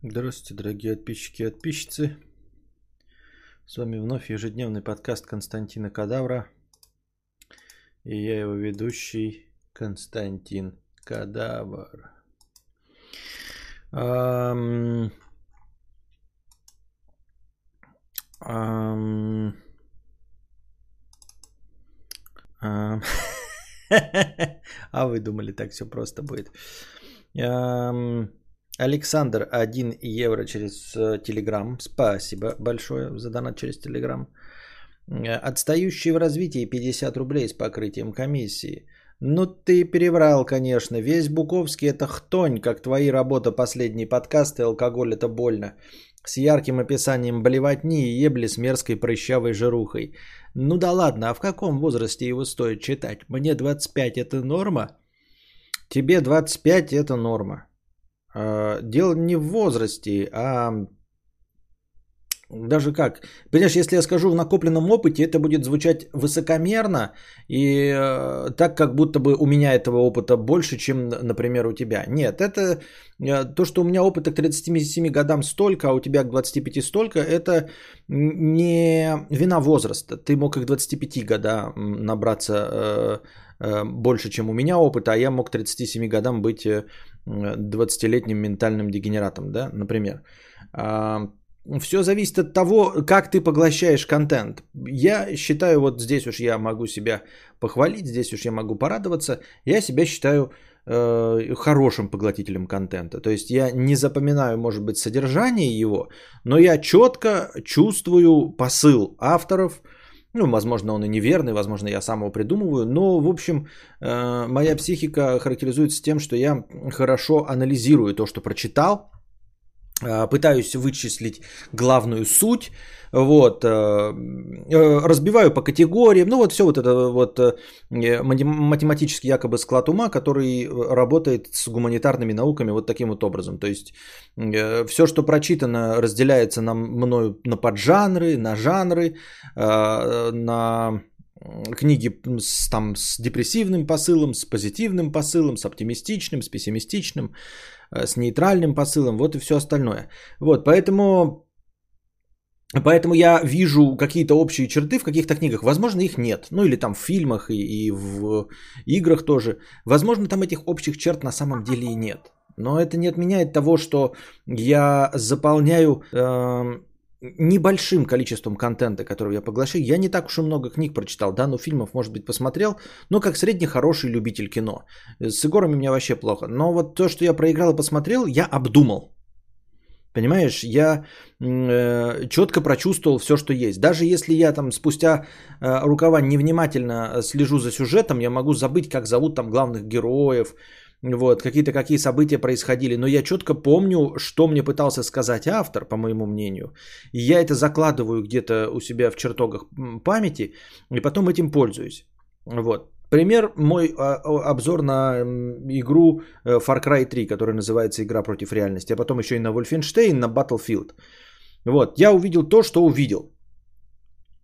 Здравствуйте, дорогие подписчики и подписчицы. С вами вновь ежедневный подкаст Константина Кадавра. И я его ведущий Константин Кадавр. Ам... Ам... Ам... А вы думали, так все просто будет. Ам... Александр, 1 евро через Телеграм. Спасибо большое за донат через Телеграм. Отстающий в развитии 50 рублей с покрытием комиссии. Ну ты переврал, конечно. Весь Буковский это хтонь, как твои работа последние подкасты «Алкоголь это больно». С ярким описанием болевотни и ебли с мерзкой прыщавой жирухой. Ну да ладно, а в каком возрасте его стоит читать? Мне 25 это норма? Тебе 25 это норма. А, дело не в возрасте, а даже как? Понимаешь, если я скажу в накопленном опыте, это будет звучать высокомерно и э, так, как будто бы у меня этого опыта больше, чем, например, у тебя. Нет, это э, то, что у меня опыта к 37 годам столько, а у тебя к 25 столько, это не вина возраста. Ты мог и к 25 года набраться э, э, больше, чем у меня опыта, а я мог к 37 годам быть э, 20-летним ментальным дегенератом, да, например. А, Все зависит от того, как ты поглощаешь контент. Я считаю, вот здесь уж я могу себя похвалить, здесь уж я могу порадоваться. Я себя считаю э, хорошим поглотителем контента. То есть я не запоминаю, может быть, содержание его, но я четко чувствую посыл авторов – ну, возможно, он и неверный, возможно, я сам его придумываю, но, в общем, э, моя психика характеризуется тем, что я хорошо анализирую то, что прочитал, пытаюсь вычислить главную суть, вот, э, э, разбиваю по категориям, ну вот все вот это вот э, математический якобы склад ума, который работает с гуманитарными науками вот таким вот образом. То есть все, что прочитано, разделяется на мною на поджанры, на жанры, на книги с, там, с депрессивным посылом, с позитивным посылом, с оптимистичным, с пессимистичным, с нейтральным посылом, вот и все остальное. Вот, поэтому Поэтому я вижу какие-то общие черты в каких-то книгах. Возможно, их нет. Ну или там в фильмах и, и в играх тоже. Возможно, там этих общих черт на самом деле и нет. Но это не отменяет того, что я заполняю э, небольшим количеством контента, который я поглощаю. Я не так уж и много книг прочитал, да, но фильмов, может быть, посмотрел, но как средний хороший любитель кино. С играми у меня вообще плохо. Но вот то, что я проиграл и посмотрел, я обдумал. Понимаешь, я э, четко прочувствовал все, что есть. Даже если я там спустя э, рукава невнимательно слежу за сюжетом, я могу забыть, как зовут там главных героев, вот, какие-то какие события происходили. Но я четко помню, что мне пытался сказать автор, по моему мнению. И я это закладываю где-то у себя в чертогах памяти, и потом этим пользуюсь. Вот. Пример мой а, обзор на игру э, Far Cry 3, которая называется «Игра против реальности», а потом еще и на Wolfenstein, на Battlefield. Вот, я увидел то, что увидел.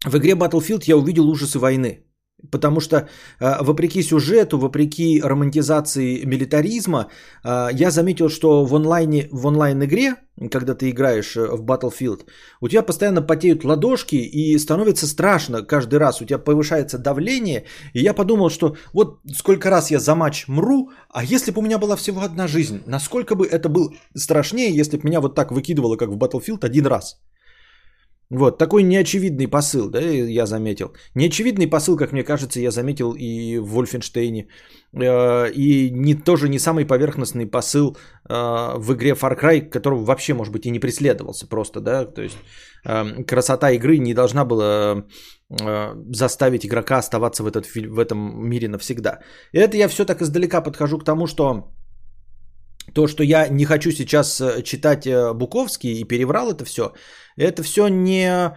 В игре Battlefield я увидел ужасы войны. Потому что, а, вопреки сюжету, вопреки романтизации милитаризма, а, я заметил, что в, онлайне, в онлайн-игре, когда ты играешь э, в Battlefield, у тебя постоянно потеют ладошки и становится страшно каждый раз. У тебя повышается давление. И я подумал, что вот сколько раз я за матч мру, а если бы у меня была всего одна жизнь, насколько бы это было страшнее, если бы меня вот так выкидывало, как в Battlefield, один раз. Вот, такой неочевидный посыл, да, я заметил. Неочевидный посыл, как мне кажется, я заметил и в Вольфенштейне. Э, и не, тоже не самый поверхностный посыл э, в игре Far Cry, которого вообще, может быть, и не преследовался просто, да. То есть э, красота игры не должна была заставить игрока оставаться в, этот, в этом мире навсегда. И это я все так издалека подхожу к тому, что то, что я не хочу сейчас читать Буковский и переврал это все, это все не...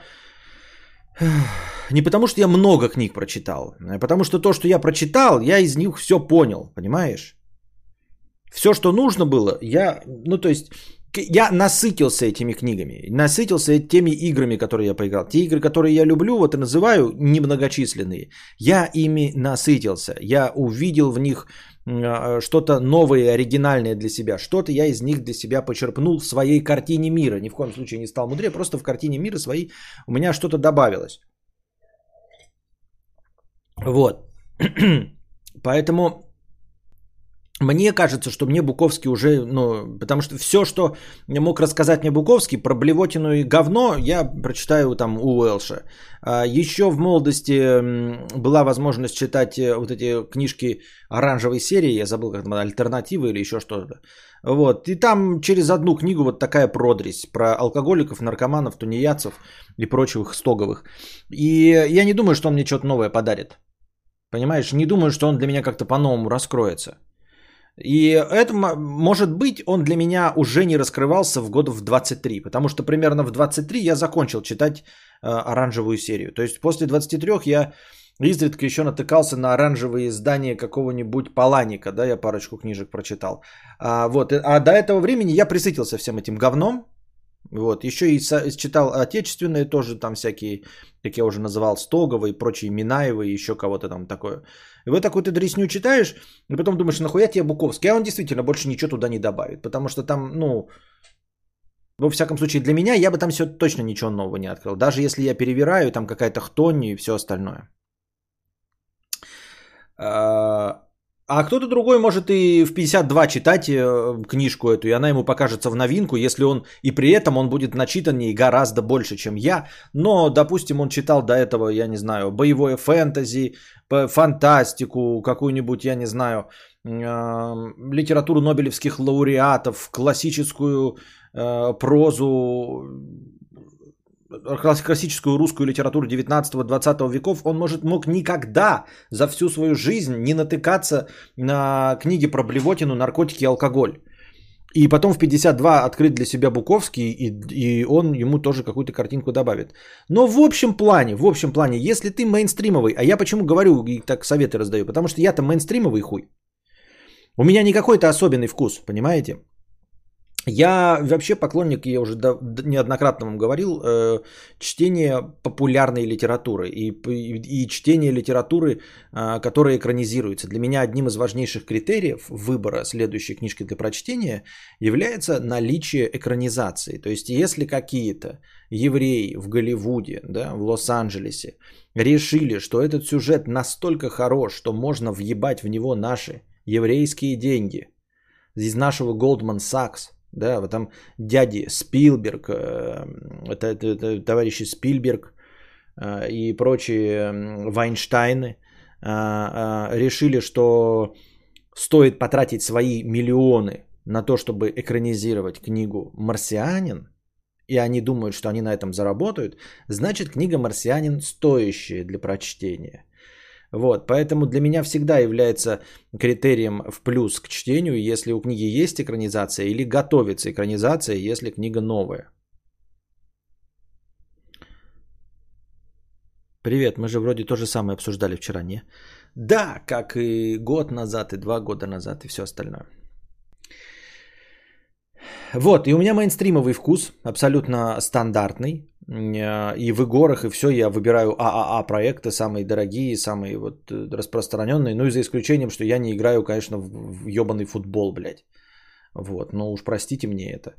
Не потому, что я много книг прочитал, а потому что то, что я прочитал, я из них все понял, понимаешь? Все, что нужно было, я, ну то есть, я насытился этими книгами, насытился теми играми, которые я поиграл. Те игры, которые я люблю, вот и называю немногочисленные, я ими насытился. Я увидел в них что-то новое, оригинальное для себя. Что-то я из них для себя почерпнул в своей картине мира. Ни в коем случае не стал мудрее, просто в картине мира своей у меня что-то добавилось. Вот. Поэтому мне кажется, что мне Буковский уже, ну, потому что все, что мог рассказать мне Буковский про блевотину и говно, я прочитаю там у Уэлша. А еще в молодости была возможность читать э, вот эти книжки оранжевой серии, я забыл, как там, альтернативы или еще что-то. Вот, и там через одну книгу вот такая продресь про алкоголиков, наркоманов, тунеядцев и прочих стоговых. И я не думаю, что он мне что-то новое подарит. Понимаешь, не думаю, что он для меня как-то по-новому раскроется. И это, может быть, он для меня уже не раскрывался в год в 23, потому что примерно в 23 я закончил читать э, оранжевую серию. То есть после 23 я изредка еще натыкался на оранжевые издания какого-нибудь Паланика, да, я парочку книжек прочитал. А, вот, а до этого времени я присытился всем этим говном, вот, еще и читал отечественные тоже там всякие, как я уже называл, Стогова и прочие Минаевы еще кого-то там такое. И вот такую ты дресню читаешь, и потом думаешь, нахуя тебе Буковский? А он действительно больше ничего туда не добавит, потому что там, ну, во всяком случае для меня я бы там все точно ничего нового не открыл. Даже если я перевираю, там какая-то хтонь и все остальное. А, а кто-то другой может и в 52 читать э, книжку эту, и она ему покажется в новинку, если он и при этом он будет начитаннее гораздо больше, чем я. Но, допустим, он читал до этого, я не знаю, боевое фэнтези, фантастику, какую-нибудь, я не знаю, литературу нобелевских лауреатов, классическую э, прозу, классическую русскую литературу 19-20 веков, он может, мог никогда за всю свою жизнь не натыкаться на книги про блевотину, наркотики и алкоголь. И потом в 52 открыть для себя Буковский, и, и он ему тоже какую-то картинку добавит. Но в общем плане, в общем плане, если ты мейнстримовый, а я почему говорю и так советы раздаю, потому что я-то мейнстримовый хуй. У меня не какой-то особенный вкус, понимаете? Я вообще поклонник, я уже неоднократно вам говорил, э, чтения популярной литературы и, и, и чтения литературы, э, которая экранизируется. Для меня одним из важнейших критериев выбора следующей книжки для прочтения является наличие экранизации. То есть, если какие-то евреи в Голливуде, да, в Лос-Анджелесе решили, что этот сюжет настолько хорош, что можно въебать в него наши еврейские деньги из нашего Goldman Sachs – да, вот там дяди Спилберг, э, это, это, это товарищи Спилберг э, и прочие Вайнштайны э, решили, что стоит потратить свои миллионы на то, чтобы экранизировать книгу «Марсианин», и они думают, что они на этом заработают, значит книга «Марсианин» стоящая для прочтения. Вот, поэтому для меня всегда является критерием в плюс к чтению, если у книги есть экранизация или готовится экранизация, если книга новая. Привет, мы же вроде то же самое обсуждали вчера, не? Да, как и год назад, и два года назад, и все остальное. Вот, и у меня мейнстримовый вкус, абсолютно стандартный. Э, и в игорах, и все, я выбираю ААА проекты, самые дорогие, самые вот э, распространенные. Ну и за исключением, что я не играю, конечно, в ебаный футбол, блядь. Вот, но уж простите мне это.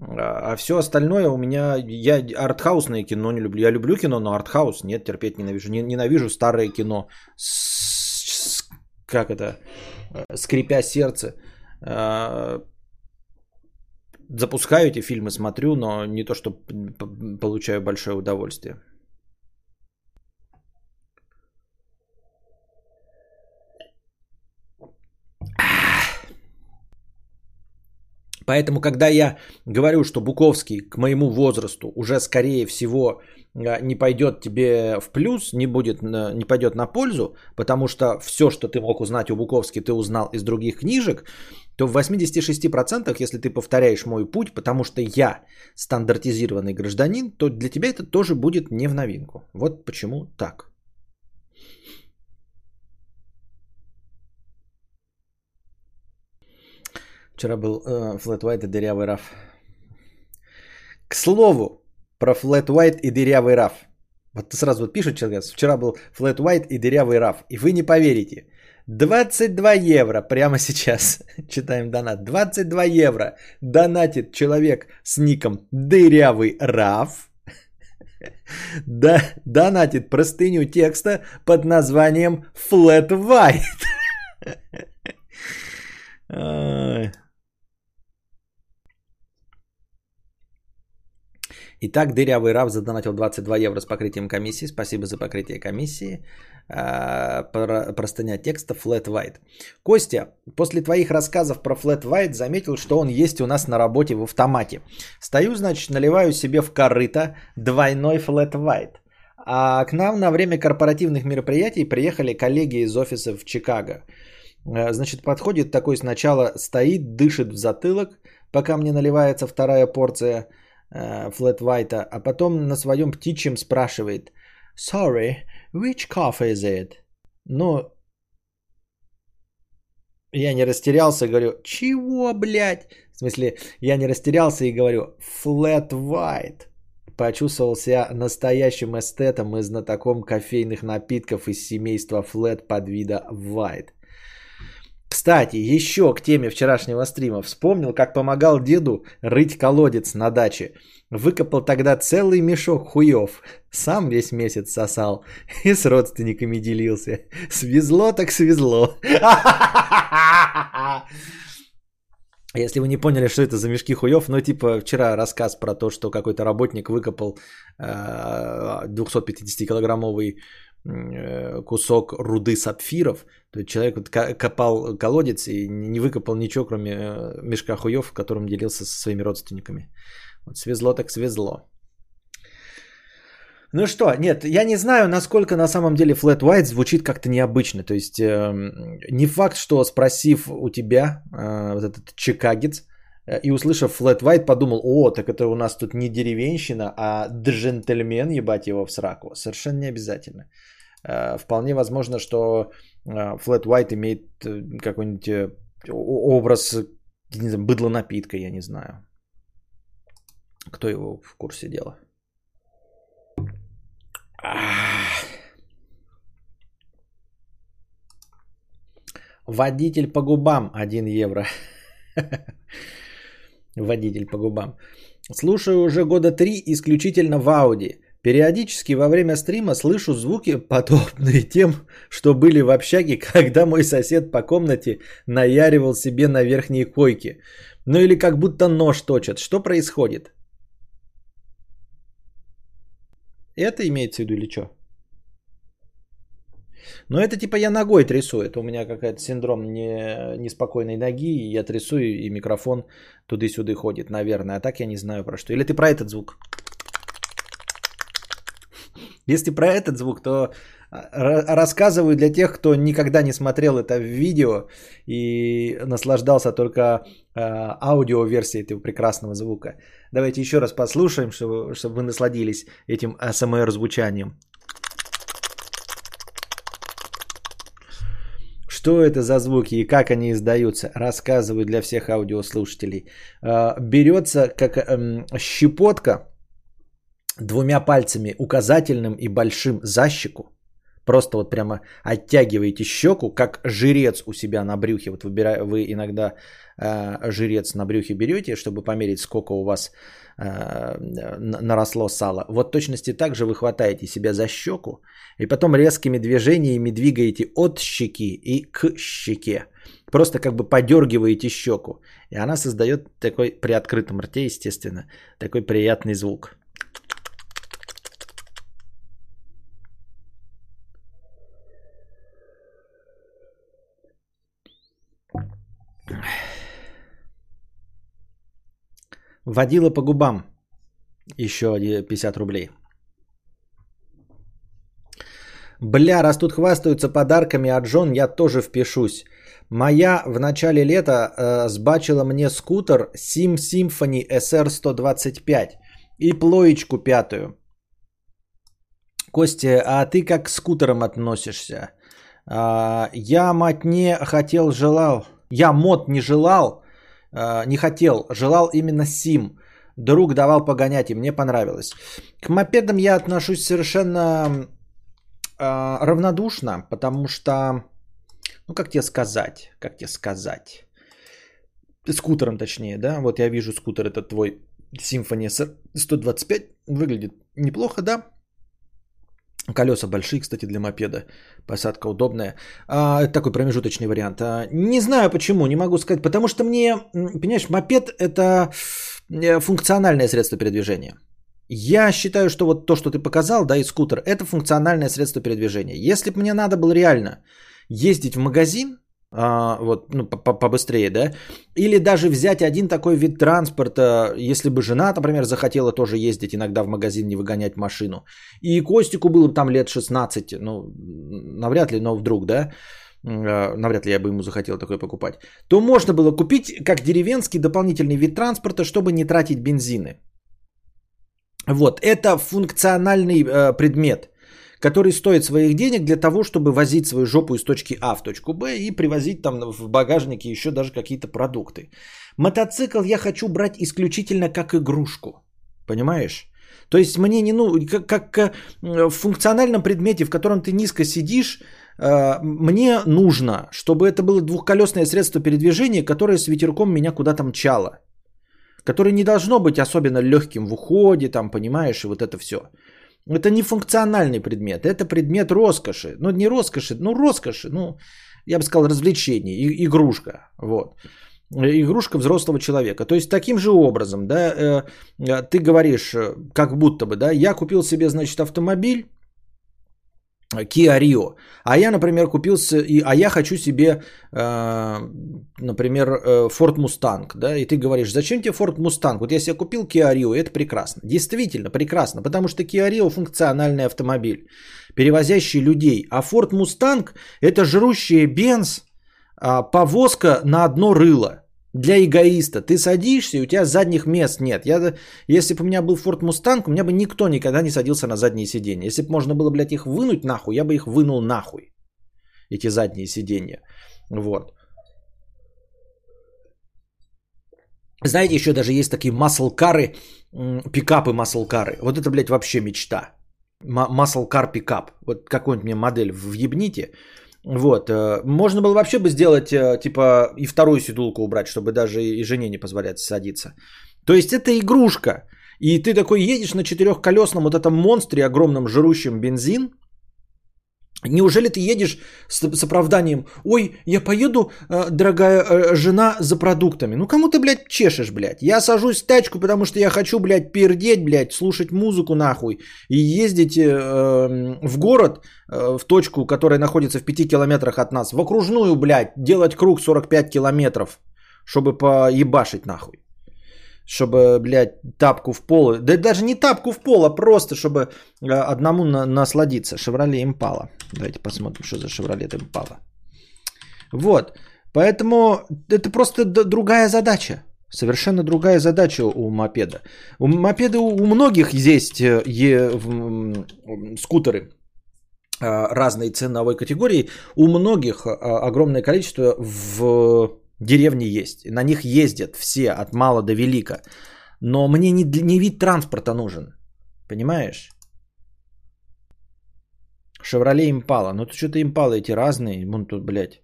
А, а все остальное у меня, я артхаусное кино не люблю. Я люблю кино, но артхаус нет, терпеть ненавижу. Ненавижу старое кино. С, как это? Э, скрипя сердце запускаю эти фильмы, смотрю, но не то, что получаю большое удовольствие. Поэтому, когда я говорю, что Буковский к моему возрасту уже скорее всего а, не пойдет тебе в плюс, не, будет, не пойдет на пользу, потому что все, что ты мог узнать у Буковски, ты узнал из других книжек, то в 86%, если ты повторяешь мой путь, потому что я стандартизированный гражданин, то для тебя это тоже будет не в новинку. Вот почему так. Вчера был э, Flat White и дырявый раф. К слову, про Flat White и дырявый раф. Вот сразу вот пишет человек, вчера был Flat White и дырявый раф. И вы не поверите, 22 евро прямо сейчас. Читаем донат. 22 евро донатит человек с ником Дырявый Раф. Да, донатит простыню текста под названием Flat White. Итак, дырявый Рав задонатил 22 евро с покрытием комиссии. Спасибо за покрытие комиссии. А, простыня текста Flat White. Костя, после твоих рассказов про Flat White заметил, что он есть у нас на работе в автомате. Стою, значит, наливаю себе в корыто двойной Flat White. А к нам на время корпоративных мероприятий приехали коллеги из офиса в Чикаго. А, значит, подходит такой сначала, стоит, дышит в затылок, пока мне наливается вторая порция – Флет Вайта, а потом на своем птичьем спрашивает «Sorry, which coffee is it?» Ну, я не растерялся, говорю «Чего, блядь?» В смысле, я не растерялся и говорю «Flat White». Почувствовал себя настоящим эстетом и знатоком кофейных напитков из семейства Flat под вида White. Кстати, еще к теме вчерашнего стрима. Вспомнил, как помогал деду рыть колодец на даче. Выкопал тогда целый мешок хуев. Сам весь месяц сосал и с родственниками делился. Свезло так свезло. Если вы не поняли, что это за мешки хуев, ну типа вчера рассказ про то, что какой-то работник выкопал 250-килограммовый Э, кусок руды сапфиров. То есть человек вот копал колодец и не выкопал ничего, кроме э, мешка хуев, которым делился со своими родственниками. Вот свезло так свезло. Ну что, нет, я не знаю, насколько на самом деле Flat White звучит как-то необычно. То есть э, не факт, что спросив у тебя э, вот этот чикагец э, и услышав Flat White, подумал, о, так это у нас тут не деревенщина, а джентльмен, ебать его в сраку. Совершенно не обязательно. Э, вполне возможно, что э, Flat White имеет э, какой-нибудь образ не знаю, быдло напитка, я не знаю. Кто его в курсе дела? Водитель по губам 1 евро. Водитель по губам. Слушаю уже года три исключительно в Ауди. Периодически во время стрима слышу звуки, подобные тем, что были в общаге, когда мой сосед по комнате наяривал себе на верхней койке. Ну или как будто нож точат. Что происходит? Это имеется в виду или что? Но это типа я ногой трясу. Это у меня какая-то синдром не, неспокойной ноги. И я трясу, и микрофон туды-сюды ходит, наверное. А так я не знаю про что. Или ты про этот звук? Если про этот звук, то а, рассказываю для тех, кто никогда не смотрел это видео и наслаждался только а, аудиоверсией этого прекрасного звука. Давайте еще раз послушаем, чтобы, чтобы вы насладились этим АСМР Что это за звуки и как они издаются? Рассказываю для всех аудиослушателей. А, берется как эм, щепотка двумя пальцами указательным и большим за щеку, просто вот прямо оттягиваете щеку, как жирец у себя на брюхе. Вот выбира... вы иногда э, жирец на брюхе берете, чтобы померить, сколько у вас э, наросло сало. Вот точности так же вы хватаете себя за щеку и потом резкими движениями двигаете от щеки и к щеке. Просто как бы подергиваете щеку. И она создает такой при открытом рте, естественно, такой приятный звук. Водила по губам. Еще 50 рублей. Бля, раз тут хвастаются подарками от Джон, я тоже впишусь. Моя в начале лета э, сбачила мне скутер Sim Symphony SR125 и плоечку пятую. Костя, а ты как к скутерам относишься? А, я, мать, не хотел, желал. Я мод не желал, а, не хотел, желал именно сим. Друг давал погонять, и мне понравилось. К мопедам я отношусь совершенно э, равнодушно, потому что ну как тебе сказать, как тебе сказать, скутером точнее, да, вот я вижу скутер этот твой Symphony 125, выглядит неплохо, да, Колеса большие, кстати, для мопеда. Посадка удобная. А, это такой промежуточный вариант. А, не знаю почему, не могу сказать. Потому что мне, понимаешь, мопед это э, функциональное средство передвижения. Я считаю, что вот то, что ты показал, да, и скутер, это функциональное средство передвижения. Если бы мне надо было реально ездить в магазин, а, вот, ну, побыстрее, да, или даже взять один такой вид транспорта, если бы жена, например, захотела тоже ездить иногда в магазин, не выгонять машину, и Костику было бы там лет 16, ну, навряд ли, но вдруг, да, а, навряд ли я бы ему захотел такое покупать, то можно было купить как деревенский дополнительный вид транспорта, чтобы не тратить бензины. Вот, это функциональный э, предмет, который стоит своих денег для того, чтобы возить свою жопу из точки А в точку Б и привозить там в багажнике еще даже какие-то продукты. Мотоцикл я хочу брать исключительно как игрушку. Понимаешь? То есть мне не ну как, как э, в функциональном предмете, в котором ты низко сидишь, э, мне нужно, чтобы это было двухколесное средство передвижения, которое с ветерком меня куда-то мчало которое не должно быть особенно легким в уходе, там, понимаешь, и вот это все. Это не функциональный предмет, это предмет роскоши. Ну, не роскоши, ну, роскоши, ну, я бы сказал, развлечение, игрушка, вот. Игрушка взрослого человека. То есть, таким же образом, да, э, э, ты говоришь, э, как будто бы, да, я купил себе, значит, автомобиль, Kia Rio. А я, например, купился, и, а я хочу себе, э, например, э, Ford Mustang, да, и ты говоришь, зачем тебе Ford Mustang? Вот я себе купил Kia Rio, это прекрасно. Действительно прекрасно, потому что Kia Rio функциональный автомобиль, перевозящий людей, а Ford Mustang это жрущая бенз, э, повозка на одно рыло для эгоиста. Ты садишься, и у тебя задних мест нет. Я, если бы у меня был Ford Mustang, у меня бы никто никогда не садился на задние сиденья. Если бы можно было, блядь, их вынуть нахуй, я бы их вынул нахуй. Эти задние сиденья. Вот. Знаете, еще даже есть такие маслкары, пикапы маслкары. Вот это, блядь, вообще мечта. Маслкар пикап. Вот какую-нибудь мне модель въебните. Вот. Э, можно было вообще бы сделать, э, типа, и вторую седулку убрать, чтобы даже и жене не позволять садиться. То есть это игрушка. И ты такой едешь на четырехколесном вот этом монстре, огромном жрущем бензин, Неужели ты едешь с, с оправданием, ой, я поеду, э, дорогая э, жена, за продуктами. Ну кому ты, блядь, чешешь, блядь? Я сажусь в тачку, потому что я хочу, блядь, пердеть, блядь, слушать музыку нахуй и ездить э, в город, э, в точку, которая находится в 5 километрах от нас, в окружную, блядь, делать круг 45 километров, чтобы поебашить нахуй чтобы, блядь, тапку в пол. Да даже не тапку в пол, а просто, чтобы э, одному на- насладиться. Шевроле Импала. Давайте посмотрим, что за Шевроле Импала. Вот. Поэтому это просто другая задача. Совершенно другая задача у мопеда. У мопеда у многих есть э, е, в, скутеры э, разной ценовой категории. У многих огромное количество в Деревни есть. На них ездят все от мала до велика. Но мне не, не вид транспорта нужен. Понимаешь? Шевроле Импала. Ну, что-то Импалы эти разные. Вон тут, блядь.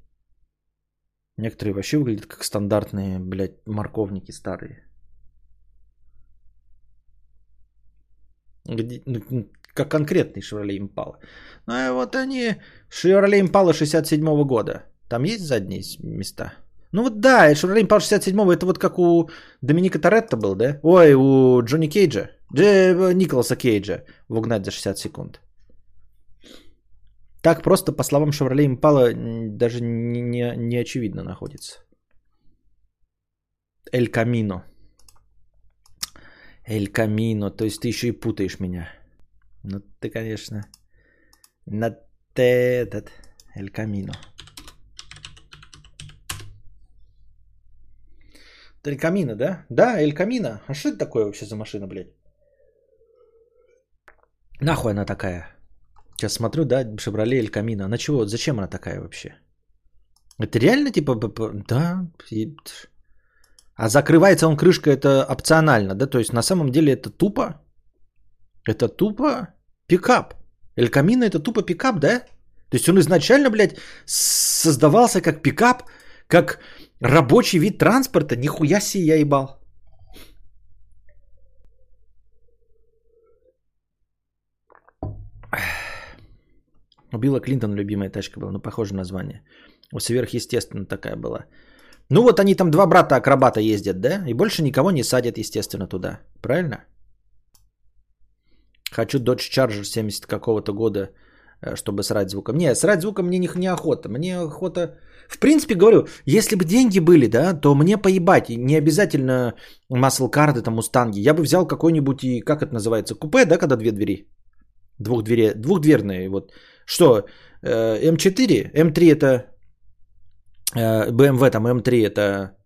Некоторые вообще выглядят как стандартные, блядь, морковники старые. Где, ну, как конкретный Шевроле Импала. Ну, а вот они, Шевроле Импала 67 -го года. Там есть задние места? Ну вот да, Шевроле Импала 67-го, это вот как у Доминика Торетто был, да? Ой, у Джонни Кейджа, Дж... Николаса Кейджа в «Угнать за 60 секунд». Так просто, по словам Шевроле Импала, даже не, не, не очевидно находится. Эль Камино. Эль Камино, то есть ты еще и путаешь меня. Ну ты, конечно, на этот Эль Камино. Эль Камино, да? Да, Эль Камино. А что это такое вообще за машина, блядь? Нахуй она такая? Сейчас смотрю, да, Шевроле Эль Камино. Она чего? Зачем она такая вообще? Это реально типа... Да. А закрывается он крышка, это опционально, да? То есть на самом деле это тупо? Это тупо пикап. Эль Камино это тупо пикап, да? То есть он изначально, блядь, создавался как пикап, как рабочий вид транспорта. Нихуя себе я ебал. У Билла Клинтон любимая тачка была, ну, похоже название. У сверхъестественно такая была. Ну вот они там два брата-акробата ездят, да? И больше никого не садят, естественно, туда. Правильно? Хочу Dodge Charger 70 какого-то года, чтобы срать звуком. Не, срать звуком мне не, не охота. Мне охота... В принципе, говорю, если бы деньги были, да, то мне поебать. Не обязательно маслкарды, там, мустанги. Я бы взял какой-нибудь, и как это называется, купе, да, когда две двери? Двух двери, двухдверные, вот. Что, э, М4, М3 это э, BMW, там М3 это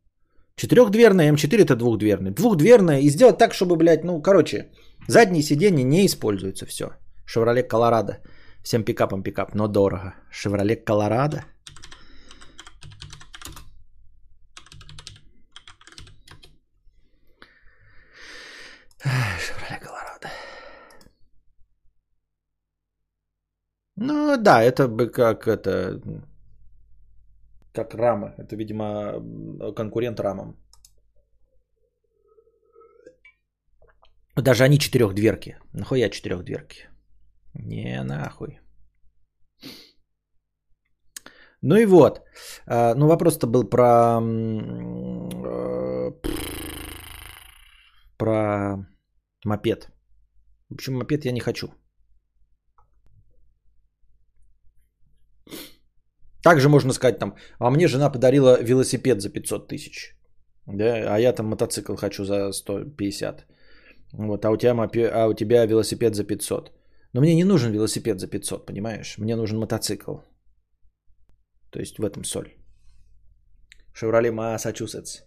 четырехдверная, М4 это двухдверная. Двухдверная и сделать так, чтобы, блядь, ну, короче, задние сиденья не используются, все. Chevrolet Colorado. Всем пикапом пикап, но дорого. Chevrolet Colorado. Chevrolet Colorado. Ну да, это бы как это как рама. Это, видимо, конкурент рамам. Даже они четырехдверки. Нахуя четырехдверки? Не нахуй. Ну и вот. А, ну вопрос-то был про... Э, про мопед. В общем, мопед я не хочу. Также можно сказать там, а мне жена подарила велосипед за 500 тысяч. Да, а я там мотоцикл хочу за 150. Вот, а у тебя, мопе... а у тебя велосипед за 500. Но мне не нужен велосипед за 500, понимаешь? Мне нужен мотоцикл. То есть в этом соль. Шевроле Массачусетс.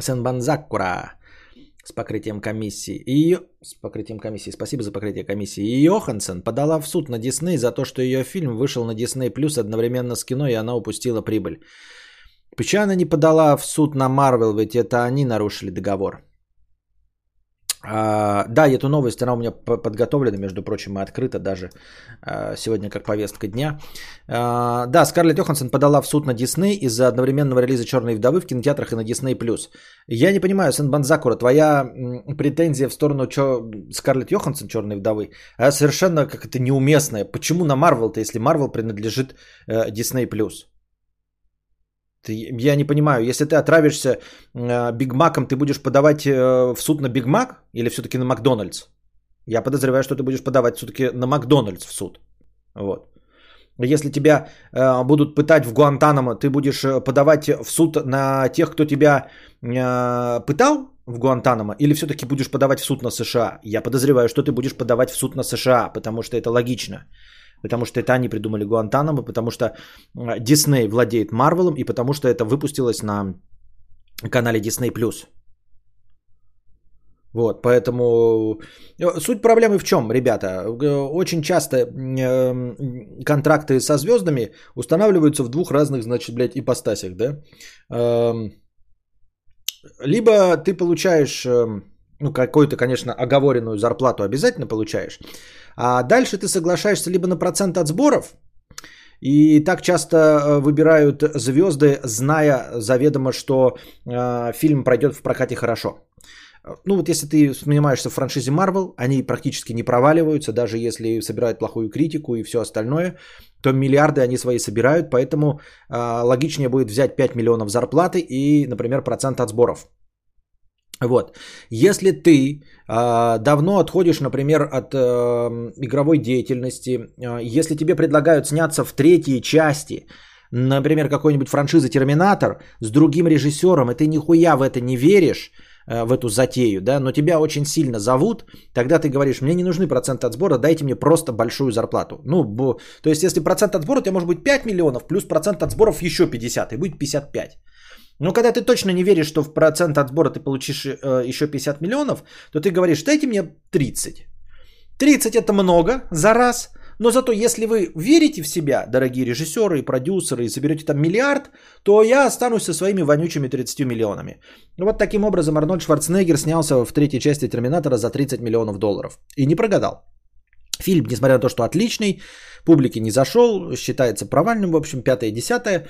Сен-Банзакура с покрытием комиссии. И с покрытием комиссии. Спасибо за покрытие комиссии. И Йоханссон подала в суд на Дисней за то, что ее фильм вышел на Дисней Плюс одновременно с кино, и она упустила прибыль. Почему она не подала в суд на Марвел, ведь это они нарушили договор? А, да, эту новость, она у меня подготовлена, между прочим, и открыта даже а, сегодня как повестка дня. А, да, Скарлетт Йоханссон подала в суд на Дисней из-за одновременного релиза «Черной вдовы» в кинотеатрах и на Дисней+. Я не понимаю, Сэн Банзакура, твоя претензия в сторону чё, Скарлетт Йоханссон «Черной вдовы» совершенно как это неуместная. Почему на Марвел-то, если Марвел принадлежит э, Дисней+. Ты, я не понимаю, если ты отравишься э, Биг Маком, ты будешь подавать э, в суд на Биг Мак или все-таки на Макдональдс? Я подозреваю, что ты будешь подавать все-таки на Макдональдс в суд. Вот. Если тебя э, будут пытать в Гуантанамо, ты будешь э, подавать в суд на тех, кто тебя э, пытал в Гуантанамо, или все-таки будешь подавать в суд на США? Я подозреваю, что ты будешь подавать в суд на США, потому что это логично. Потому что это они придумали Гуантанамо, потому что Дисней владеет Марвелом и потому что это выпустилось на канале Disney+. Вот, поэтому э, суть проблемы в чем, ребята? Э, очень часто э, контракты со звездами устанавливаются в двух разных, значит, блядь, ипостасях, да? Эм, либо ты получаешь, эм, ну, какую-то, конечно, оговоренную зарплату обязательно получаешь, а дальше ты соглашаешься либо на процент от сборов, и так часто э, выбирают звезды, зная заведомо, что э, фильм пройдет в прокате хорошо. Ну вот если ты снимаешься в франшизе Marvel, они практически не проваливаются, даже если собирают плохую критику и все остальное, то миллиарды они свои собирают, поэтому э, логичнее будет взять 5 миллионов зарплаты и, например, процент от сборов. Вот. Если ты э, давно отходишь, например, от э, игровой деятельности, э, если тебе предлагают сняться в третьей части, например, какой-нибудь франшизы Терминатор с другим режиссером, и ты нихуя в это не веришь, э, в эту затею, да, но тебя очень сильно зовут, тогда ты говоришь, мне не нужны проценты от сбора, дайте мне просто большую зарплату. Ну, бо, то есть, если процент от сбора, у тебя может быть 5 миллионов, плюс процент от сборов еще 50, и будет 55. Но когда ты точно не веришь, что в процент от сбора ты получишь э, еще 50 миллионов, то ты говоришь, дайте мне 30. 30 это много за раз, Но зато если вы верите в себя, дорогие режиссеры и продюсеры, и соберете там миллиард, то я останусь со своими вонючими 30 миллионами. Вот таким образом Арнольд Шварценеггер снялся в третьей части Терминатора за 30 миллионов долларов. И не прогадал. Фильм, несмотря на то, что отличный, публике не зашел, считается провальным, в общем, пятое и десятое.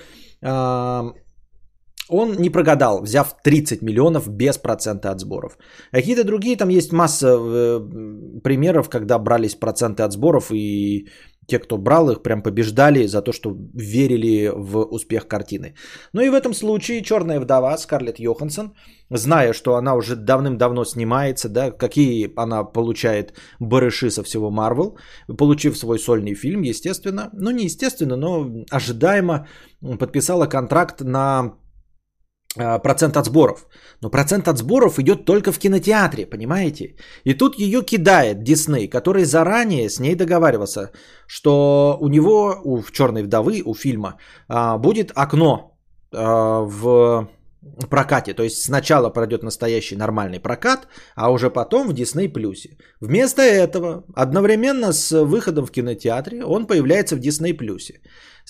Он не прогадал, взяв 30 миллионов без процента от сборов. Какие-то другие, там есть масса э, примеров, когда брались проценты от сборов, и те, кто брал их, прям побеждали за то, что верили в успех картины. Ну и в этом случае «Черная вдова» Скарлетт Йоханссон, зная, что она уже давным-давно снимается, да, какие она получает барыши со всего Марвел, получив свой сольный фильм, естественно, ну не естественно, но ожидаемо подписала контракт на процент от сборов. Но процент от сборов идет только в кинотеатре, понимаете? И тут ее кидает Дисней, который заранее с ней договаривался, что у него, у Черной вдовы, у фильма, а, будет окно а, в прокате. То есть сначала пройдет настоящий нормальный прокат, а уже потом в Disney плюсе. Вместо этого, одновременно с выходом в кинотеатре, он появляется в Disney плюсе.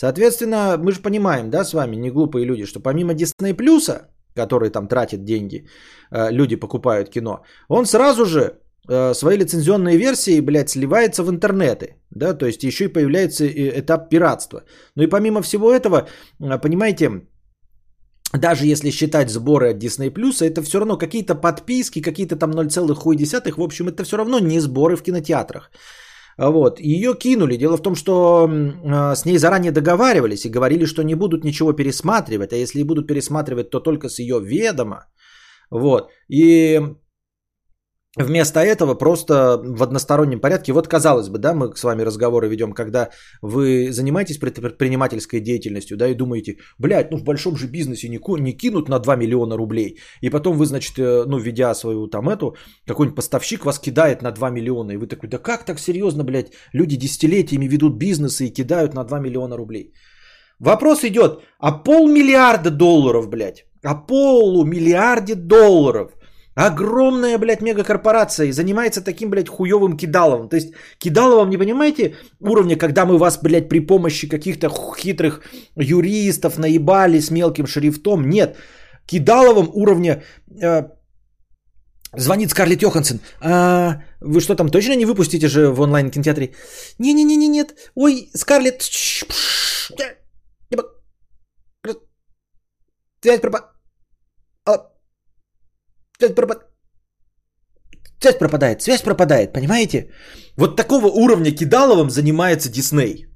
Соответственно, мы же понимаем, да, с вами, не глупые люди, что помимо Disney плюса, который там тратит деньги, э, люди покупают кино, он сразу же э, свои лицензионные версии, блядь, сливается в интернеты, да, то есть еще и появляется этап пиратства. Ну и помимо всего этого, э, понимаете, даже если считать сборы от Disney+, это все равно какие-то подписки, какие-то там 0,1, в общем, это все равно не сборы в кинотеатрах. Вот. Ее кинули. Дело в том, что э, с ней заранее договаривались и говорили, что не будут ничего пересматривать, а если и будут пересматривать, то только с ее ведома. Вот. И Вместо этого просто в одностороннем порядке, вот казалось бы, да, мы с вами разговоры ведем, когда вы занимаетесь предпринимательской деятельностью, да, и думаете, блядь, ну в большом же бизнесе не, не кинут на 2 миллиона рублей, и потом вы, значит, э, ну, ведя свою там эту, какой-нибудь поставщик вас кидает на 2 миллиона, и вы такой, да как так серьезно, блядь, люди десятилетиями ведут бизнесы и кидают на 2 миллиона рублей. Вопрос идет, а полмиллиарда долларов, блядь, а полумиллиарде долларов Огромная, блядь, мегакорпорация и занимается таким, блядь, хуевым кидаловым. То есть кидаловым, не понимаете, уровня, когда мы вас, блядь, при помощи каких-то хитрых юристов наебали с мелким шрифтом. Нет. Кидаловым уровня... Э, звонит Скарлетт Йоханссон. А, вы что там, точно не выпустите же в онлайн-кинотеатре? Не-не-не, нет. Ой, Скарлетт... Связь пропа... Связь пропадает. Связь пропадает, связь пропадает, понимаете? Вот такого уровня кидаловым занимается Дисней.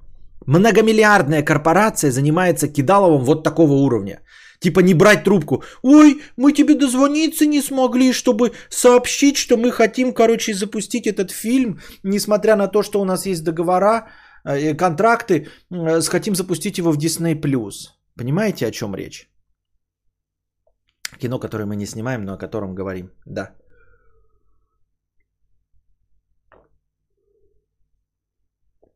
Многомиллиардная корпорация занимается кидаловым вот такого уровня. Типа не брать трубку. Ой, мы тебе дозвониться не смогли, чтобы сообщить, что мы хотим, короче, запустить этот фильм, несмотря на то, что у нас есть договора, э, контракты, э, хотим запустить его в Disney+. Понимаете, о чем речь? Кино, которое мы не снимаем, но о котором говорим. Да.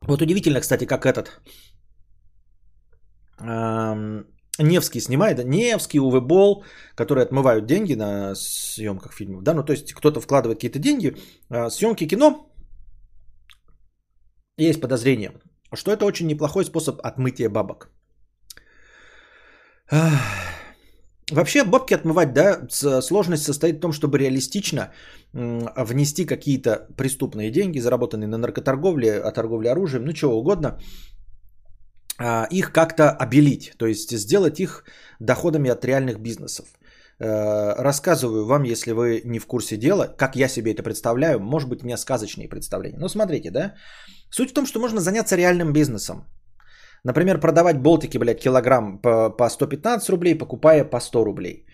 Вот удивительно, кстати, как этот Невский снимает, Невский, Уве Бол, которые отмывают деньги на съемках фильмов, да, ну то есть кто-то вкладывает какие-то деньги, а, съемки кино, есть подозрение, что это очень неплохой способ отмытия бабок. Вообще бабки отмывать, да, сложность состоит в том, чтобы реалистично внести какие-то преступные деньги, заработанные на наркоторговле, о торговле оружием, ну чего угодно, а, их как-то обелить, то есть сделать их доходами от реальных бизнесов. Э, рассказываю вам, если вы не в курсе дела, как я себе это представляю, может быть у меня сказочные представления. Но смотрите, да, суть в том, что можно заняться реальным бизнесом. Например, продавать болтики, блядь, килограмм по, по 115 рублей, покупая по 100 рублей.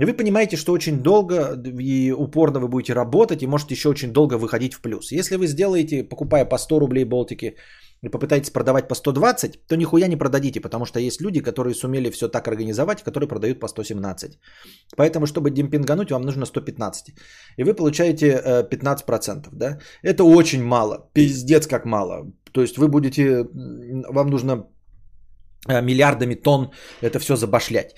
И вы понимаете, что очень долго и упорно вы будете работать и можете еще очень долго выходить в плюс. Если вы сделаете, покупая по 100 рублей болтики, и попытаетесь продавать по 120, то нихуя не продадите, потому что есть люди, которые сумели все так организовать, которые продают по 117. Поэтому, чтобы демпингануть, вам нужно 115. И вы получаете 15%. Да? Это очень мало, пиздец как мало. То есть вы будете, вам нужно э, миллиардами тонн это все забашлять.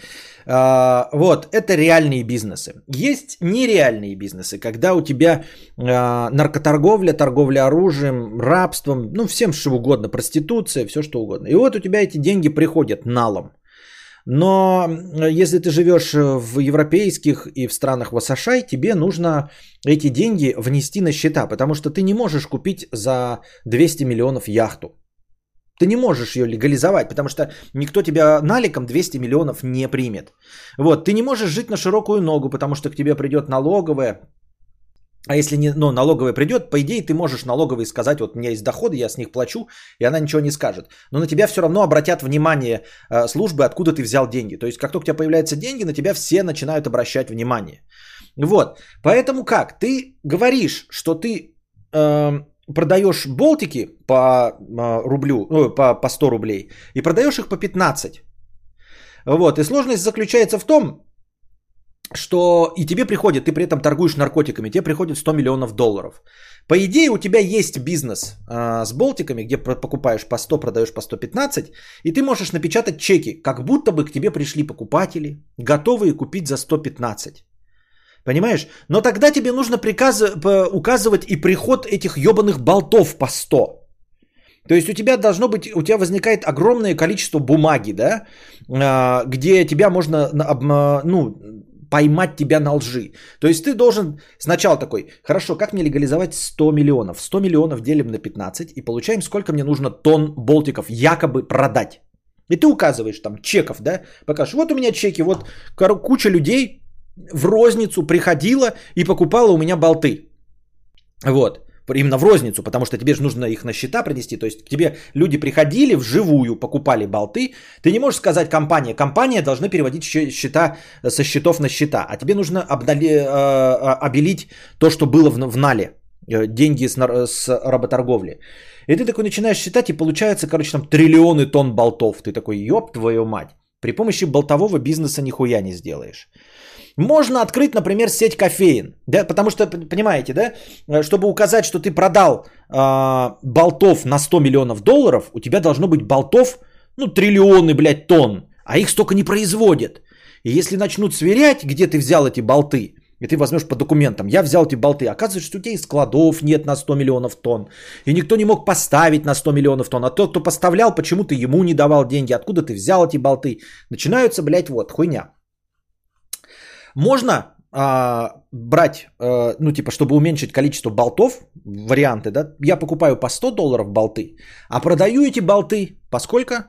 А, вот, это реальные бизнесы. Есть нереальные бизнесы, когда у тебя а, наркоторговля, торговля оружием, рабством, ну, всем что угодно, проституция, все что угодно. И вот у тебя эти деньги приходят налом. Но если ты живешь в европейских и в странах ВСШ, тебе нужно эти деньги внести на счета, потому что ты не можешь купить за 200 миллионов яхту. Ты не можешь ее легализовать, потому что никто тебя наликом 200 миллионов не примет. Вот, ты не можешь жить на широкую ногу, потому что к тебе придет налоговая, а если не, ну, налоговая придет, по идее ты можешь налоговой сказать, вот у меня есть доходы, я с них плачу, и она ничего не скажет. Но на тебя все равно обратят внимание э, службы, откуда ты взял деньги. То есть как только у тебя появляются деньги, на тебя все начинают обращать внимание. Вот, поэтому как? Ты говоришь, что ты э, продаешь болтики по э, рублю, ну, по, по 100 рублей, и продаешь их по 15. Вот, и сложность заключается в том, что и тебе приходит, ты при этом торгуешь наркотиками, тебе приходит 100 миллионов долларов. По идее, у тебя есть бизнес а, с болтиками, где покупаешь по 100, продаешь по 115, и ты можешь напечатать чеки, как будто бы к тебе пришли покупатели, готовые купить за 115. Понимаешь? Но тогда тебе нужно приказ... указывать и приход этих ебаных болтов по 100. То есть у тебя должно быть, у тебя возникает огромное количество бумаги, да, а, где тебя можно, ну, поймать тебя на лжи. То есть ты должен сначала такой, хорошо, как мне легализовать 100 миллионов? 100 миллионов делим на 15 и получаем, сколько мне нужно тонн болтиков якобы продать. И ты указываешь там чеков, да, покажешь, вот у меня чеки, вот куча людей в розницу приходила и покупала у меня болты. Вот именно в розницу, потому что тебе же нужно их на счета принести. То есть к тебе люди приходили вживую, покупали болты. Ты не можешь сказать компания. Компания должна переводить счета со счетов на счета. А тебе нужно обдали, э, э, обелить то, что было в, в нале. Э, деньги с, с работорговли. И ты такой начинаешь считать, и получается, короче, там триллионы тонн болтов. Ты такой, ёб твою мать. При помощи болтового бизнеса нихуя не сделаешь. Можно открыть, например, сеть кофеин, да, потому что, понимаете, да, чтобы указать, что ты продал э, болтов на 100 миллионов долларов, у тебя должно быть болтов, ну, триллионы, блядь, тонн, а их столько не производят. И если начнут сверять, где ты взял эти болты, и ты возьмешь по документам, я взял эти болты, оказывается, что у тебя и складов нет на 100 миллионов тонн, и никто не мог поставить на 100 миллионов тонн, а тот, кто поставлял, почему ты ему не давал деньги, откуда ты взял эти болты. Начинаются, блядь, вот, хуйня. Можно а, брать, а, ну типа, чтобы уменьшить количество болтов, варианты, да, я покупаю по 100 долларов болты, а продаю эти болты по сколько?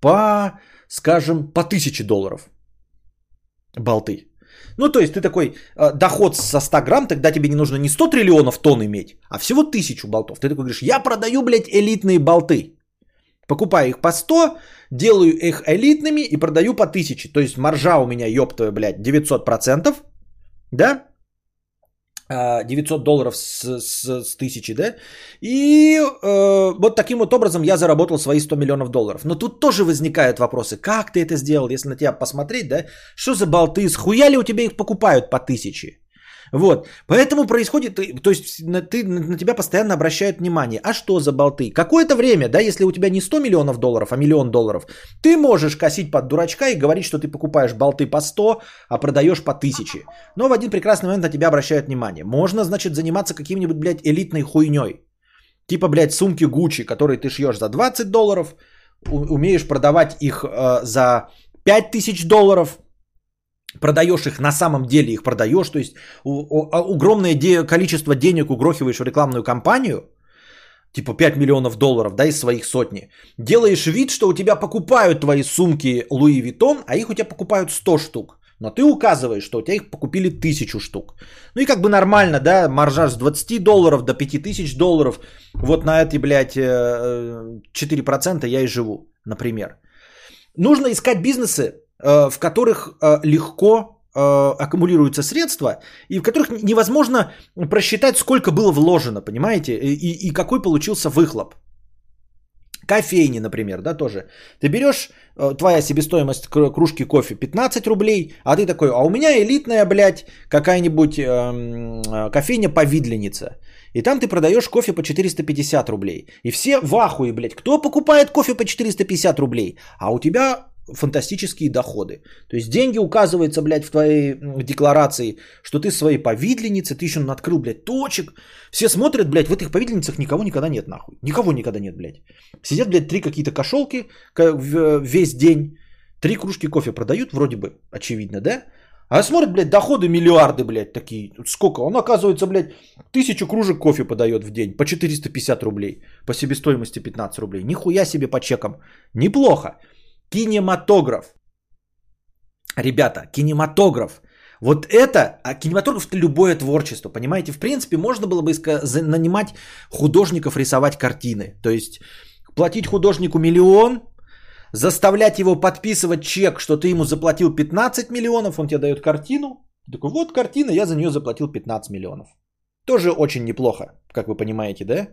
По, скажем, по 1000 долларов болты. Ну, то есть ты такой э, доход со 100 грамм, тогда тебе не нужно не 100 триллионов тонн иметь, а всего 1000 болтов. Ты такой говоришь, я продаю, блядь, элитные болты. Покупаю их по 100, делаю их элитными и продаю по 1000. То есть маржа у меня, ёптая, блядь, 900%. Да? 900 а, долларов с, с, с 1000, да? И э, вот таким вот образом я заработал свои 100 миллионов долларов. Но тут тоже возникают вопросы. Как ты это сделал, если на тебя посмотреть, да? Что за болты? Схуя ли у тебя их покупают по 1000? Вот. Поэтому происходит, то есть ты, на тебя постоянно обращают внимание. А что за болты? Какое-то время, да, если у тебя не 100 миллионов долларов, а миллион долларов, ты можешь косить под дурачка и говорить, что ты покупаешь болты по 100, а продаешь по 1000. Но в один прекрасный момент на тебя обращают внимание. Можно, значит, заниматься каким-нибудь, блядь, элитной хуйней. Типа, блядь, сумки Гуччи, которые ты шьешь за 20 долларов, умеешь продавать их э, за 5000 долларов, продаешь их, на самом деле их продаешь, то есть а, огромное де- количество денег угрохиваешь в рекламную кампанию, типа 5 миллионов долларов, да, из своих сотни, делаешь вид, что у тебя покупают твои сумки Луи Виттон, а их у тебя покупают 100 штук. Но ты указываешь, что у тебя их покупили 1000 штук. Ну и как бы нормально, да, маржа с 20 долларов до 5000 долларов. Вот на эти, блядь, 4% э, я и живу, например. Нужно искать бизнесы, Э, в которых э, легко э, аккумулируются средства и в которых невозможно просчитать, сколько было вложено, понимаете, и, и какой получился выхлоп. Кофейни, например, да, тоже. Ты берешь, э, твоя себестоимость кружки кофе 15 рублей, а ты такой, а у меня элитная, блядь, какая-нибудь эм, э, кофейня повидленица. И там ты продаешь кофе по 450 рублей. И все в ахуе, блядь, кто покупает кофе по 450 рублей? А у тебя фантастические доходы. То есть деньги указываются, блядь, в твоей декларации, что ты своей повидленице, ты еще открыл, блядь, точек. Все смотрят, блядь, в этих повидленницах никого никогда нет, нахуй. Никого никогда нет, блядь. Сидят, блядь, три какие-то кошелки весь день, три кружки кофе продают, вроде бы, очевидно, да? А смотрят, блядь, доходы миллиарды, блядь, такие. Сколько? Он, оказывается, блядь, тысячу кружек кофе подает в день по 450 рублей. По себестоимости 15 рублей. Нихуя себе по чекам. Неплохо. Кинематограф. Ребята, кинематограф. Вот это, а кинематограф это любое творчество, понимаете? В принципе, можно было бы нанимать художников рисовать картины. То есть платить художнику миллион, заставлять его подписывать чек, что ты ему заплатил 15 миллионов, он тебе дает картину. Такой, вот картина, я за нее заплатил 15 миллионов. Тоже очень неплохо, как вы понимаете, да?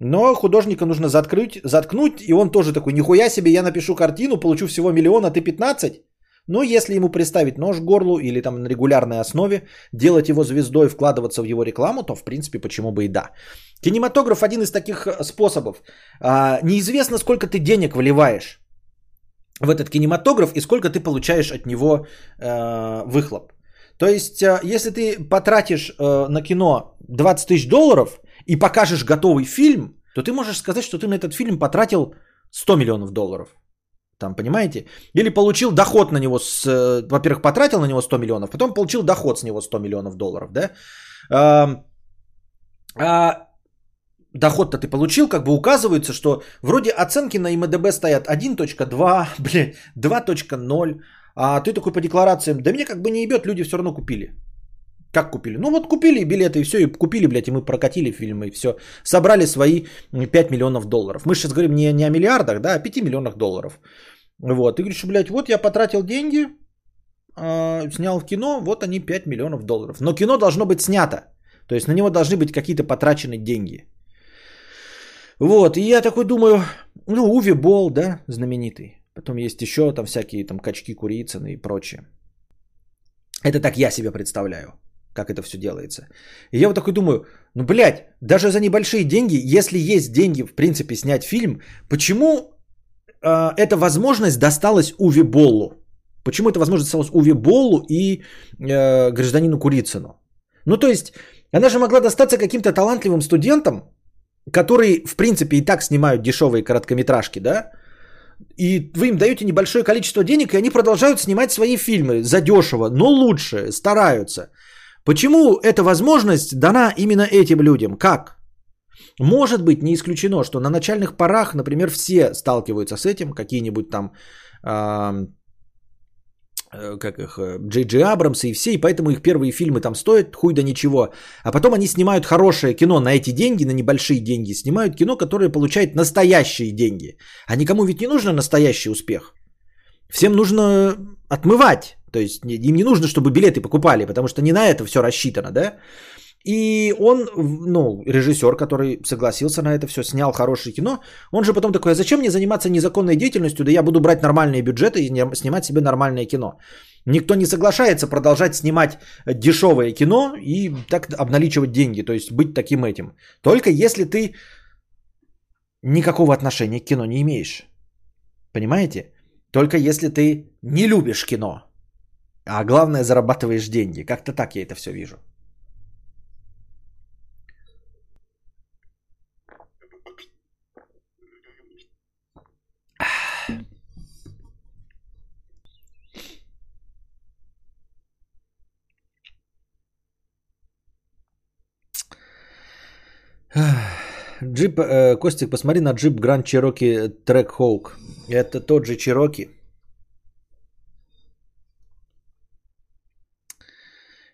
Но художника нужно заткнуть, заткнуть, и он тоже такой, нихуя себе, я напишу картину, получу всего миллион, а ты 15? Но если ему приставить нож к горлу или там на регулярной основе, делать его звездой, вкладываться в его рекламу, то в принципе почему бы и да. Кинематограф один из таких э, способов. А, неизвестно, сколько ты денег вливаешь в этот кинематограф и сколько ты получаешь от него э, выхлоп. То есть, э, если ты потратишь э, на кино 20 тысяч долларов и покажешь готовый фильм, то ты можешь сказать, что ты на этот фильм потратил 100 миллионов долларов. Там, понимаете? Или получил доход на него, с, э, во-первых, потратил на него 100 миллионов, потом получил доход с него 100 миллионов долларов, да? А, а доход-то ты получил, как бы указывается, что вроде оценки на МДБ стоят 1.2, блин, 2.0, а ты такой по декларациям, да мне как бы не ебет, люди все равно купили. Как купили? Ну вот купили билеты и все, и купили, блядь, и мы прокатили фильмы, и все. Собрали свои 5 миллионов долларов. Мы сейчас говорим не, не о миллиардах, да, а о 5 миллионах долларов. Вот, ты говоришь, блядь, вот я потратил деньги, э, снял в кино, вот они 5 миллионов долларов. Но кино должно быть снято. То есть на него должны быть какие-то потрачены деньги. Вот, и я такой думаю, ну, Уви Бол, да, знаменитый. Потом есть еще там всякие там качки Курицыны и прочее. Это так я себе представляю, как это все делается. И я вот такой думаю, ну, блядь, даже за небольшие деньги, если есть деньги, в принципе, снять фильм, почему э, эта возможность досталась Уви Боллу? Почему эта возможность досталась Уви Боллу и э, гражданину Курицыну? Ну, то есть, она же могла достаться каким-то талантливым студентам, которые, в принципе, и так снимают дешевые короткометражки, да, и вы им даете небольшое количество денег, и они продолжают снимать свои фильмы задешево, но лучше, стараются. Почему эта возможность дана именно этим людям? Как? Может быть, не исключено, что на начальных порах, например, все сталкиваются с этим, какие-нибудь там Э, как их, э, Джей Джей Абрамсы и все, и поэтому их первые фильмы там стоят хуй да ничего. А потом они снимают хорошее кино на эти деньги, на небольшие деньги, снимают кино, которое получает настоящие деньги. А никому ведь не нужно настоящий успех. Всем нужно отмывать. То есть им не нужно, чтобы билеты покупали, потому что не на это все рассчитано, да? И он, ну, режиссер, который согласился на это все, снял хорошее кино, он же потом такой, а зачем мне заниматься незаконной деятельностью, да я буду брать нормальные бюджеты и снимать себе нормальное кино. Никто не соглашается продолжать снимать дешевое кино и так обналичивать деньги, то есть быть таким этим. Только если ты никакого отношения к кино не имеешь. Понимаете? Только если ты не любишь кино, а главное зарабатываешь деньги. Как-то так я это все вижу. Джип, э, Костик, посмотри на джип Grand Cherokee Track Hawk. Это тот же Чироки.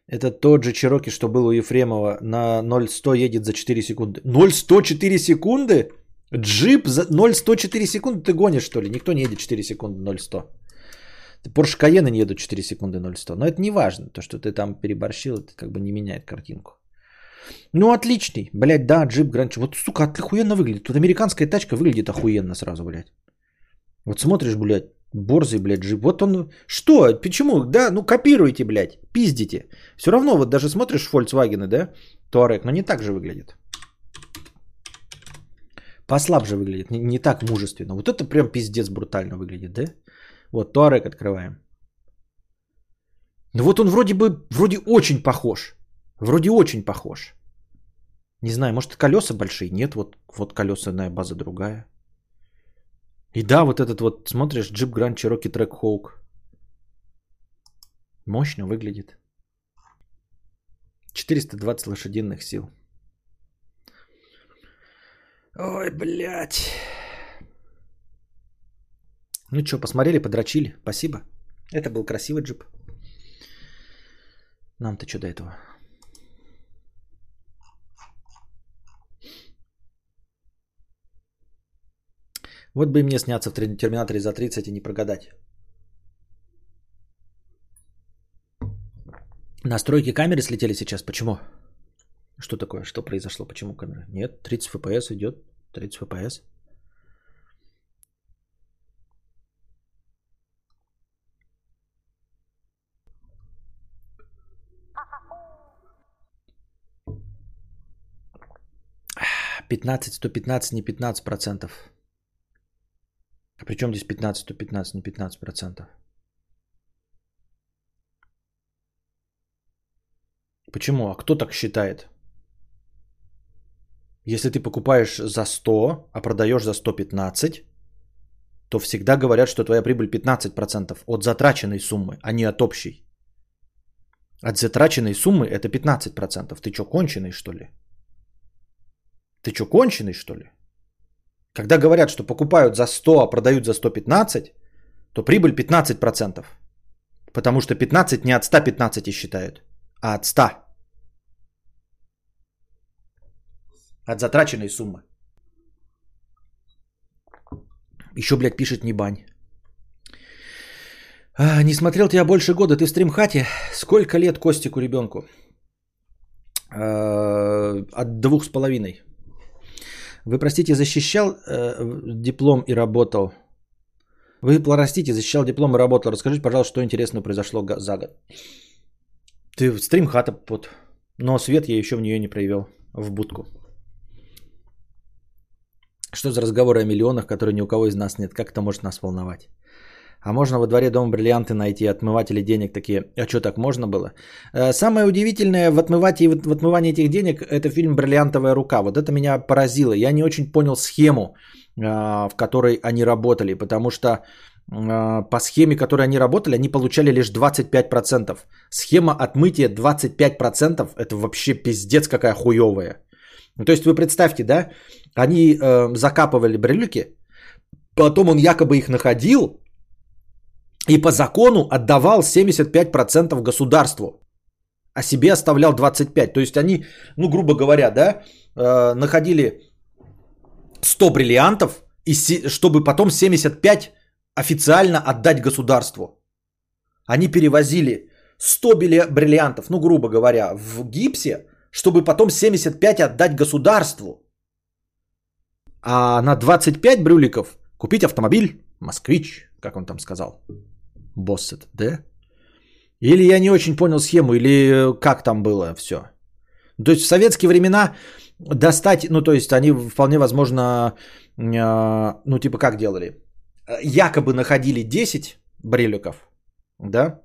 Это тот же Чироки, что был у Ефремова. На 0-100 едет за 4 секунды. 0-104 секунды? Джип за 0-104 секунды? Ты гонишь, что ли? Никто не едет 4 секунды 0-100. Porsche Cayenne не едут 4 секунды 0-100. Но это не важно. То, что ты там переборщил, это как бы не меняет картинку. Ну, отличный. Блядь, да, джип Гранч. Вот, сука, охуенно выглядит. Тут американская тачка выглядит охуенно сразу, блядь. Вот смотришь, блядь, борзый, блядь, джип. Вот он... Что? Почему? Да, ну копируйте, блядь. Пиздите. Все равно, вот даже смотришь Volkswagen, да? Туарек, но не так же выглядит. Послабже выглядит, не, не так мужественно. Вот это прям пиздец брутально выглядит, да? Вот Туарек открываем. Ну вот он вроде бы, вроде очень похож. Вроде очень похож. Не знаю, может колеса большие? Нет, вот, вот колесная база другая. И да, вот этот вот, смотришь, Jeep Grand Cherokee Trackhawk. Мощно выглядит. 420 лошадиных сил. Ой, блядь. Ну что, посмотрели, подрочили. Спасибо. Это был красивый джип. Нам-то что до этого? Вот бы и мне сняться в Терминаторе за 30 и не прогадать. Настройки камеры слетели сейчас. Почему? Что такое? Что произошло? Почему камера? Нет, 30 FPS идет. 30 FPS. Пятнадцать, сто пятнадцать, не пятнадцать процентов. А при здесь 15, 115, не 15 процентов? Почему? А кто так считает? Если ты покупаешь за 100, а продаешь за 115, то всегда говорят, что твоя прибыль 15% от затраченной суммы, а не от общей. От затраченной суммы это 15%. Ты что, конченый, что ли? Ты что, конченый, что ли? Когда говорят, что покупают за 100, а продают за 115, то прибыль 15%. Потому что 15 не от 115 считают, а от 100. От затраченной суммы. Еще, блядь, пишет не бань. А, не смотрел тебя больше года, ты в стримхате. Сколько лет Костику ребенку? А, от двух с половиной. Вы, простите, защищал э, диплом и работал? Вы, простите, защищал диплом и работал. Расскажите, пожалуйста, что интересного произошло за год. Ты в стрим хата под. Но свет я еще в нее не проявил. В будку. Что за разговоры о миллионах, которые ни у кого из нас нет? Как это может нас волновать? А можно во дворе дома бриллианты найти, отмыватели денег такие. А что, так можно было? Э, самое удивительное в отмывании, в отмывании этих денег – это фильм «Бриллиантовая рука». Вот это меня поразило. Я не очень понял схему, э, в которой они работали, потому что э, по схеме, которой они работали, они получали лишь 25%. Схема отмытия 25% – это вообще пиздец какая хуевая. Ну, то есть вы представьте, да, они э, закапывали брелюки, потом он якобы их находил, и по закону отдавал 75% государству, а себе оставлял 25%. То есть они, ну грубо говоря, да, э, находили 100 бриллиантов, и чтобы потом 75 официально отдать государству. Они перевозили 100 бриллиантов, ну грубо говоря, в гипсе, чтобы потом 75 отдать государству. А на 25 брюликов купить автомобиль «Москвич», как он там сказал. Боссет, да? Или я не очень понял схему, или э, как там было все. То есть в советские времена достать, ну то есть они вполне возможно, э, ну типа как делали? Якобы находили 10 бреликов, да?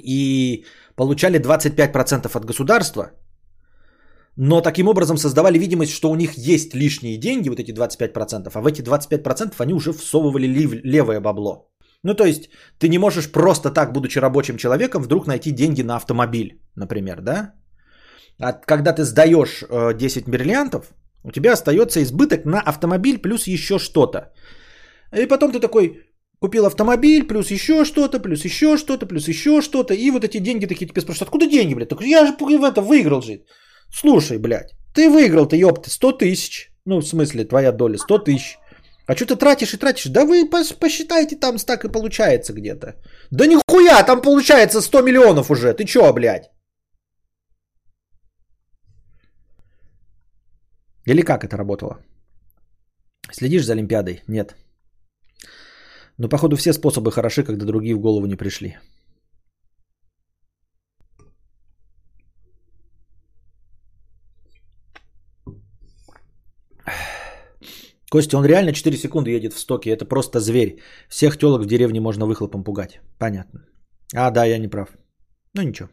И получали 25% от государства, но таким образом создавали видимость, что у них есть лишние деньги, вот эти 25%, а в эти 25% они уже всовывали левое бабло. Ну, то есть, ты не можешь просто так, будучи рабочим человеком, вдруг найти деньги на автомобиль, например, да? А когда ты сдаешь 10 э, бриллиантов, у тебя остается избыток на автомобиль плюс еще что-то. И потом ты такой, купил автомобиль, плюс еще что-то, плюс еще что-то, плюс еще что-то. И вот эти деньги такие тебе спрашивают, откуда деньги, блядь? Так я же в это выиграл же. Слушай, блядь, ты выиграл, ты ёпты, 100 тысяч. Ну, в смысле, твоя доля, 100 тысяч. А что ты тратишь и тратишь? Да вы посчитайте, там так и получается где-то. Да нихуя, там получается 100 миллионов уже. Ты чё, блядь? Или как это работало? Следишь за Олимпиадой? Нет. Но походу все способы хороши, когда другие в голову не пришли. Костя, он реально 4 секунды едет в стоке. Это просто зверь. Всех телок в деревне можно выхлопом пугать. Понятно. А, да, я не прав. Ну ничего.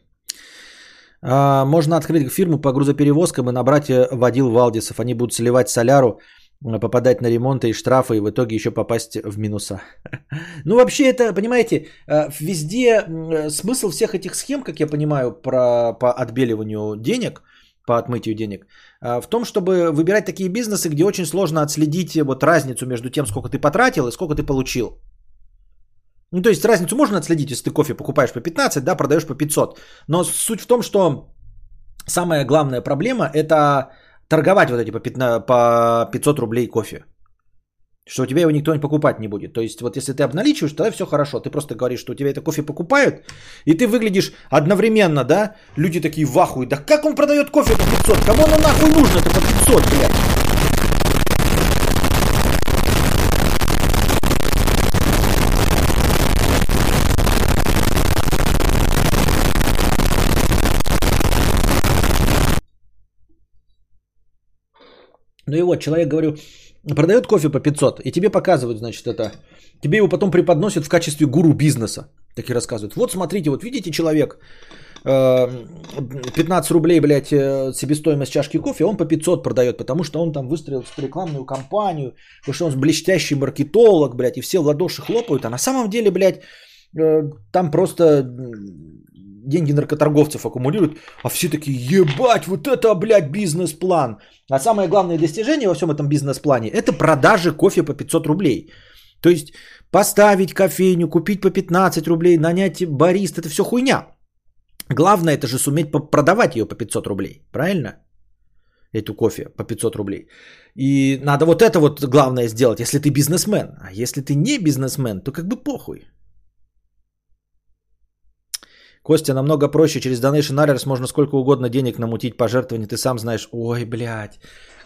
А, можно открыть фирму по грузоперевозкам и набрать э, водил Валдисов. Они будут сливать соляру, э, попадать на ремонты и штрафы, и в итоге еще попасть в минуса. Ну, вообще, это, понимаете, э, везде смысл всех этих схем, как я понимаю, про, по отбеливанию денег, по отмытию денег, в том, чтобы выбирать такие бизнесы, где очень сложно отследить вот разницу между тем, сколько ты потратил и сколько ты получил. Ну, то есть разницу можно отследить, если ты кофе покупаешь по 15, да, продаешь по 500. Но суть в том, что самая главная проблема – это торговать вот эти по 500 рублей кофе. Что у тебя его никто не покупать не будет. То есть вот если ты обналичиваешь, тогда все хорошо. Ты просто говоришь, что у тебя это кофе покупают, и ты выглядишь одновременно, да? Люди такие в ахуе. Да как он продает кофе по 500? Кому оно нахуй нужно это по 500, блядь? Ну и вот, человек, говорю, продает кофе по 500, и тебе показывают, значит, это. Тебе его потом преподносят в качестве гуру бизнеса. Так и рассказывают. Вот смотрите, вот видите человек, 15 э, рублей, блядь, э, себестоимость чашки кофе, он по 500 продает, потому что он там выстроил рекламную кампанию, потому что он блестящий маркетолог, блядь, и все в ладоши хлопают, а на самом деле, блядь, э, там просто деньги наркоторговцев аккумулируют, а все такие, ебать, вот это, блядь, бизнес-план. А самое главное достижение во всем этом бизнес-плане – это продажи кофе по 500 рублей. То есть поставить кофейню, купить по 15 рублей, нанять барист – это все хуйня. Главное это же суметь продавать ее по 500 рублей, правильно? Эту кофе по 500 рублей. И надо вот это вот главное сделать, если ты бизнесмен. А если ты не бизнесмен, то как бы похуй. Костя, намного проще. Через Donation Alerts можно сколько угодно денег намутить пожертвования. Ты сам знаешь. Ой, блядь.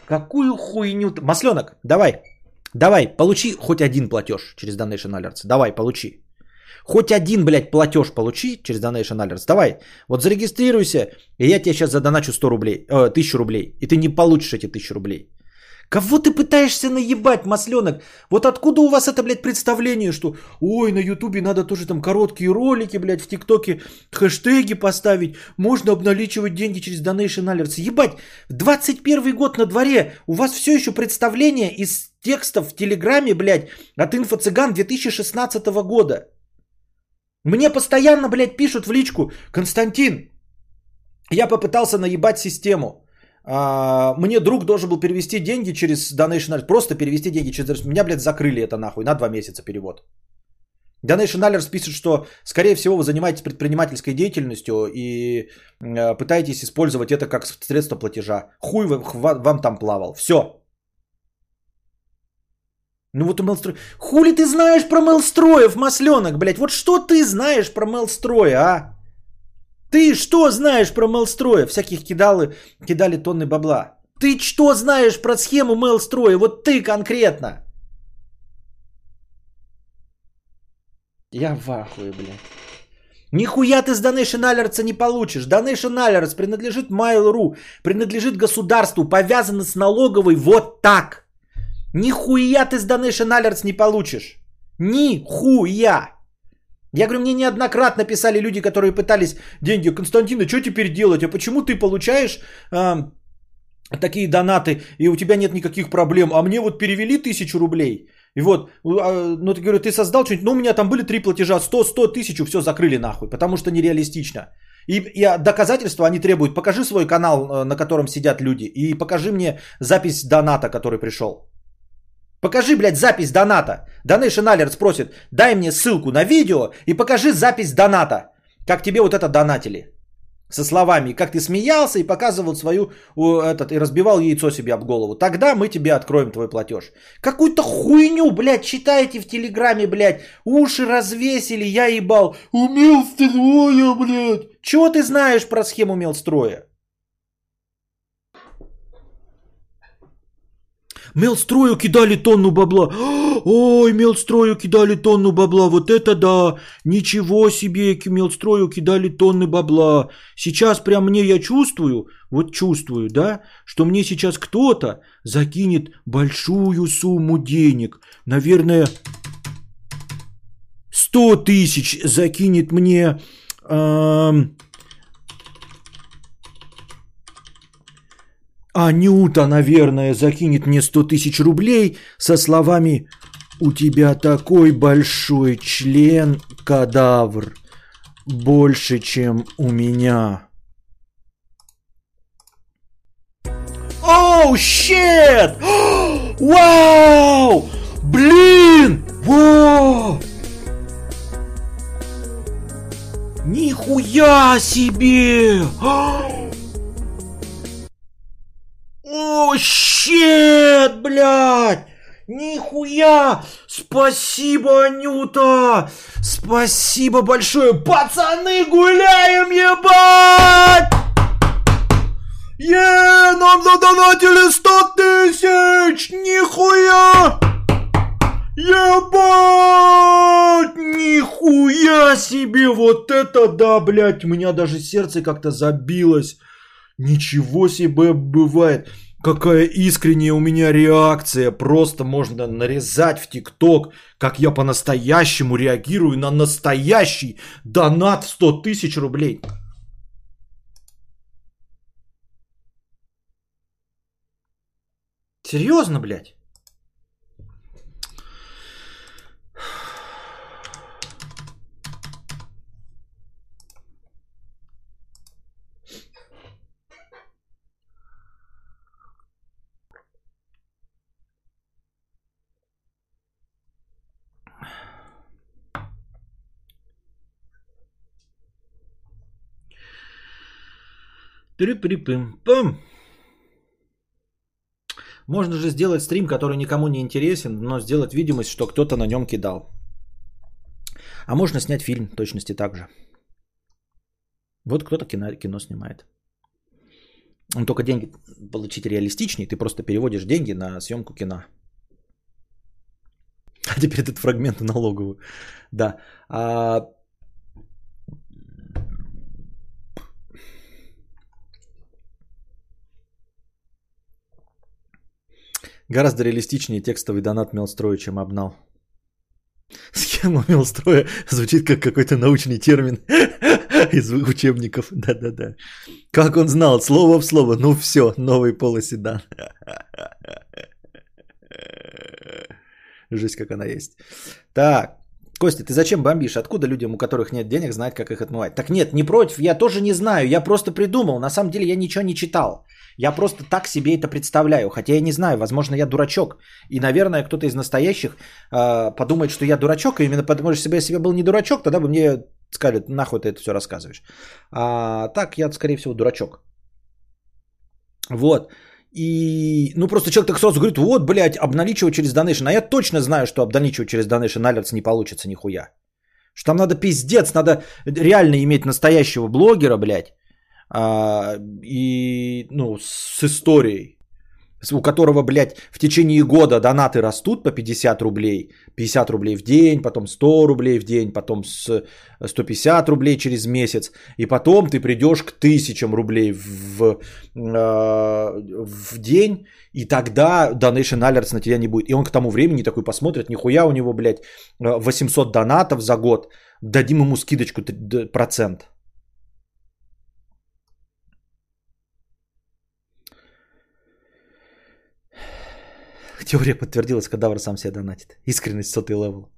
Какую хуйню. Масленок, давай. Давай, получи хоть один платеж через Donation Alerts. Давай, получи. Хоть один, блядь, платеж получи через Donation Alerts. Давай, вот зарегистрируйся, и я тебе сейчас задоначу 100 рублей, э, 1000 рублей. И ты не получишь эти 1000 рублей. Кого ты пытаешься наебать, масленок? Вот откуда у вас это, блядь, представление, что ой, на ютубе надо тоже там короткие ролики, блядь, в тиктоке хэштеги поставить, можно обналичивать деньги через Donation Alerts. Ебать, 21 год на дворе, у вас все еще представление из текстов в Телеграме, блядь, от инфо-цыган 2016 года. Мне постоянно, блядь, пишут в личку, Константин, я попытался наебать систему. А, мне друг должен был перевести деньги через Donation Alerts. Просто перевести деньги через... Меня, блядь, закрыли это нахуй. На два месяца перевод. Donation Alerts пишет, что, скорее всего, вы занимаетесь предпринимательской деятельностью и э, пытаетесь использовать это как средство платежа. Хуй вам, вам там плавал. Все. Ну вот у Мелстроя. Хули ты знаешь про Мелстроев, масленок, блядь? Вот что ты знаешь про Мелстроя, а? Ты что знаешь про Мелстроя? Всяких кидалы, кидали тонны бабла. Ты что знаешь про схему Мелстроя? Вот ты конкретно. Я в ахуе, блядь. Нихуя ты с Donation Alerts не получишь. Donation Alerts принадлежит Mail.ru, принадлежит государству, повязано с налоговой вот так. Нихуя ты с Donation Alerts не получишь. Нихуя. Я говорю, мне неоднократно писали люди, которые пытались деньги. Константина, что теперь делать? А почему ты получаешь э, такие донаты, и у тебя нет никаких проблем? А мне вот перевели тысячу рублей. И вот, а, ну ты говорю, ты создал что-нибудь, ну у меня там были три платежа, 100, 100, тысячу, все закрыли нахуй, потому что нереалистично. И, и доказательства они требуют, покажи свой канал, э, на котором сидят люди, и покажи мне запись доната, который пришел. Покажи, блядь, запись доната. Donation Alerts просит, дай мне ссылку на видео и покажи запись доната. Как тебе вот это донатили. Со словами, как ты смеялся и показывал свою, этот, и разбивал яйцо себе об голову. Тогда мы тебе откроем твой платеж. Какую-то хуйню, блядь, читаете в Телеграме, блядь. Уши развесили, я ебал. Умел строя, блядь. Чего ты знаешь про схему умел строя? Мелстрою кидали тонну бабла. Ой, Мелстрою кидали тонну бабла. Вот это да. Ничего себе, Мелстрою кидали тонны бабла. Сейчас прям мне я чувствую, вот чувствую, да, что мне сейчас кто-то закинет большую сумму денег. Наверное, 100 тысяч закинет мне... Эм, Анюта, наверное, закинет мне 100 тысяч рублей со словами «У тебя такой большой член, кадавр, больше, чем у меня». Оу, oh, щет! Вау! Блин! Вау! Нихуя себе! О, щет, блядь! Нихуя! Спасибо, Анюта! Спасибо большое! Пацаны, гуляем, ебать! Е, нам задонатили 100 тысяч! Нихуя! Ебать! Нихуя себе! Вот это да, блядь! У меня даже сердце как-то забилось. Ничего себе бывает. Какая искренняя у меня реакция. Просто можно нарезать в ТикТок, как я по-настоящему реагирую на настоящий донат 100 тысяч рублей. Серьезно, блядь? Тры-при-пым-пам. Можно же сделать стрим, который никому не интересен, но сделать видимость, что кто-то на нем кидал. А можно снять фильм точности так же. Вот кто-то кино, кино снимает. Он только деньги получить реалистичнее, ты просто переводишь деньги на съемку кино. А теперь этот фрагмент налоговую. Да. А Гораздо реалистичнее текстовый донат Мелстроя, чем обнал. Схема Мелстроя звучит как какой-то научный термин из учебников. Да-да-да. Как он знал, слово в слово. Ну все, новый полоседан. Жесть, как она есть. Так, Костя, ты зачем бомбишь? Откуда людям, у которых нет денег, знать, как их отмывать? Так нет, не против, я тоже не знаю, я просто придумал. На самом деле я ничего не читал. Я просто так себе это представляю, хотя я не знаю, возможно, я дурачок. И, наверное, кто-то из настоящих э, подумает, что я дурачок, и именно потому что если бы я был не дурачок, тогда бы мне сказали, нахуй ты это все рассказываешь. А так я, скорее всего, дурачок. Вот. И, ну, просто человек так сразу говорит, вот, блядь, обналичивать через Donation. А я точно знаю, что обналичивать через Donation Alerts не получится нихуя. Что там надо пиздец, надо реально иметь настоящего блогера, блядь, а, и, ну, с историей, у которого, блядь, в течение года донаты растут по 50 рублей, 50 рублей в день, потом 100 рублей в день, потом с 150 рублей через месяц, и потом ты придешь к тысячам рублей в, а, в день, и тогда Donation Alerts на тебя не будет. И он к тому времени такой посмотрит, нихуя у него, блядь, 800 донатов за год, дадим ему скидочку процент. Теория подтвердилась, кадавр сам себя донатит. Искренность сотый level.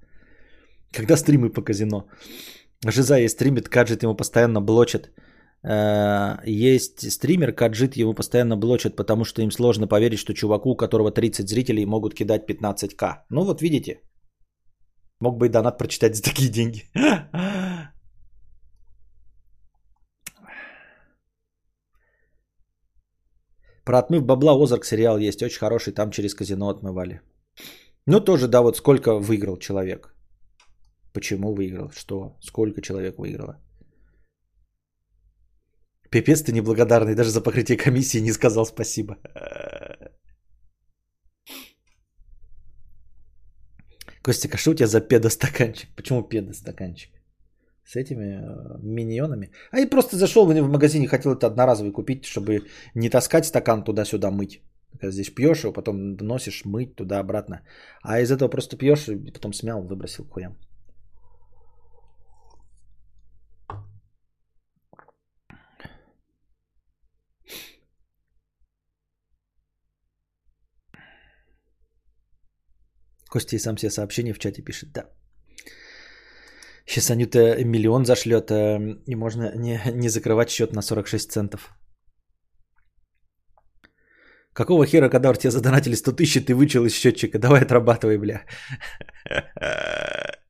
Когда стримы по казино? Жиза есть стримит, каджит ему постоянно блочат. Э, есть стример, каджит ему постоянно блочат, потому что им сложно поверить, что чуваку, у которого 30 зрителей, могут кидать 15к. Ну вот видите. Мог бы и донат прочитать за такие деньги. Про отмыв бабла Озарк сериал есть, очень хороший, там через казино отмывали. Ну тоже, да, вот сколько выиграл человек. Почему выиграл, что, сколько человек выиграло. Пипец ты неблагодарный, даже за покрытие комиссии не сказал спасибо. Костик а что у тебя за педостаканчик? Почему педостаканчик? С этими э, миньонами? А я просто зашел в магазине, хотел это одноразовый купить, чтобы не таскать стакан туда-сюда мыть. Здесь пьешь его, потом носишь мыть туда-обратно. А из этого просто пьешь и потом смял, выбросил хуям. Костя и сам себе сообщение в чате пишет, да. Сейчас Анюта миллион зашлет, э, и можно не, не закрывать счет на 46 центов. Какого хера, когда тебе задонатили 100 тысяч, ты вычел из счетчика? Давай отрабатывай, бля.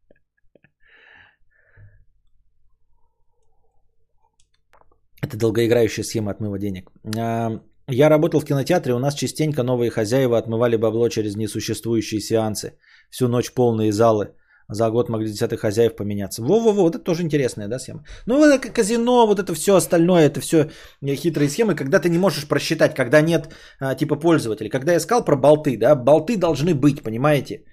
Это долгоиграющая схема отмыва денег. А, я работал в кинотеатре, у нас частенько новые хозяева отмывали бабло через несуществующие сеансы. Всю ночь полные залы. За год могли десятых хозяев поменяться. Во-во-во, вот это тоже интересная, да, схема. Ну, вот это казино, вот это все остальное, это все хитрые схемы, когда ты не можешь просчитать, когда нет а, типа пользователей. Когда я сказал про болты, да, болты должны быть, понимаете?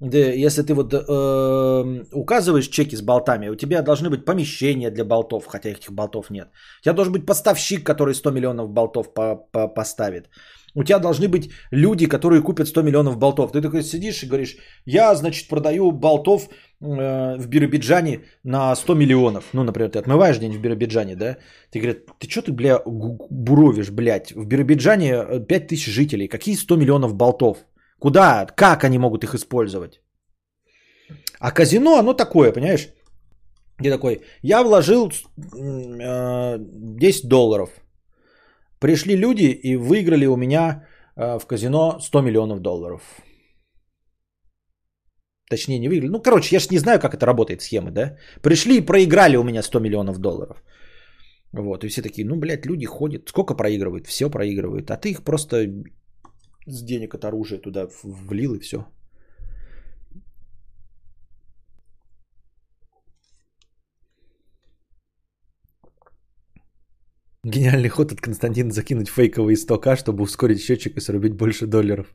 Да, если ты вот э, указываешь чеки с болтами, у тебя должны быть помещения для болтов, хотя этих болтов нет. У тебя должен быть поставщик, который 100 миллионов болтов по -по поставит. У тебя должны быть люди, которые купят 100 миллионов болтов. Ты такой сидишь и говоришь, я, значит, продаю болтов э, в Биробиджане на 100 миллионов. Ну, например, ты отмываешь день в Биробиджане, да? Ты говорят, ты что ты, бля, буровишь, блядь? В Биробиджане 5000 жителей. Какие 100 миллионов болтов? Куда, как они могут их использовать? А казино, оно такое, понимаешь? Где такой, я вложил 10 долларов. Пришли люди и выиграли у меня в казино 100 миллионов долларов. Точнее, не выиграли. Ну, короче, я же не знаю, как это работает схемы, да? Пришли и проиграли у меня 100 миллионов долларов. Вот, и все такие, ну, блядь, люди ходят. Сколько проигрывают? Все проигрывают. А ты их просто с денег от оружия туда влил и все. Гениальный ход от Константина закинуть фейковые 100к, чтобы ускорить счетчик и срубить больше долларов.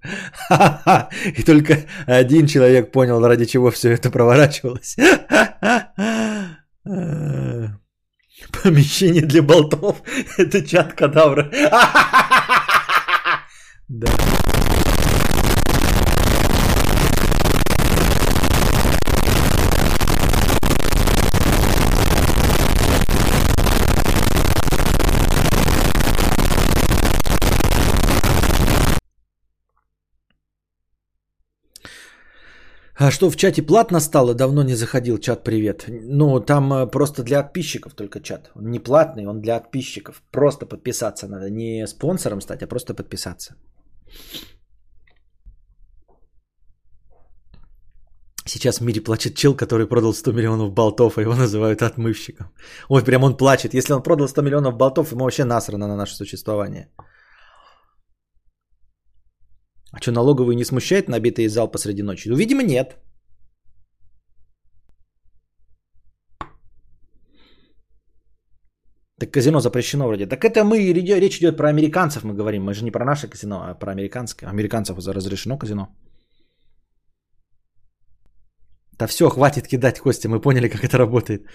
И только один человек понял, ради чего все это проворачивалось. Помещение для болтов. Это чат кадавра. Да. А что в чате платно стало? Давно не заходил чат привет. Ну, там э, просто для подписчиков только чат. Он не платный, он для подписчиков. Просто подписаться надо. Не спонсором стать, а просто подписаться. Сейчас в мире плачет чел, который продал 100 миллионов болтов, а его называют отмывщиком. Ой, прям он плачет. Если он продал 100 миллионов болтов, ему вообще насрано на наше существование. А что, налоговый не смущает набитый зал посреди ночи? Ну, видимо, нет. Так казино запрещено вроде. Так это мы, речь идет про американцев, мы говорим. Мы же не про наше казино, а про американское. Американцев разрешено казино. Да все, хватит кидать кости, мы поняли, как это работает.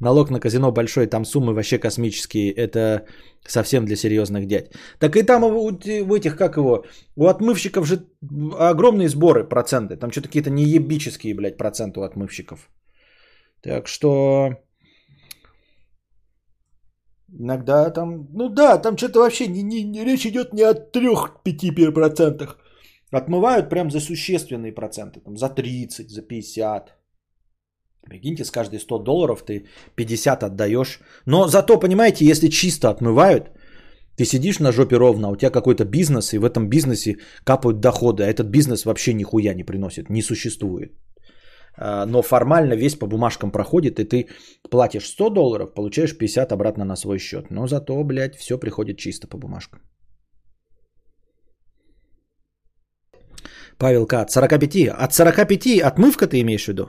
Налог на казино большой, там суммы вообще космические. Это совсем для серьезных дядь. Так и там у, у этих, как его, у отмывщиков же огромные сборы, проценты. Там что-то какие-то неебические, блядь, проценты у отмывщиков. Так что... Иногда там, ну да, там что-то вообще не, не, не, речь идет не о 3-5%. Отмывают прям за существенные проценты, там, за 30, за 50. Прикиньте, с каждой 100 долларов ты 50 отдаешь. Но зато, понимаете, если чисто отмывают, ты сидишь на жопе ровно, а у тебя какой-то бизнес, и в этом бизнесе капают доходы, а этот бизнес вообще нихуя не приносит, не существует. А, но формально весь по бумажкам проходит, и ты платишь 100 долларов, получаешь 50 обратно на свой счет. Но зато, блядь, все приходит чисто по бумажкам. Павел К. От 45. От 45 отмывка ты имеешь в виду?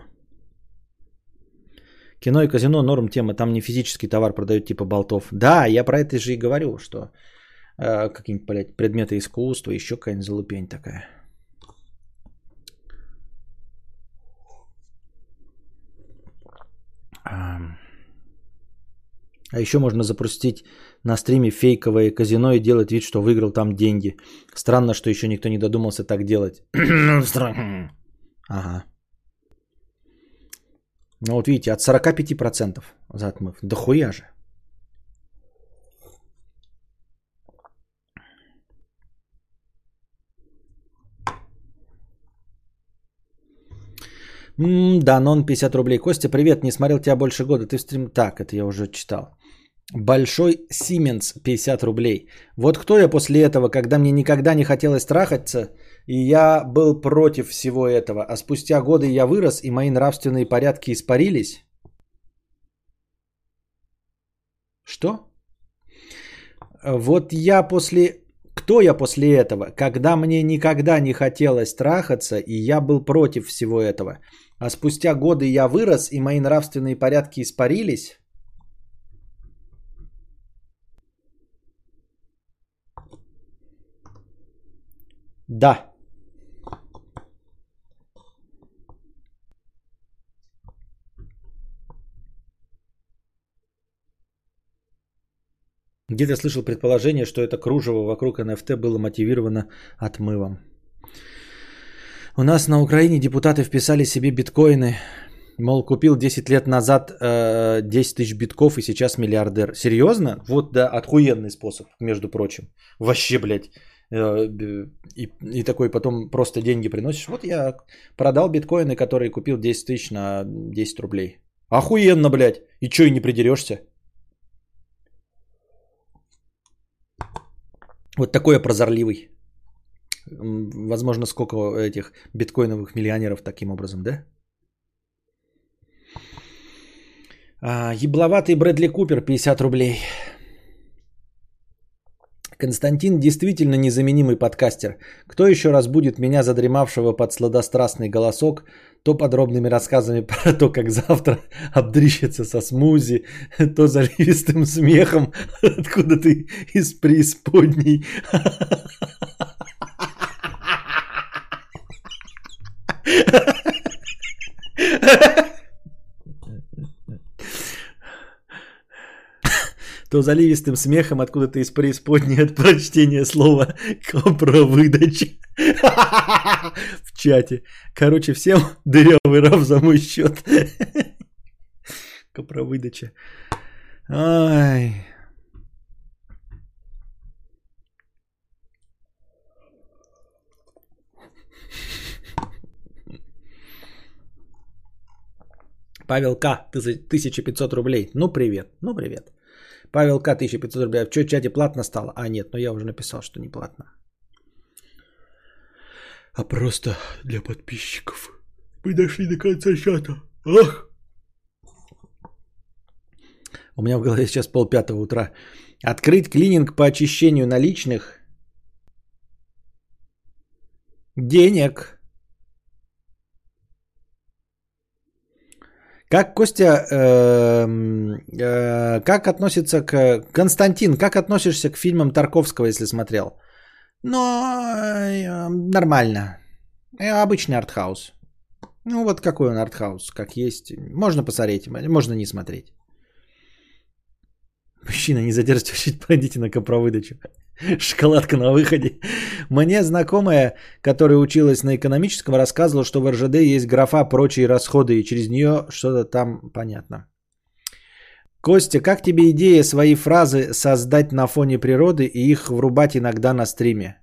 Кино и казино норм тема, там не физический товар продают типа болтов. Да, я про это же и говорю, что э, какие-нибудь, блядь, предметы искусства, еще какая-нибудь залупень такая. А еще можно запустить на стриме фейковое казино и делать вид, что выиграл там деньги. Странно, что еще никто не додумался так делать. ага. Ну вот видите, от 45% за отмыв. Да хуя же. М да, нон 50 рублей. Костя, привет, не смотрел тебя больше года. Ты в стрим... Так, это я уже читал. Большой Сименс 50 рублей. Вот кто я после этого, когда мне никогда не хотелось трахаться, и я был против всего этого, а спустя годы я вырос, и мои нравственные порядки испарились? Что? Вот я после... Кто я после этого? Когда мне никогда не хотелось трахаться, и я был против всего этого. А спустя годы я вырос, и мои нравственные порядки испарились? Да. Где-то слышал предположение, что это кружево вокруг NFT было мотивировано отмывом. У нас на Украине депутаты вписали себе биткоины. Мол, купил 10 лет назад э, 10 тысяч битков и сейчас миллиардер. Серьезно? Вот, да, отхуенный способ, между прочим. Вообще, блядь. Э, и, и такой потом просто деньги приносишь. Вот я продал биткоины, которые купил 10 тысяч на 10 рублей. Охуенно, блядь. И чё, и не придерешься? Вот такой я прозорливый. Возможно, сколько этих биткоиновых миллионеров таким образом, да? А, ебловатый Брэдли Купер 50 рублей. Константин действительно незаменимый подкастер. Кто еще разбудит меня, задремавшего под сладострастный голосок, то подробными рассказами про то, как завтра обдрищется со смузи, то заливистым смехом, откуда ты из преисподней. То заливистым смехом откуда-то из преисподней от прочтения слова «копровыдача» в чате. Короче, всем дырявый раб за мой счет. Копровыдача. Ай. Павел К. 1500 рублей. Ну, привет. Ну, привет. Павел К. 1500 рублей. А что, в чате платно стало? А, нет, но я уже написал, что не платно. А просто для подписчиков. Мы дошли до конца чата. Ах! У меня в голове сейчас пол пятого утра. Открыть клининг по очищению наличных. Денег. Как Костя, э, э, как относится к Константин, как относишься к фильмам Тарковского, если смотрел? Ну, э, нормально. Э, обычный артхаус. Ну вот какой он артхаус, как есть. Можно посмотреть, можно не смотреть. Мужчина, не задерживайтесь, пройдите на копровыдачу. Шоколадка на выходе. Мне знакомая, которая училась на экономическом, рассказывала, что в РЖД есть графа «Прочие расходы», и через нее что-то там понятно. Костя, как тебе идея свои фразы создать на фоне природы и их врубать иногда на стриме?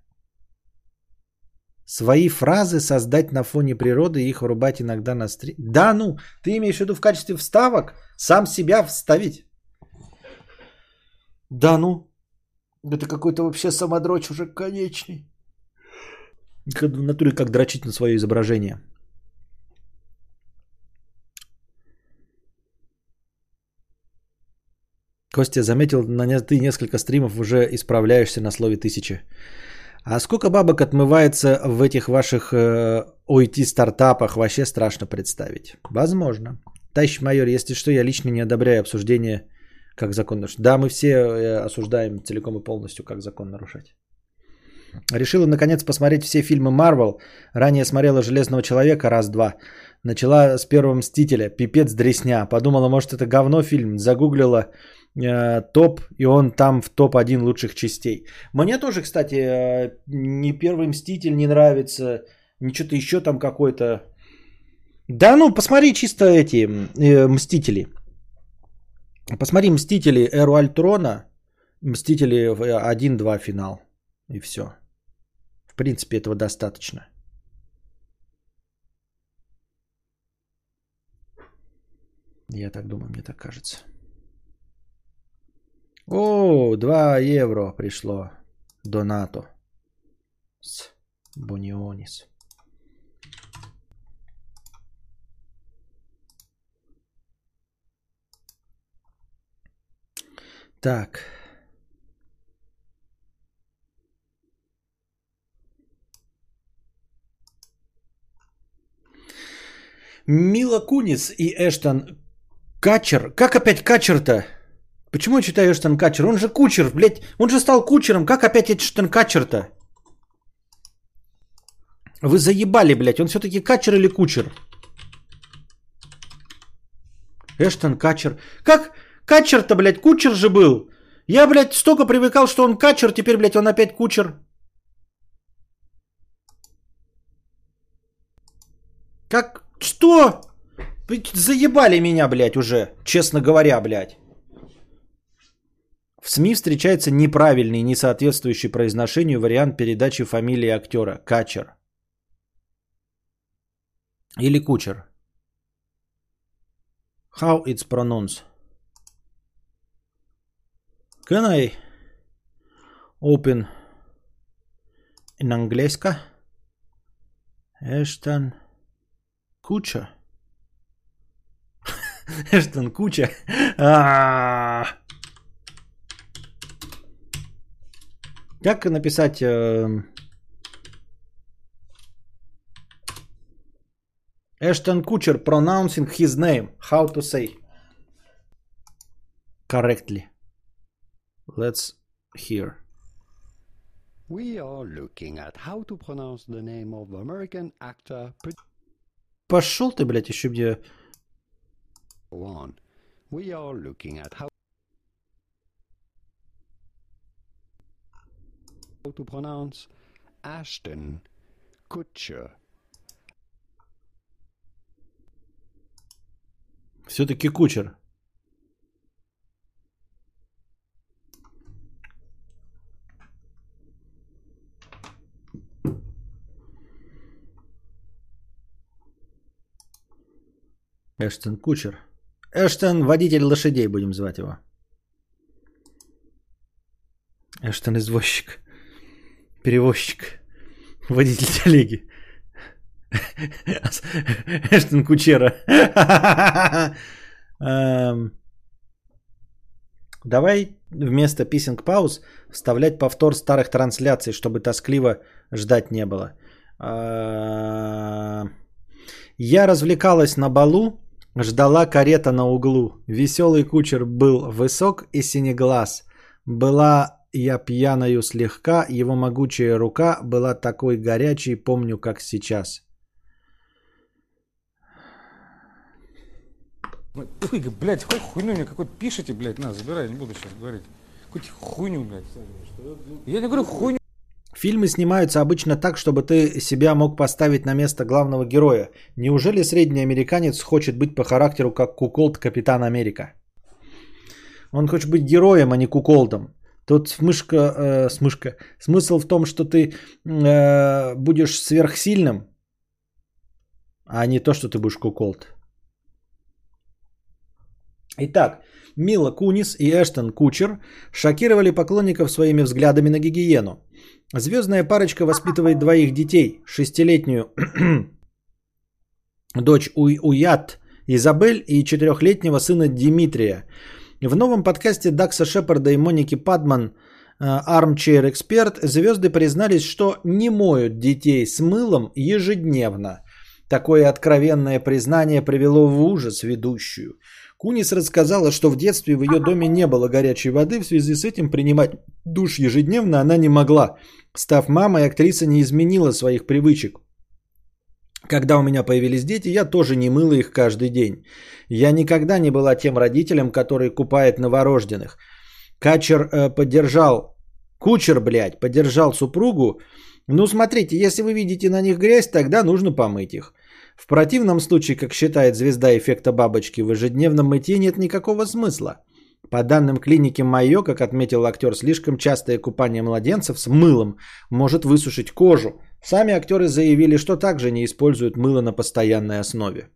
Свои фразы создать на фоне природы и их врубать иногда на стриме? Да ну, ты имеешь в виду в качестве вставок сам себя вставить? Да ну, это какой-то вообще самодрочь уже конечный. В натуре как дрочить на свое изображение. Костя заметил, на ты несколько стримов уже исправляешься на слове тысячи. А сколько бабок отмывается в этих ваших э, OIT-стартапах, вообще страшно представить. Возможно. Товарищ майор, если что, я лично не одобряю обсуждение как закон нарушать. Да, мы все э, осуждаем целиком и полностью, как закон нарушать. Решила наконец посмотреть все фильмы Марвел. Ранее смотрела Железного человека раз-два. Начала с первого Мстителя. Пипец дресня. Подумала, может это говно фильм. Загуглила э, топ, и он там в топ-1 лучших частей. Мне тоже, кстати, э, ни первый Мститель не нравится, ни что-то еще там какой-то. Да ну, посмотри чисто эти э, Мстители. Посмотри Мстители Эру Альтрона, Мстители 1-2 финал. И все. В принципе, этого достаточно. Я так думаю, мне так кажется. О, 2 евро пришло. Донато. С Бонионис. Так. Мила Кунис и Эштон Качер? Как опять Качер-то? Почему я читаю Эштон Качер? Он же кучер, блядь. Он же стал кучером. Как опять Эштон Качер-то? Вы заебали, блядь. Он все-таки качер или кучер? Эштон Качер. Как качер-то, блядь? Кучер же был. Я, блядь, столько привыкал, что он качер. Теперь, блядь, он опять кучер. Как? Что? Заебали меня, блядь, уже, честно говоря, блядь. В СМИ встречается неправильный, не соответствующий произношению вариант передачи фамилии актера. Качер. Или кучер. How it's pronounced? Can I open in английска? Эштон Куча. Эштон Куча. Как написать Эштон Кучер pronouncing his name. How to say correctly. Let's hear. We are looking at how to pronounce the name of American actor Пошел ты, блядь, еще где... One. We are looking at how to pronounce Ashton Kutcher. Все-таки кучер. Эштон Кучер. Эштон водитель лошадей, будем звать его. Эштон извозчик. Перевозчик. Водитель телеги. Эштон Кучера. Эм, давай вместо писинг пауз вставлять повтор старых трансляций, чтобы тоскливо ждать не было. Эм, я развлекалась на балу, Ждала карета на углу. Веселый кучер был высок и синеглаз. Была я пьяною слегка, его могучая рука была такой горячей, помню, как сейчас. Ой, блядь, хоть хуйню мне какой-то пишите, блядь, на, забирай, не буду сейчас говорить. Какую-то хуйню, блядь. Я не говорю хуйню. Фильмы снимаются обычно так, чтобы ты себя мог поставить на место главного героя. Неужели средний американец хочет быть по характеру как Куколд Капитан Америка? Он хочет быть героем, а не куколдом. Тут смышка, э, смышка. Смысл в том, что ты э, будешь сверхсильным, а не то, что ты будешь куколд. Итак, Мила Кунис и Эштон Кучер шокировали поклонников своими взглядами на гигиену. Звездная парочка воспитывает двоих детей. Шестилетнюю дочь Уят Изабель и четырехлетнего сына Димитрия. В новом подкасте Дакса Шепарда и Моники Падман э, Armchair Expert звезды признались, что не моют детей с мылом ежедневно. Такое откровенное признание привело в ужас ведущую. Кунис рассказала, что в детстве в ее доме не было горячей воды, в связи с этим принимать душ ежедневно она не могла. Став мамой, актриса не изменила своих привычек. Когда у меня появились дети, я тоже не мыла их каждый день. Я никогда не была тем родителем, который купает новорожденных. Качер э, поддержал, кучер, блядь, поддержал супругу. Ну, смотрите, если вы видите на них грязь, тогда нужно помыть их. В противном случае, как считает звезда эффекта бабочки, в ежедневном мытье нет никакого смысла. По данным клиники Майо, как отметил актер, слишком частое купание младенцев с мылом может высушить кожу. Сами актеры заявили, что также не используют мыло на постоянной основе.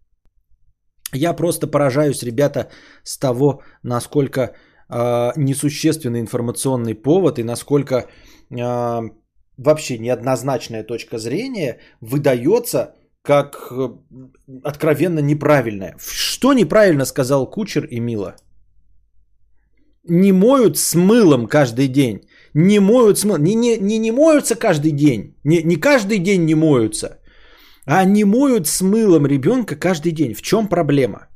Я просто поражаюсь, ребята, с того, насколько э, несущественный информационный повод и насколько э, вообще неоднозначная точка зрения выдается как э, откровенно неправильная. Что неправильно сказал Кучер и Мила? Не моют с мылом каждый день. Не моют с мылом. Не, не, не, не моются каждый день. Не, не каждый день не моются. А не моют с мылом ребенка каждый день. В чем проблема?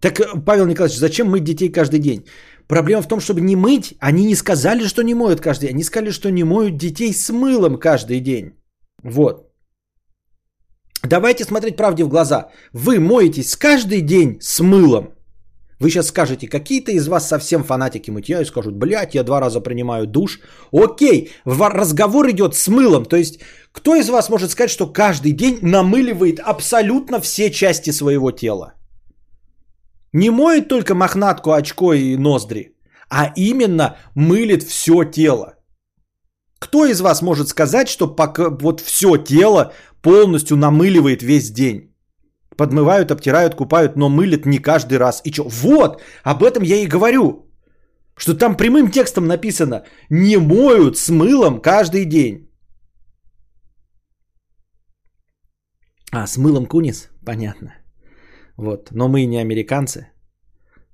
Так, э, Павел Николаевич, зачем мыть детей каждый день? Проблема в том, чтобы не мыть. Они не сказали, что не моют каждый день. Они сказали, что не моют детей с мылом каждый день. Вот. Давайте смотреть правде в глаза. Вы моетесь каждый день с мылом. Вы сейчас скажете, какие-то из вас совсем фанатики мытья и скажут, блядь, я два раза принимаю душ. Окей, разговор идет с мылом. То есть, кто из вас может сказать, что каждый день намыливает абсолютно все части своего тела? Не моет только мохнатку, очко и ноздри, а именно мылит все тело. Кто из вас может сказать, что пока вот все тело полностью намыливает весь день. Подмывают, обтирают, купают, но мылят не каждый раз. И что? Вот, об этом я и говорю. Что там прямым текстом написано, не моют с мылом каждый день. А, с мылом кунис? Понятно. Вот. Но мы не американцы.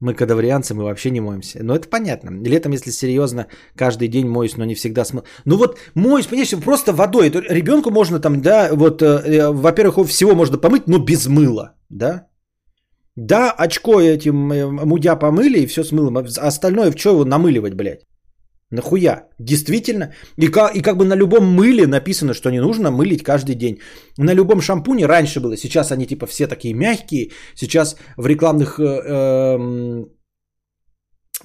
Мы кадаврианцы, мы вообще не моемся. Но это понятно. Летом, если серьезно, каждый день моюсь, но не всегда смыл. Ну вот моюсь, понимаешь, просто водой. Ребенку можно там, да, вот, э, э, во-первых, всего можно помыть, но без мыла, да. Да, очко этим э, мудя помыли и все с мылом. А остальное в что его намыливать, блядь? Нахуя? Действительно? И как, и как бы на любом мыле написано, что не нужно мылить каждый день. На любом шампуне раньше было. Сейчас они типа все такие мягкие. Сейчас в рекламных э, э,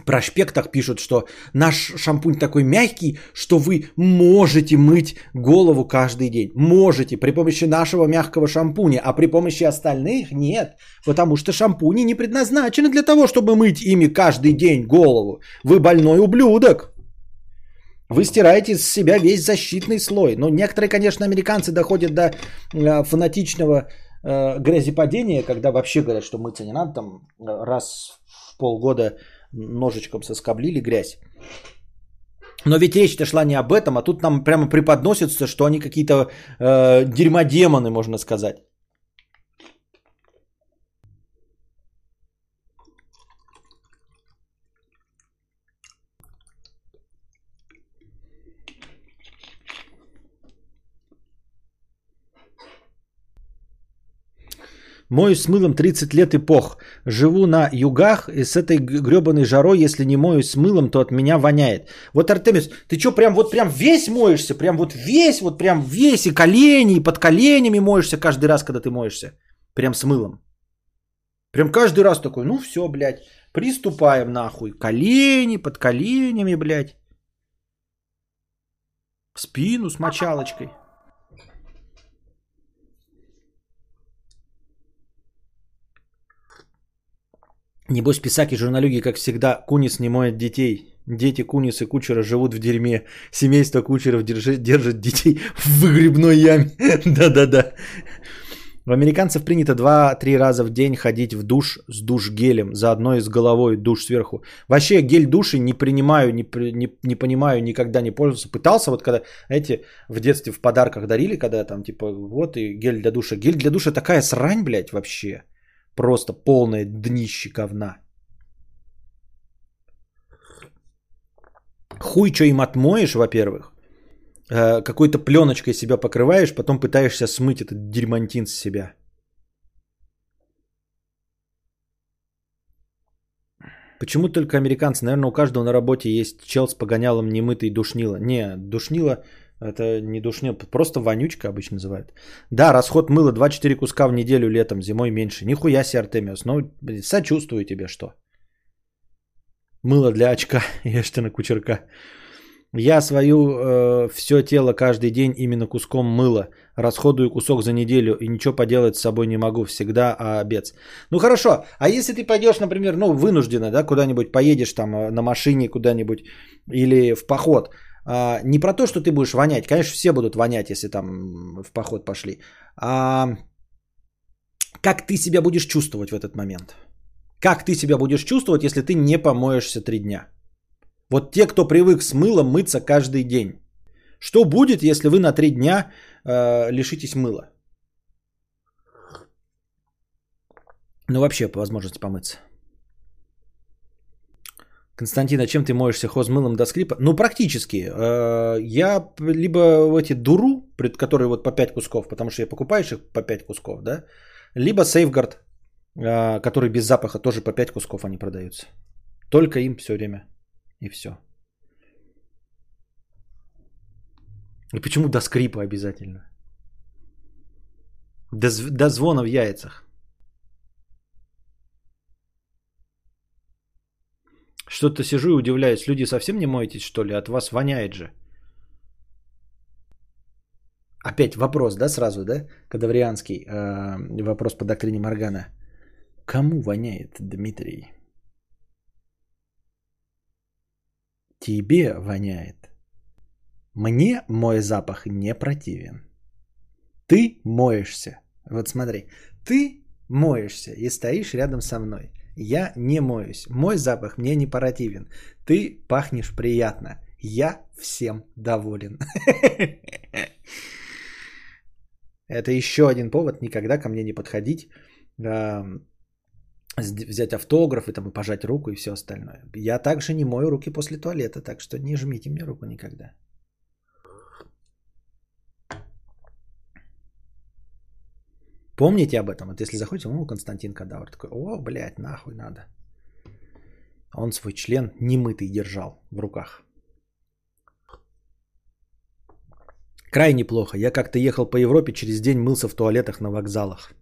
проспектах пишут, что наш шампунь такой мягкий, что вы можете мыть голову каждый день. Можете при помощи нашего мягкого шампуня, а при помощи остальных нет. Потому что шампуни не предназначены для того, чтобы мыть ими каждый день голову. Вы больной ублюдок. Вы стираете с себя весь защитный слой. Но некоторые, конечно, американцы доходят до э, фанатичного э, грязепадения, когда вообще говорят, что мыться не надо, там э, раз в полгода ножичком соскоблили грязь. Но ведь речь-то шла не об этом, а тут нам прямо преподносится, что они какие-то э, дерьмодемоны, можно сказать. Мою с мылом 30 лет эпох. Живу на югах и с этой гребаной жарой, если не мою с мылом, то от меня воняет. Вот, Артемис, ты что, прям вот прям весь моешься? Прям вот весь, вот прям весь, и колени, и под коленями моешься каждый раз, когда ты моешься? Прям с мылом. Прям каждый раз такой, ну все, блядь, приступаем нахуй. Колени, под коленями, блядь. В спину с мочалочкой. Небось, писаки, журналюги, как всегда, Кунис не моет детей. Дети Кунис и Кучера живут в дерьме. Семейство Кучеров держит, держит детей в выгребной яме. Да-да-да. У американцев принято 2-3 раза в день ходить в душ с душ-гелем, заодно и с головой душ сверху. Вообще гель души не принимаю, не, не, не понимаю, никогда не пользовался. Пытался вот когда, эти в детстве в подарках дарили, когда там типа вот и гель для душа. Гель для душа такая срань, блядь, вообще. Просто полное днище говна. Хуй, что им отмоешь, во-первых. Э, какой-то пленочкой себя покрываешь, потом пытаешься смыть этот дерьмантин с себя. Почему только американцы? Наверное, у каждого на работе есть чел с погонялом немытый душнило. Не, душнило Это не душня, просто вонючка обычно называют. Да, расход мыла 2-4 куска в неделю летом, зимой меньше. Нихуя себе, Артемиус. Ну, блин, сочувствую тебе, что. Мыло для очка, на кучерка. Я свою э, все тело каждый день именно куском мыла. Расходую кусок за неделю и ничего поделать с собой не могу. Всегда а, обед. Ну хорошо, а если ты пойдешь, например, ну вынужденно, да, куда-нибудь поедешь там э, на машине куда-нибудь или в поход. А, не про то, что ты будешь вонять. Конечно, все будут вонять, если там в поход пошли. А как ты себя будешь чувствовать в этот момент? Как ты себя будешь чувствовать, если ты не помоешься три дня? Вот те, кто привык с мылом мыться каждый день. Что будет, если вы на три дня э, лишитесь мыла? Ну, вообще, по возможности помыться. Константин, а чем ты моешься хозмылом до скрипа? Ну, практически. Э, я либо эти дуру, которые вот по 5 кусков, потому что я покупаешь их по 5 кусков, да, либо сейфгард, э, который без запаха, тоже по 5 кусков они продаются. Только им все время. И все. И почему до скрипа обязательно? До, до звона в яйцах. Что-то сижу и удивляюсь. Люди совсем не моетесь, что ли? От вас воняет же. Опять вопрос, да, сразу, да? Кадаврианский э, вопрос по доктрине Моргана. Кому воняет, Дмитрий? Тебе воняет. Мне мой запах не противен. Ты моешься. Вот смотри, ты моешься и стоишь рядом со мной. Я не моюсь. Мой запах мне не противен. Ты пахнешь приятно. Я всем доволен. Это еще один повод никогда ко мне не подходить взять автограф и там пожать руку и все остальное. Я также не мою руки после туалета, так что не жмите мне руку никогда. Помните об этом? Вот если заходите, ну, Константин Кадавр такой, о, блядь, нахуй надо. Он свой член немытый держал в руках. Крайне плохо. Я как-то ехал по Европе, через день мылся в туалетах на вокзалах.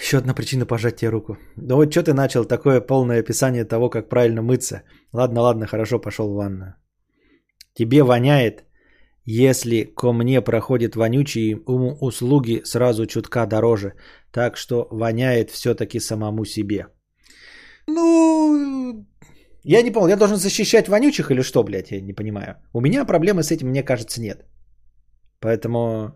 Еще одна причина пожать тебе руку. Да вот что ты начал такое полное описание того, как правильно мыться. Ладно, ладно, хорошо, пошел в ванную. Тебе воняет, если ко мне проходят вонючие услуги сразу чутка дороже. Так что воняет все-таки самому себе. Ну, я не понял, я должен защищать вонючих или что, блядь, я не понимаю. У меня проблемы с этим, мне кажется, нет. Поэтому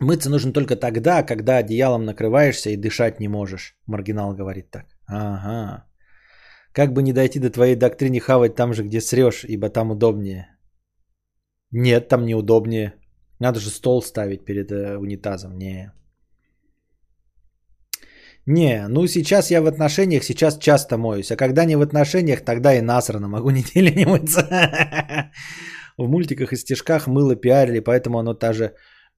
Мыться нужно только тогда, когда одеялом накрываешься и дышать не можешь. Маргинал говорит так. Ага. Как бы не дойти до твоей доктрины хавать там же, где срешь, ибо там удобнее. Нет, там неудобнее. Надо же стол ставить перед э, унитазом. Не. Не, ну сейчас я в отношениях, сейчас часто моюсь. А когда не в отношениях, тогда и насрано. Могу неделю не мыться. В мультиках и стишках мыло пиарили, поэтому оно та же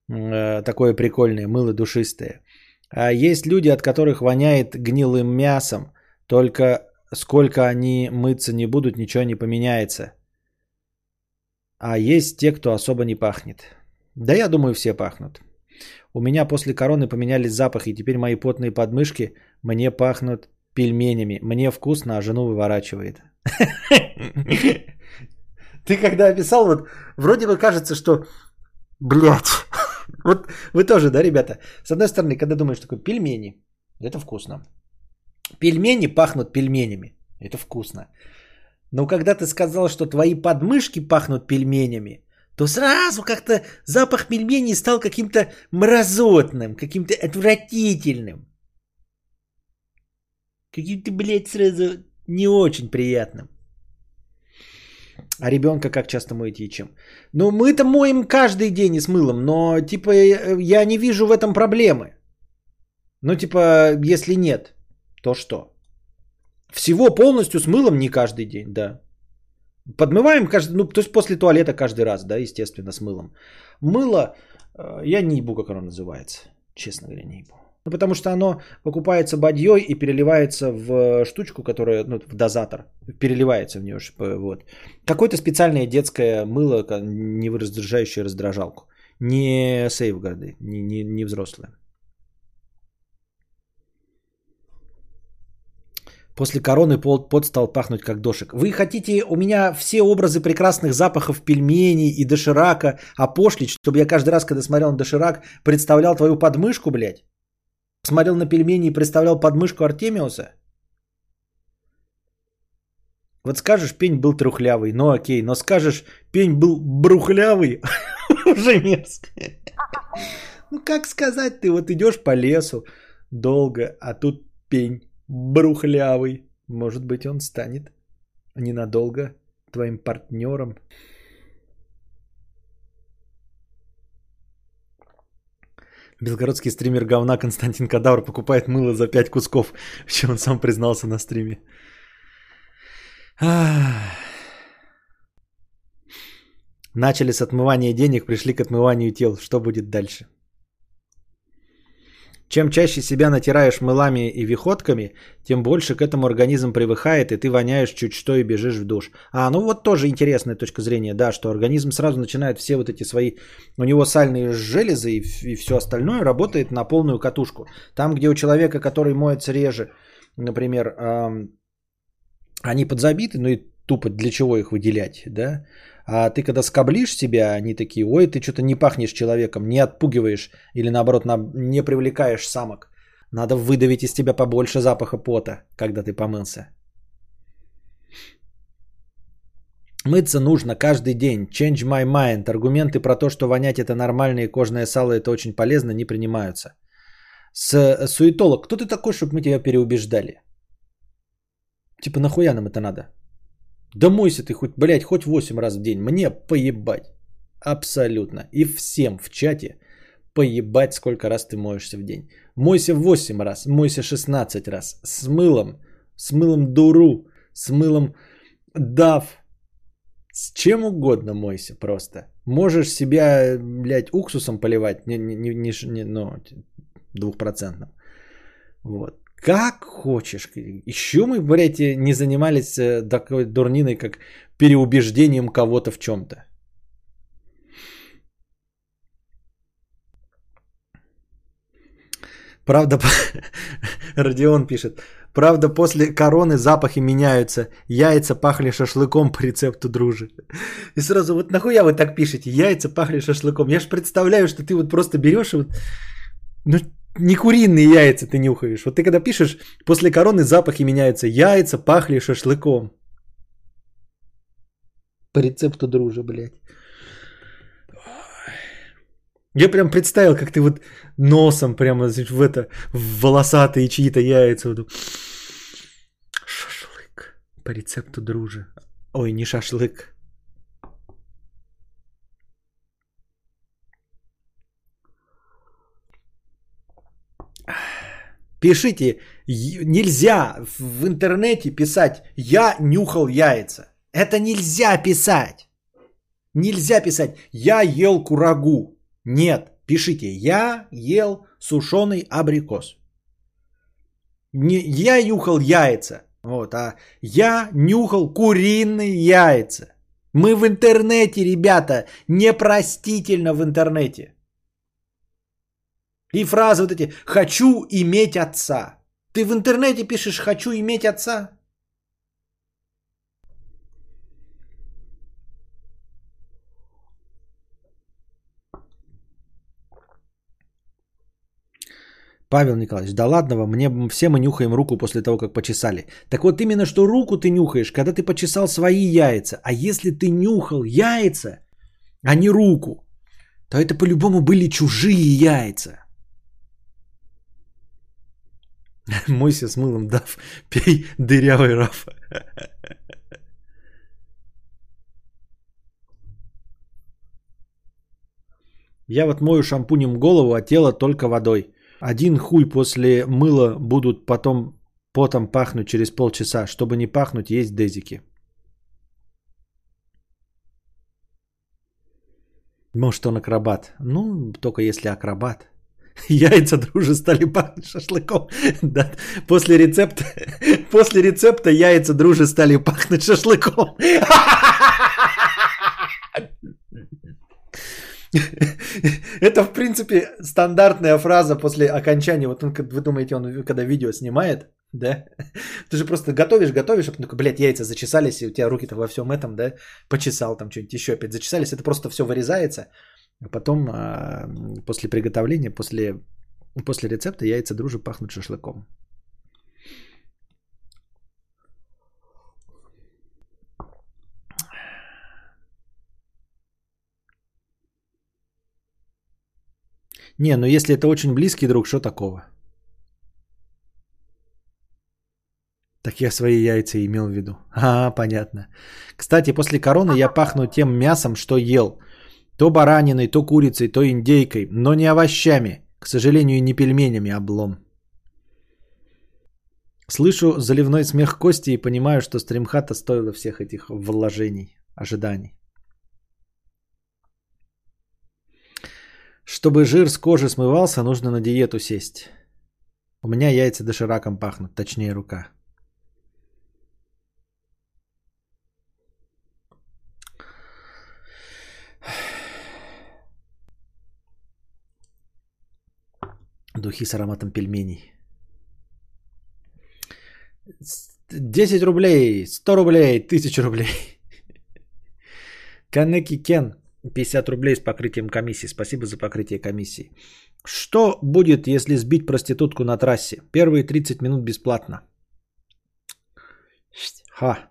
Э, такое прикольное, мыло душистое. А есть люди, от которых воняет гнилым мясом, только сколько они мыться не будут, ничего не поменяется. А есть те, кто особо не пахнет. Да я думаю, все пахнут. У меня после короны поменялись запахи, и теперь мои потные подмышки мне пахнут пельменями. Мне вкусно, а жену выворачивает. Ты когда описал, вот вроде бы кажется, что, блядь, вот вы тоже, да, ребята? С одной стороны, когда думаешь, такой пельмени, это вкусно. Пельмени пахнут пельменями, это вкусно. Но когда ты сказал, что твои подмышки пахнут пельменями, то сразу как-то запах пельменей стал каким-то мразотным, каким-то отвратительным. Каким-то, блядь, сразу не очень приятным. А ребенка как часто моете и чем? Ну, мы-то моем каждый день и с мылом, но, типа, я не вижу в этом проблемы. Ну, типа, если нет, то что? Всего полностью с мылом не каждый день, да. Подмываем каждый, ну, то есть после туалета каждый раз, да, естественно, с мылом. Мыло, э, я не ебу, как оно называется, честно говоря, не ебу. Ну, потому что оно покупается бадьей и переливается в штучку, которая, ну, в дозатор. Переливается в нее. Вот. Какое-то специальное детское мыло, не раздражающее раздражалку. Не сейфгарды, не, не, не взрослое. После короны пот стал пахнуть как дошик. Вы хотите у меня все образы прекрасных запахов пельменей и доширака опошлить, чтобы я каждый раз, когда смотрел на доширак, представлял твою подмышку, блядь? Смотрел на пельмени и представлял подмышку Артемиуса? Вот скажешь, пень был трухлявый, ну окей, но скажешь, пень был брухлявый, уже мерзко. Ну как сказать, ты вот идешь по лесу долго, а тут пень брухлявый. Может быть, он станет ненадолго твоим партнером. Белгородский стример говна Константин Кадавр покупает мыло за 5 кусков, в чем он сам признался на стриме. Начали с отмывания денег, пришли к отмыванию тел. Что будет дальше? Чем чаще себя натираешь мылами и виходками, тем больше к этому организм привыкает, и ты воняешь чуть что и бежишь в душ. А, ну вот тоже интересная точка зрения, да, что организм сразу начинает все вот эти свои, у него сальные железы и, и все остальное работает на полную катушку. Там, где у человека, который моется реже, например, эм, они подзабиты, ну и тупо для чего их выделять, да? А ты когда скоблишь себя, они такие, ой, ты что-то не пахнешь человеком, не отпугиваешь или наоборот не привлекаешь самок. Надо выдавить из тебя побольше запаха пота, когда ты помылся. Мыться нужно каждый день. Change my mind. Аргументы про то, что вонять это нормально и кожное сало это очень полезно, не принимаются. С суетолог. Кто ты такой, чтобы мы тебя переубеждали? Типа нахуя нам это надо? Да мойся ты хоть, блядь, хоть 8 раз в день. Мне поебать. Абсолютно. И всем в чате поебать, сколько раз ты моешься в день. Мойся 8 раз, мойся 16 раз. С мылом, с мылом дуру, с мылом дав. С чем угодно мойся просто. Можешь себя, блядь, уксусом поливать, не, не, не, не, ну, двухпроцентным. Вот. Как хочешь. Еще мы, блядь, не занимались э, такой дурниной, как переубеждением кого-то в чем-то. Правда, Родион пишет, правда, после короны запахи меняются. Яйца пахли шашлыком по рецепту дружи. И сразу, вот нахуя вы так пишете? Яйца пахли шашлыком. Я ж представляю, что ты вот просто берешь и вот... Ну, не куриные яйца ты нюхаешь. Вот ты когда пишешь, после короны запахи меняются. Яйца пахли шашлыком. По рецепту дружи, блядь. Я прям представил, как ты вот носом прямо в это, в волосатые чьи-то яйца. Вот. Шашлык. По рецепту дружи. Ой, не шашлык. Пишите, нельзя в интернете писать «я нюхал яйца». Это нельзя писать. Нельзя писать «я ел курагу». Нет, пишите «я ел сушеный абрикос». Не, я нюхал яйца, вот, а я нюхал куриные яйца. Мы в интернете, ребята, непростительно в интернете. И фразы вот эти «хочу иметь отца». Ты в интернете пишешь «хочу иметь отца». Павел Николаевич, да ладно вам, мне все мы нюхаем руку после того, как почесали. Так вот именно, что руку ты нюхаешь, когда ты почесал свои яйца. А если ты нюхал яйца, а не руку, то это по-любому были чужие яйца. Мойся с мылом, дав, пей дырявый раф. Я вот мою шампунем голову, а тело только водой. Один хуй после мыла будут потом потом пахнуть через полчаса. Чтобы не пахнуть, есть дезики. Может, он акробат. Ну, только если акробат. Яйца друже стали пахнуть шашлыком. Да. После рецепта, после рецепта яйца друже стали пахнуть шашлыком. Это, в принципе, стандартная фраза после окончания. Вот он, вы думаете, он когда видео снимает, да? Ты же просто готовишь, готовишь, а потом блядь, яйца зачесались, и у тебя руки-то во всем этом, да? Почесал там что-нибудь еще опять зачесались. Это просто все вырезается. А потом а, после приготовления, после, после рецепта яйца дружи пахнут шашлыком. Не, ну если это очень близкий друг, что такого? Так я свои яйца имел в виду. А, понятно. Кстати, после короны я пахну тем мясом, что ел. То бараниной, то курицей, то индейкой, но не овощами. К сожалению, не пельменями, а облом. Слышу заливной смех Кости и понимаю, что стримхата стоила всех этих вложений, ожиданий. Чтобы жир с кожи смывался, нужно на диету сесть. У меня яйца дошираком пахнут, точнее рука. Духи с ароматом пельменей. 10 рублей, 100 рублей, 1000 рублей. Канеки Кен, 50 рублей с покрытием комиссии. Спасибо за покрытие комиссии. Что будет, если сбить проститутку на трассе? Первые 30 минут бесплатно. Ха.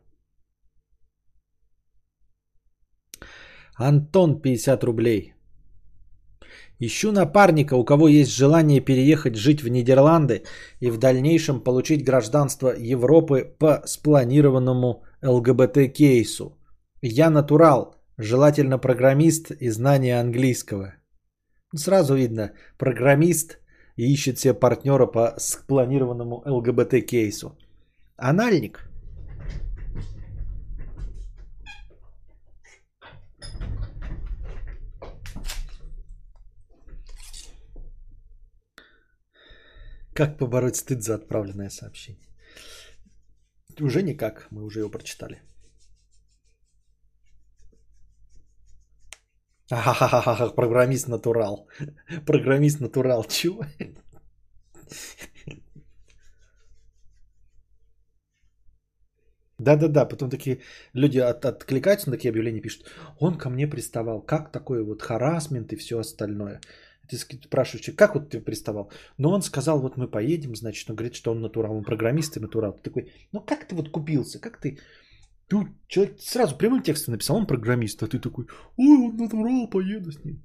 Антон, 50 рублей. Ищу напарника, у кого есть желание переехать жить в Нидерланды и в дальнейшем получить гражданство Европы по спланированному ЛГБТ-кейсу. Я натурал, желательно программист и знание английского. Сразу видно, программист ищет себе партнера по спланированному ЛГБТ-кейсу. Анальник – Как побороть стыд за отправленное сообщение? Уже никак, мы уже его прочитали. Ахахахаха, программист натурал. Программист натурал, чего? Да-да-да, потом такие люди от, откликаются на такие объявления, пишут, он ко мне приставал, как такой вот харасмент и все остальное. Ты спрашиваешь, как вот ты приставал? Ну, он сказал, вот мы поедем, значит, он говорит, что он натурал, он программист и натурал. Ты такой, ну, как ты вот купился, как ты... Тут человек сразу прямым текстом написал, он программист, а ты такой, ой, он натурал, поеду с ним.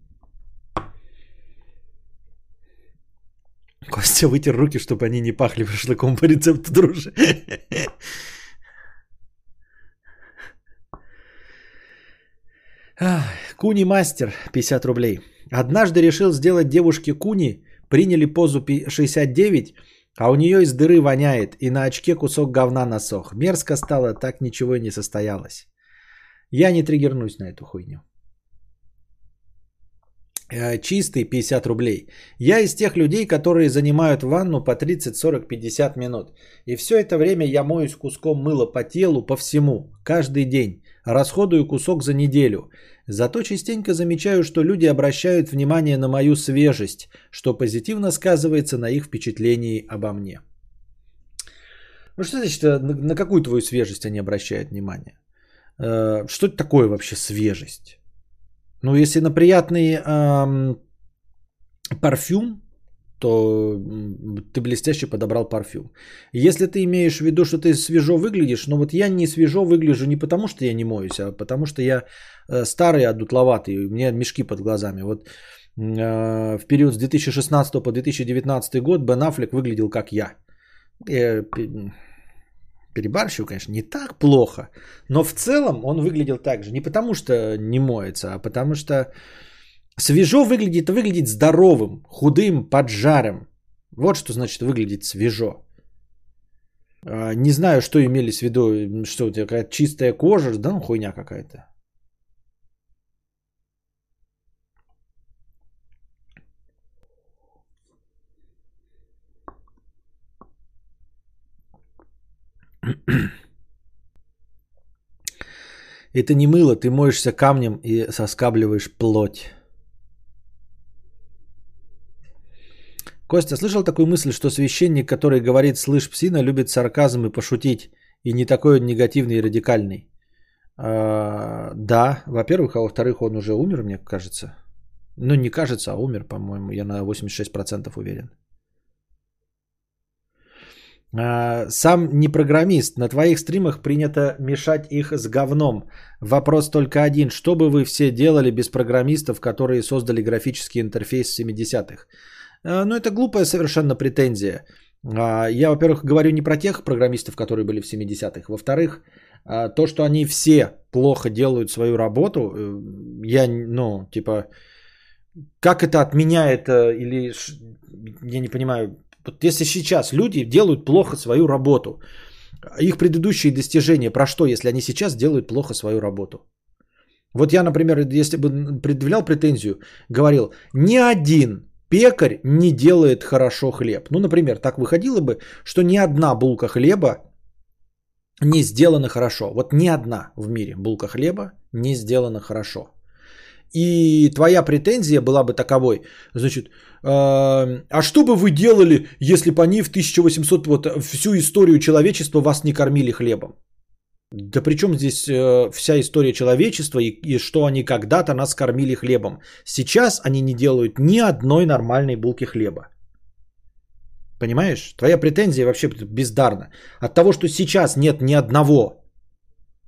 Костя вытер руки, чтобы они не пахли шашлыком по рецепту дружи. Куни мастер, 50 рублей. Однажды решил сделать девушке куни, приняли позу 69, а у нее из дыры воняет, и на очке кусок говна насох. Мерзко стало, так ничего и не состоялось. Я не триггернусь на эту хуйню. Э, чистый 50 рублей. Я из тех людей, которые занимают ванну по 30, 40, 50 минут. И все это время я моюсь куском мыла по телу, по всему, каждый день. Расходую кусок за неделю. Зато частенько замечаю, что люди обращают внимание на мою свежесть, что позитивно сказывается на их впечатлении обо мне. Ну что значит, э, на какую твою свежесть они обращают внимание? Э, что это такое вообще свежесть? Ну, если на приятный эм, парфюм, то ты блестяще подобрал парфюм. Если ты имеешь в виду, что ты свежо выглядишь, но вот я не свежо выгляжу не потому, что я не моюсь, а потому что я э, старый, одутловатый, у меня мешки под глазами. Вот э, в период с 2016 по 2019 год Бен Аффлек выглядел как я. я перебарщиваю, конечно, не так плохо, но в целом он выглядел так же. Не потому что не моется, а потому что Свежо выглядит, выглядит здоровым, худым, поджарым. Вот что значит выглядит свежо. А, не знаю, что имели в виду, что у тебя какая-то чистая кожа, да ну хуйня какая-то. Это не мыло, ты моешься камнем и соскабливаешь плоть. Костя, слышал такую мысль, что священник, который говорит «слышь, псина», любит сарказм и пошутить, и не такой он негативный и радикальный? А, да, во-первых, а во-вторых, он уже умер, мне кажется. Ну, не кажется, а умер, по-моему, я на 86% уверен. А, сам не программист. На твоих стримах принято мешать их с говном. Вопрос только один. Что бы вы все делали без программистов, которые создали графический интерфейс в 70-х? А, ну, это глупая совершенно претензия. А, я, во-первых, говорю не про тех программистов, которые были в 70-х. Во-вторых, то, что они все плохо делают свою работу, э, я, ну, типа, как это отменяет э, или, я не понимаю, вот если сейчас люди делают плохо свою работу, их предыдущие достижения про что, если они сейчас делают плохо свою работу? Вот я, например, если бы предъявлял претензию, говорил, ни один пекарь не делает хорошо хлеб. Ну, например, так выходило бы, что ни одна булка хлеба не сделана хорошо. Вот ни одна в мире булка хлеба не сделана хорошо. И твоя претензия была бы таковой, значит, э, а что бы вы делали, если бы они в 1800, вот всю историю человечества вас не кормили хлебом? Да при чем здесь э, вся история человечества и, и что они когда-то нас кормили хлебом? Сейчас они не делают ни одной нормальной булки хлеба. Понимаешь? Твоя претензия вообще бездарна. От того, что сейчас нет ни одного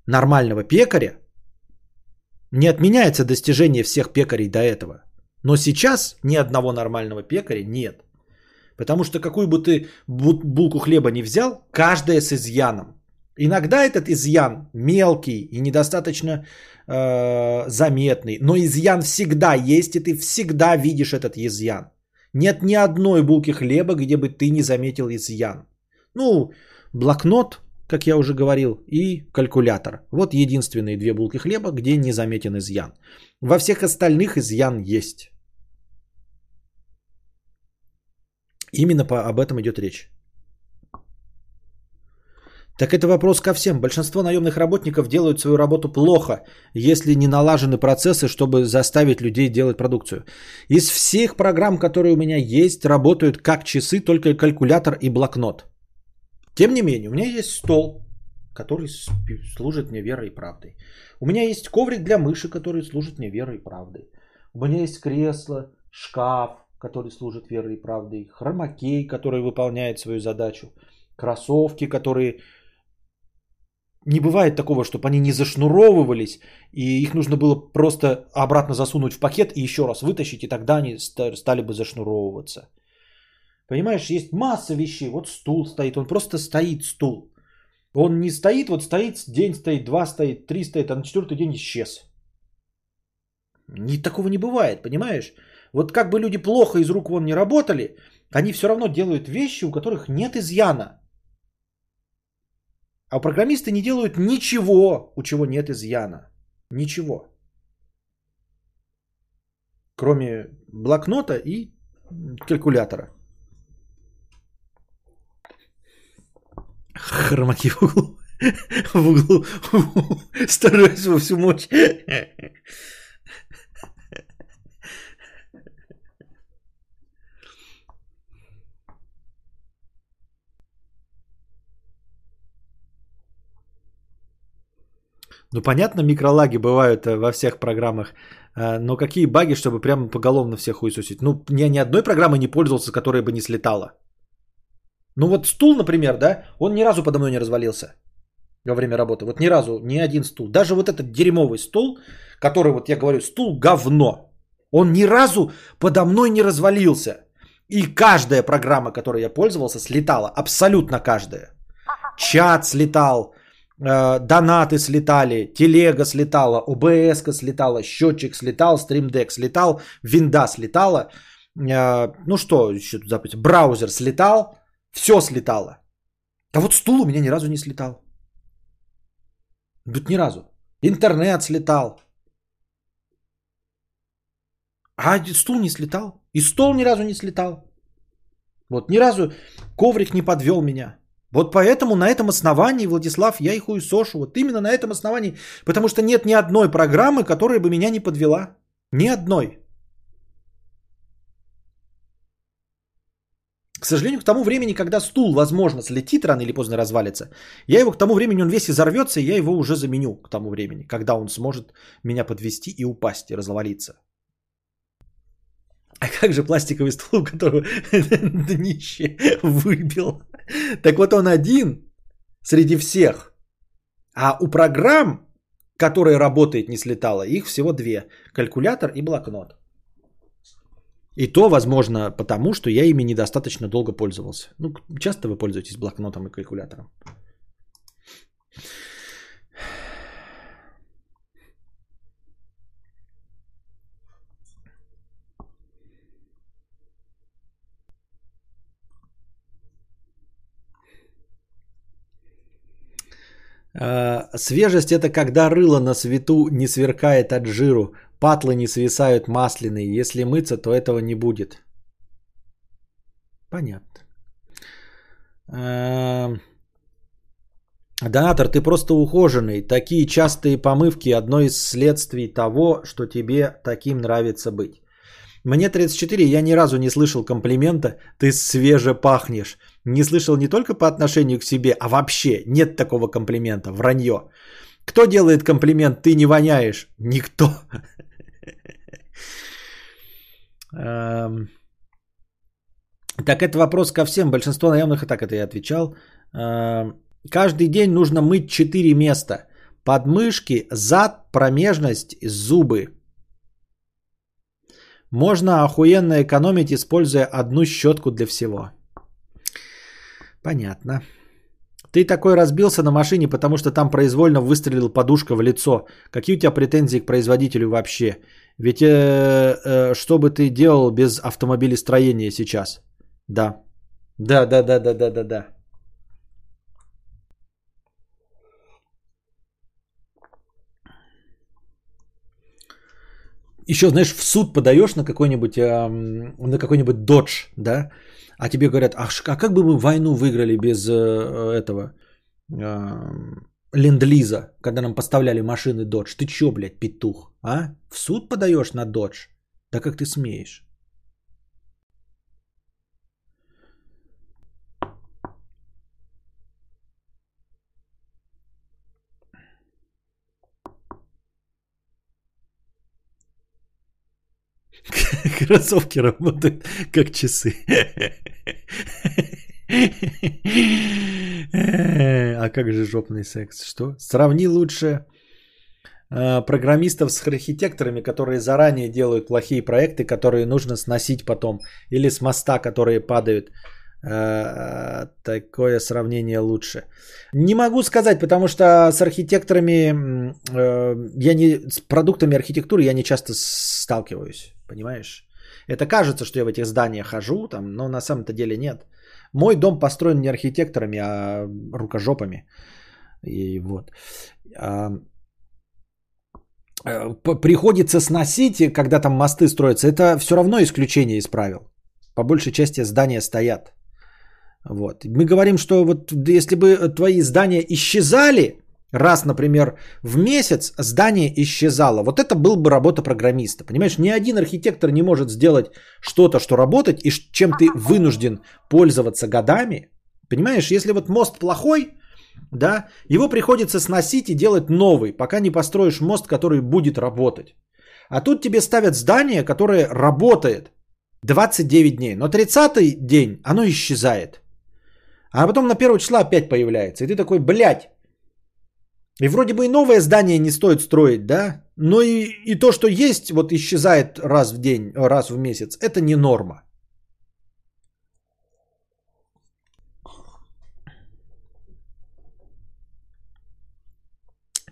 нормального пекаря, не отменяется достижение всех пекарей до этого. Но сейчас ни одного нормального пекаря нет. Потому что какую бы ты булку хлеба не взял, каждая с изъяном. Иногда этот изъян мелкий и недостаточно э, заметный, но изъян всегда есть, и ты всегда видишь этот изъян. Нет ни одной булки хлеба, где бы ты не заметил изъян. Ну, блокнот как я уже говорил, и калькулятор. Вот единственные две булки хлеба, где не заметен изъян. Во всех остальных изъян есть. Именно по, об этом идет речь. Так это вопрос ко всем. Большинство наемных работников делают свою работу плохо, если не налажены процессы, чтобы заставить людей делать продукцию. Из всех программ, которые у меня есть, работают как часы, только калькулятор и блокнот. Тем не менее, у меня есть стол, который служит мне верой и правдой. У меня есть коврик для мыши, который служит мне верой и правдой. У меня есть кресло, шкаф, который служит верой и правдой, хромакей, который выполняет свою задачу, кроссовки, которые... Не бывает такого, чтобы они не зашнуровывались, и их нужно было просто обратно засунуть в пакет и еще раз вытащить, и тогда они стали бы зашнуровываться. Понимаешь, есть масса вещей. Вот стул стоит, он просто стоит стул. Он не стоит, вот стоит, день стоит, два стоит, три стоит, а на четвертый день исчез. Ни, такого не бывает, понимаешь? Вот как бы люди плохо из рук вон не работали, они все равно делают вещи, у которых нет изъяна. А программисты не делают ничего, у чего нет изъяна. Ничего. Кроме блокнота и калькулятора. Хромаки в углу. В углу. Стараюсь во всю мощь. Ну, понятно, микролаги бывают э, во всех программах, э, но какие баги, чтобы прямо поголовно всех хуесосить? Ну, я ни одной программой не пользовался, которая бы не слетала. Ну вот стул, например, да, он ни разу подо мной не развалился во время работы. Вот ни разу, ни один стул. Даже вот этот дерьмовый стул, который, вот я говорю, стул говно. Он ни разу подо мной не развалился. И каждая программа, которой я пользовался, слетала. Абсолютно каждая. Чат слетал, донаты слетали, телега слетала, ОБС слетала, счетчик слетал, стримдек слетал, винда слетала. Э, ну что еще тут запись? Браузер слетал. Все слетало. А вот стул у меня ни разу не слетал. Тут ни разу. Интернет слетал. А стул не слетал. И стол ни разу не слетал. Вот ни разу коврик не подвел меня. Вот поэтому на этом основании, Владислав, я и хуесошу. Вот именно на этом основании. Потому что нет ни одной программы, которая бы меня не подвела. Ни одной. К сожалению, к тому времени, когда стул, возможно, слетит рано или поздно развалится, я его к тому времени, он весь изорвется, и я его уже заменю к тому времени, когда он сможет меня подвести и упасть, и развалиться. А как же пластиковый стул, которого днище выбил? Так вот он один среди всех. А у программ, которые работает, не слетало, их всего две. Калькулятор и блокнот. И то, возможно, потому что я ими недостаточно долго пользовался. Ну, часто вы пользуетесь блокнотом и калькулятором. Свежесть это когда рыло на свету не сверкает от жиру, патлы не свисают масляные. Если мыться, то этого не будет. Понятно. А, донатор, ты просто ухоженный. Такие частые помывки одно из следствий того, что тебе таким нравится быть. Мне 34, я ни разу не слышал комплимента «ты свеже пахнешь». Не слышал не только по отношению к себе, а вообще нет такого комплимента, вранье. Кто делает комплимент «ты не воняешь»? Никто. Эм. Так это вопрос ко всем. Большинство наемных и так это я отвечал. Эм. Каждый день нужно мыть 4 места. Подмышки, зад, промежность, зубы. Можно охуенно экономить, используя одну щетку для всего. Понятно. Ты такой разбился на машине, потому что там произвольно выстрелил подушка в лицо. Какие у тебя претензии к производителю вообще? Ведь э, э, что бы ты делал без автомобилестроения сейчас? Да. Да, да, да, да, да, да, да. Еще, знаешь, в суд подаешь на какой-нибудь, э, на какой-нибудь додж, да, а тебе говорят, а, а как бы мы войну выиграли без э, этого э, ленд-лиза, когда нам поставляли машины Dodge? Ты чё, блядь, петух, а? В суд подаешь на Dodge? Да как ты смеешь? Кроссовки работают как часы. А как же жопный секс? Что? Сравни лучше а, программистов с архитекторами, которые заранее делают плохие проекты, которые нужно сносить потом. Или с моста, которые падают. А, такое сравнение лучше. Не могу сказать, потому что с архитекторами, э, я не, с продуктами архитектуры я не часто сталкиваюсь, понимаешь? Это кажется, что я в этих зданиях хожу, там, но на самом-то деле нет. Мой дом построен не архитекторами, а рукожопами. И вот. А, э, приходится сносить, когда там мосты строятся. Это все равно исключение из правил. По большей части здания стоят. Вот. Мы говорим, что вот если бы твои здания исчезали, раз, например, в месяц здание исчезало. Вот это был бы работа программиста. Понимаешь, ни один архитектор не может сделать что-то, что работать, и чем ты вынужден пользоваться годами. Понимаешь, если вот мост плохой, да, его приходится сносить и делать новый, пока не построишь мост, который будет работать. А тут тебе ставят здание, которое работает 29 дней, но 30 день оно исчезает. А потом на первого числа опять появляется. И ты такой, блядь, и вроде бы и новое здание не стоит строить, да? Но и, и то, что есть, вот исчезает раз в день, раз в месяц, это не норма.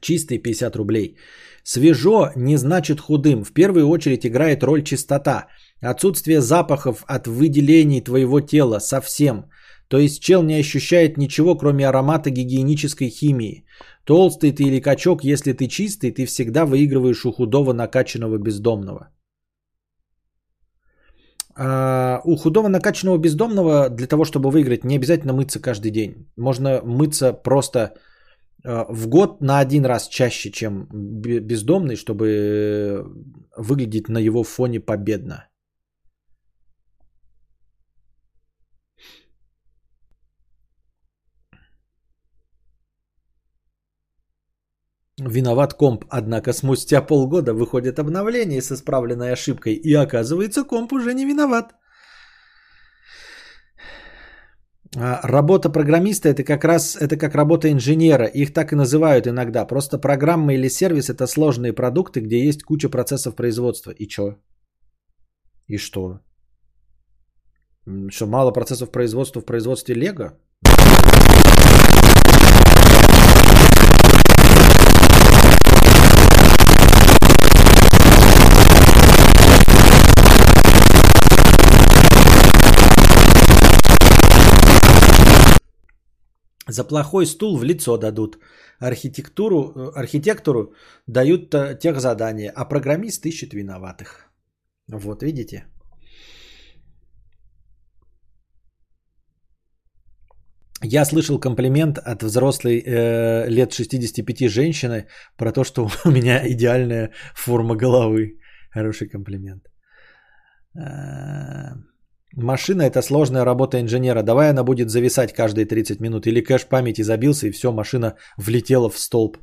Чистые 50 рублей. Свежо не значит худым. В первую очередь играет роль чистота. Отсутствие запахов от выделений твоего тела совсем. То есть чел не ощущает ничего, кроме аромата гигиенической химии. Толстый ты или качок, если ты чистый, ты всегда выигрываешь у худого накачанного бездомного. А, у худого накачанного бездомного для того, чтобы выиграть, не обязательно мыться каждый день. Можно мыться просто а, в год на один раз чаще, чем бе- бездомный, чтобы выглядеть на его фоне победно. Виноват комп, однако спустя полгода выходит обновление с исправленной ошибкой, и оказывается комп уже не виноват. А, Работа программиста это как раз это как работа инженера. Их так и называют иногда. Просто программа или сервис это сложные продукты, где есть куча процессов производства. И чё? И что? Что, мало процессов производства в производстве Лего? За плохой стул в лицо дадут. Архитектуру, э, архитектору дают э, тех задания, а программист ищет виноватых. Вот, видите? Я слышал комплимент от взрослой э, лет 65 женщины про то, что у меня идеальная форма головы. Хороший комплимент. Машина это сложная работа инженера. Давай она будет зависать каждые 30 минут. Или кэш памяти забился и все, машина влетела в столб.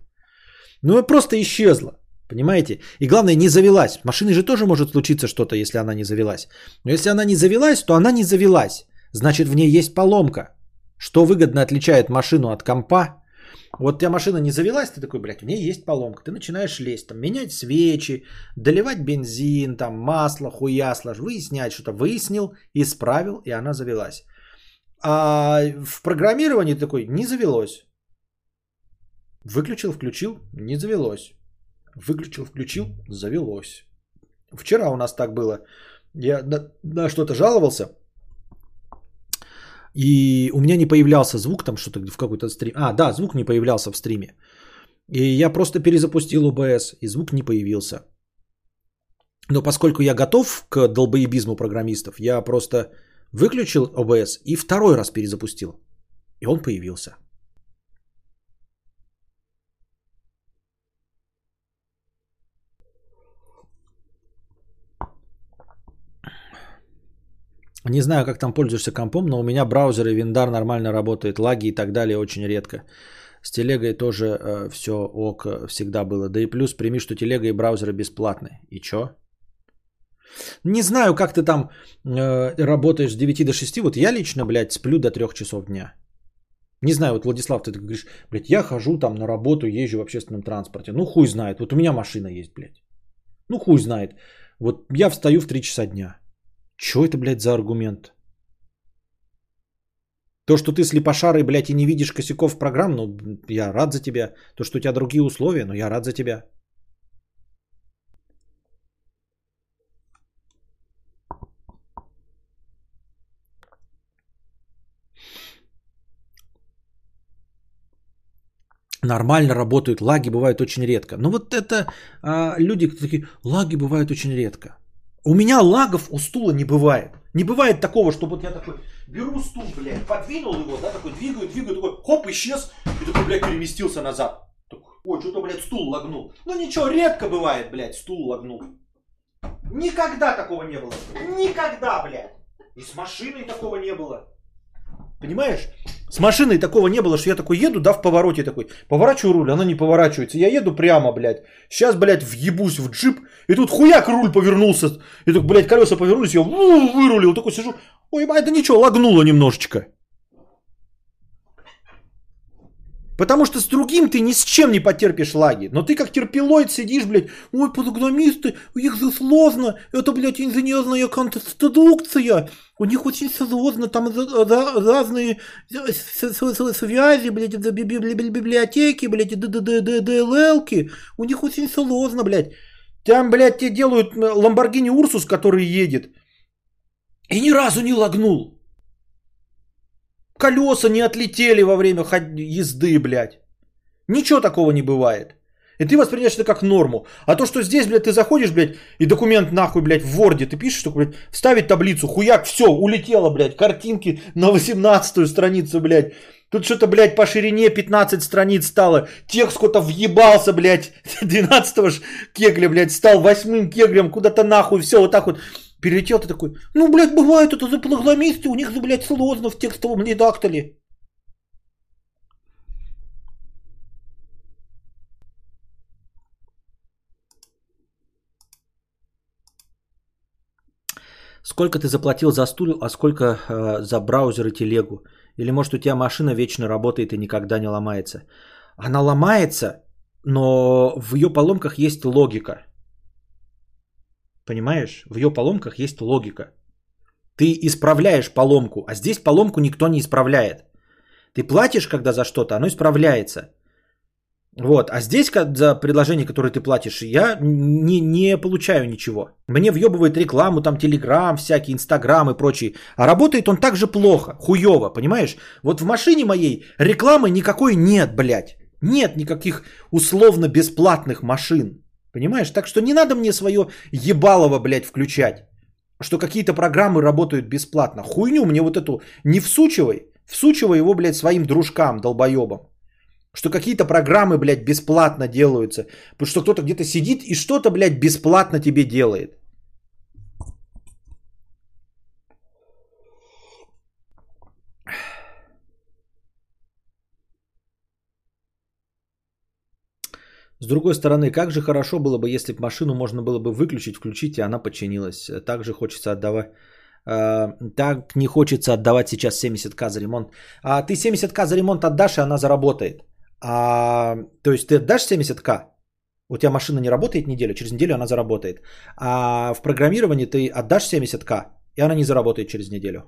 Ну и просто исчезла. Понимаете? И главное, не завелась. С машиной же тоже может случиться что-то, если она не завелась. Но если она не завелась, то она не завелась. Значит, в ней есть поломка. Что выгодно отличает машину от компа? Вот у тебя машина не завелась, ты такой, блядь, у нее есть поломка. Ты начинаешь лезть, там, менять свечи, доливать бензин, там, масло, хуясло, выяснять что-то. Выяснил, исправил, и она завелась. А в программировании такой, не завелось. Выключил, включил, не завелось. Выключил, включил, завелось. Вчера у нас так было. Я на, на что-то жаловался, и у меня не появлялся звук там что-то в какой-то стрим. А, да, звук не появлялся в стриме. И я просто перезапустил OBS, и звук не появился. Но поскольку я готов к долбоебизму программистов, я просто выключил OBS и второй раз перезапустил. И он появился. Не знаю, как там пользуешься компом, но у меня браузер и виндар нормально работает, лаги и так далее очень редко. С телегой тоже э, все ок всегда было. Да и плюс прими, что телега и браузеры бесплатны. И чё? Не знаю, как ты там э, работаешь с 9 до 6. Вот я лично, блядь, сплю до 3 часов дня. Не знаю, вот, Владислав, ты говоришь, блядь, я хожу там на работу, езжу в общественном транспорте. Ну, хуй знает. Вот у меня машина есть, блядь. Ну, хуй знает. Вот я встаю в 3 часа дня. Чё это, блядь, за аргумент? То, что ты слепошарый, блядь, и не видишь косяков программ, ну, я рад за тебя. То, что у тебя другие условия, но я рад за тебя. Нормально работают, лаги бывают очень редко. Ну вот это а, люди такие, лаги бывают очень редко. У меня лагов у стула не бывает. Не бывает такого, чтобы вот я такой беру стул, блядь, подвинул его, да, такой двигаю, двигаю, такой, хоп, исчез, и такой, блядь, переместился назад. Такой, Ой, что-то, блядь, стул лагнул. Ну ничего, редко бывает, блядь, стул лагнул. Никогда такого не было. Никогда, блядь. И с машиной такого не было. Понимаешь? С машиной такого не было, что я такой еду, да, в повороте такой, поворачиваю руль, она не поворачивается. Я еду прямо, блядь. Сейчас, блядь, въебусь в джип, и тут хуяк руль повернулся. И тут, блядь, колеса повернулись, я вырулил. Такой сижу, ой, ебать, да ничего, лагнуло немножечко. Потому что с другим ты ни с чем не потерпишь лаги. Но ты как терпилоид сидишь, блядь, ой, программисты, их же сложно, это, блядь, инженерная конструкция, у них очень сложно, там разные связи, блядь, библиотеки, блядь, ДЛЛки, у них очень сложно, блядь. Там, блядь, тебе делают э, Ламборгини Урсус, который едет, и ни разу не лагнул. Колеса не отлетели во время езды, блядь. Ничего такого не бывает. И ты воспринимаешь это как норму. А то, что здесь, блядь, ты заходишь, блядь, и документ нахуй, блядь, в Word ты пишешь, только, блядь, вставить таблицу, хуяк, все, улетело, блядь, картинки на 18 страницу, блядь. Тут что-то, блядь, по ширине 15 страниц стало. Текст куда-то въебался, блядь. 12 ж кегля, блядь, стал восьмым кеглем куда-то нахуй. Все, вот так вот перелетел. Ты такой, ну, блядь, бывает это за программисты, у них, блядь, сложно в текстовом редакторе. Сколько ты заплатил за стул, а сколько э, за браузер и телегу? Или может у тебя машина вечно работает и никогда не ломается? Она ломается, но в ее поломках есть логика. Понимаешь? В ее поломках есть логика. Ты исправляешь поломку, а здесь поломку никто не исправляет. Ты платишь, когда за что-то, оно исправляется. Вот, а здесь за предложение, которое ты платишь, я не, не получаю ничего. Мне въебывает рекламу, там Телеграм, всякие Инстаграм и прочие. А работает он так же плохо, хуево, понимаешь? Вот в машине моей рекламы никакой нет, блядь. Нет никаких условно бесплатных машин. Понимаешь? Так что не надо мне свое ебалово, блядь, включать. Что какие-то программы работают бесплатно. Хуйню мне вот эту не всучивай. Всучивай его, блядь, своим дружкам, долбоебам. Что какие-то программы, блядь, бесплатно делаются. Потому что кто-то где-то сидит и что-то, блядь, бесплатно тебе делает. С другой стороны, как же хорошо было бы, если бы машину можно было бы выключить, включить, и она подчинилась. Также хочется отдавать... Э, так не хочется отдавать сейчас 70к за ремонт. А ты 70к за ремонт отдашь, и она заработает. А, то есть ты отдашь 70к, у тебя машина не работает неделю, через неделю она заработает. А в программировании ты отдашь 70к, и она не заработает через неделю.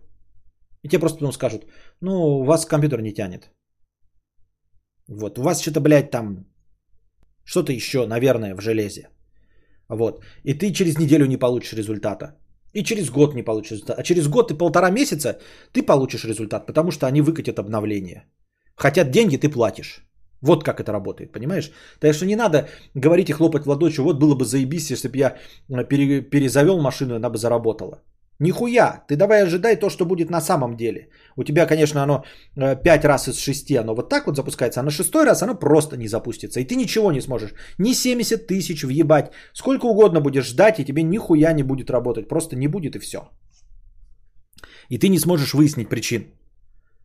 И тебе просто потом скажут, ну, у вас компьютер не тянет. Вот, у вас что-то, блядь, там, что-то еще, наверное, в железе. Вот. И ты через неделю не получишь результата. И через год не получишь результата. А через год и полтора месяца ты получишь результат, потому что они выкатят обновление. Хотят деньги, ты платишь. Вот как это работает, понимаешь? Так что не надо говорить и хлопать в ладоши, вот было бы заебись, если бы я э, пере, перезавел машину, она бы заработала. Нихуя, ты давай ожидай то, что будет на самом деле. У тебя, конечно, оно 5 э, раз из 6, оно вот так вот запускается, а на шестой раз оно просто не запустится. И ты ничего не сможешь. Ни 70 тысяч въебать. Сколько угодно будешь ждать, и тебе нихуя не будет работать. Просто не будет и все. И ты не сможешь выяснить причин.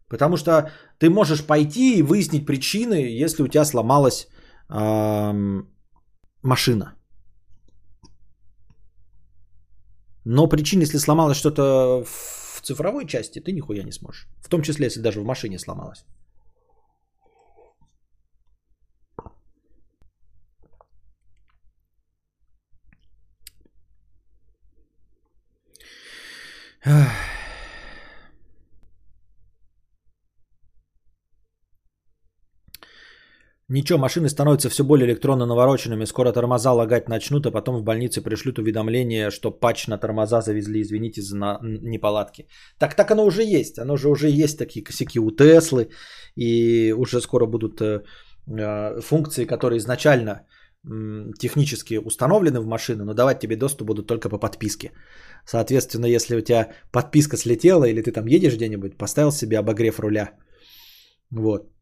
Потому что ты можешь пойти и выяснить причины, если у тебя сломалась машина. Но причин, если сломалось что-то в цифровой части, ты нихуя не сможешь. В том числе, если даже в машине сломалось. Ах. Ничего, машины становятся все более электронно навороченными. Скоро тормоза лагать начнут, а потом в больнице пришлют уведомление, что патч на тормоза завезли, извините за на... неполадки. Так, так оно уже есть. Оно же уже есть такие косяки у Теслы. И уже скоро будут э, э, функции, которые изначально технически установлены в машину, но давать тебе доступ будут только по подписке. Соответственно, если у тебя подписка слетела, или ты там едешь где-нибудь, поставил себе обогрев руля, вот,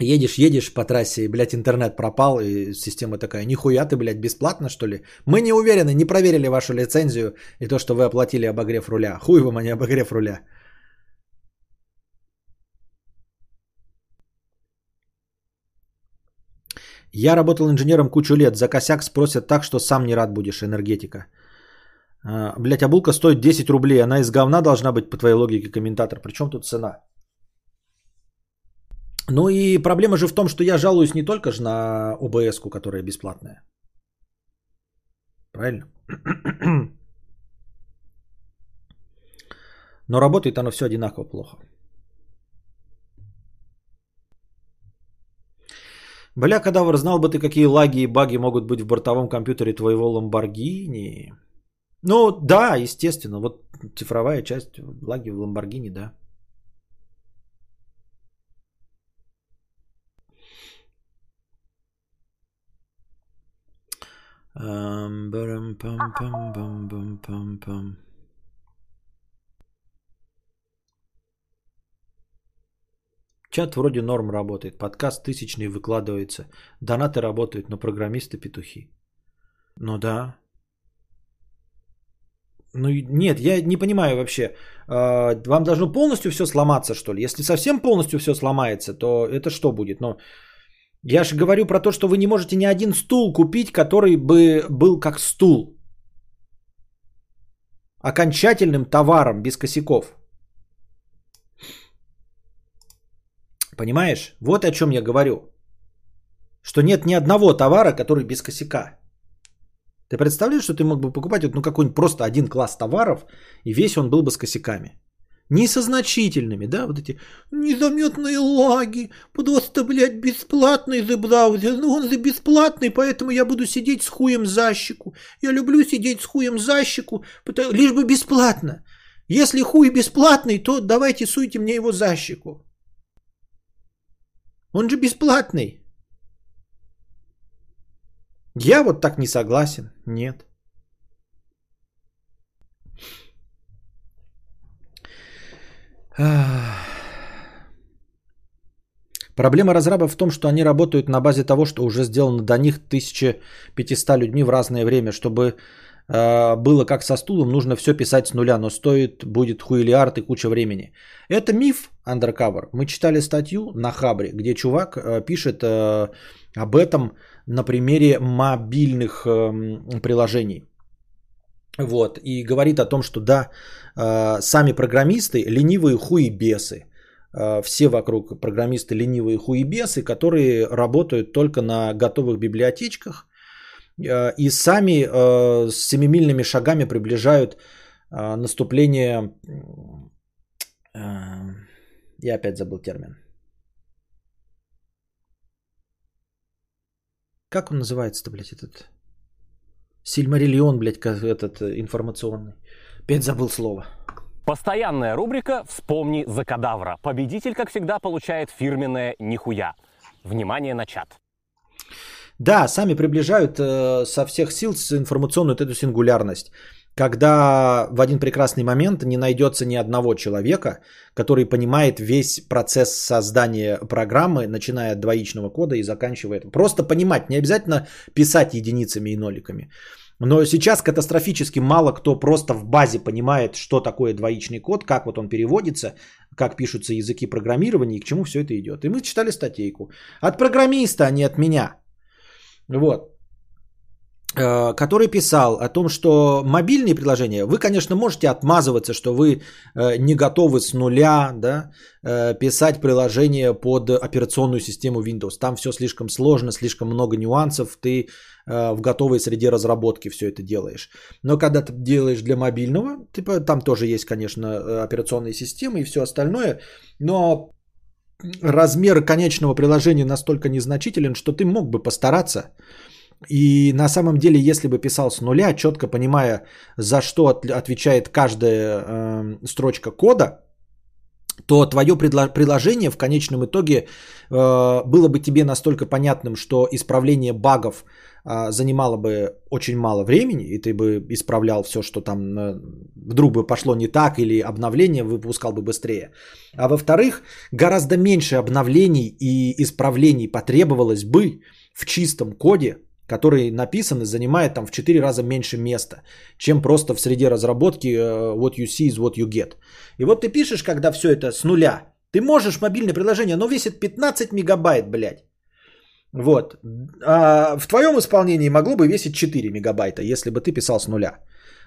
Едешь, едешь по трассе, и, блядь, интернет пропал, и система такая, нихуя ты, блядь, бесплатно, что ли? Мы не уверены, не проверили вашу лицензию и то, что вы оплатили обогрев руля. Хуй вам, а не обогрев руля. Я работал инженером кучу лет, за косяк спросят так, что сам не рад будешь, энергетика. Блять, а булка стоит 10 рублей, она из говна должна быть, по твоей логике, комментатор. Причем тут цена? Ну и проблема же в том, что я жалуюсь не только же на обс которая бесплатная. Правильно? Но работает оно все одинаково плохо. Бля, кадавр, знал бы ты, какие лаги и баги могут быть в бортовом компьютере твоего Ламборгини? Ну да, естественно. Вот цифровая часть, лаги в Ламборгини, да. Чат вроде норм работает, подкаст тысячный выкладывается, донаты работают, но программисты петухи. Ну да. Ну нет, я не понимаю вообще. А, Вам должно полностью все сломаться, что ли? Если совсем полностью все сломается, то это что будет? Но я же говорю про то, что вы не можете ни один стул купить, который бы был как стул. Окончательным товаром без косяков. Понимаешь? Вот о чем я говорю. Что нет ни одного товара, который без косяка. Ты представляешь, что ты мог бы покупать ну, какой-нибудь просто один класс товаров, и весь он был бы с косяками? Не со значительными, да, вот эти незаметные лаги, просто, блядь, бесплатный браузер, ну он за бесплатный, поэтому я буду сидеть с хуем за щеку. Я люблю сидеть с хуем за щеку, потому- лишь бы бесплатно. Если хуй бесплатный, то давайте суйте мне его за щеку. Он же бесплатный. Я вот так не согласен. Нет. Проблема разрабов в том, что они работают на базе того, что уже сделано до них 1500 людьми в разное время. Чтобы э, было как со стулом, нужно все писать с нуля, но стоит будет хуйлиард и куча времени. Это миф Undercover. Мы читали статью на Хабре, где чувак э, пишет э, об этом на примере мобильных э, приложений. Вот, и говорит о том, что да, э, сами программисты ленивые хуебесы. Э, все вокруг программисты ленивые хуебесы, которые работают только на готовых библиотечках э, и сами с семимильными шагами приближают наступление... я опять забыл термин. Как он называется-то, блядь, этот? Сильмариллион, блядь, этот э, информационный. Опять забыл слово. Постоянная рубрика «Вспомни за кадавра». Победитель, как всегда, получает фирменное «Нихуя». Внимание на чат. Да, сами приближают э, со всех сил информационную вот эту сингулярность. Когда в один прекрасный момент не найдется ни одного человека, который понимает весь процесс создания программы, начиная от двоичного кода и заканчивая. Просто понимать, не обязательно писать единицами и ноликами. Но сейчас катастрофически мало кто просто в базе понимает, что такое двоичный код, как вот он переводится, как пишутся языки программирования и к чему все это идет. И мы читали статейку. От программиста, а не от меня. Вот который писал о том, что мобильные приложения, вы, конечно, можете отмазываться, что вы э, не готовы с нуля да, э, писать приложение под операционную систему Windows. Там все слишком сложно, слишком много нюансов, ты в готовой среде разработки все это делаешь. Но когда ты делаешь для мобильного, типа, там тоже есть, конечно, операционные системы и все остальное, но размер конечного приложения настолько незначителен, что ты мог бы постараться и на самом деле, если бы писал с нуля, четко понимая, за что отвечает каждая э, строчка кода, то твое предло- приложение в конечном итоге э, было бы тебе настолько понятным, что исправление багов э, занимало бы очень мало времени, и ты бы исправлял все, что там э, вдруг бы пошло не так, или обновление выпускал бы быстрее. А во-вторых, гораздо меньше обновлений и исправлений потребовалось бы в чистом коде, который написан и занимает там в 4 раза меньше места, чем просто в среде разработки uh, what you see is what you get. И вот ты пишешь, когда все это с нуля, ты можешь мобильное приложение, но весит 15 мегабайт, блядь. Вот. А в твоем исполнении могло бы весить 4 мегабайта, если бы ты писал с нуля.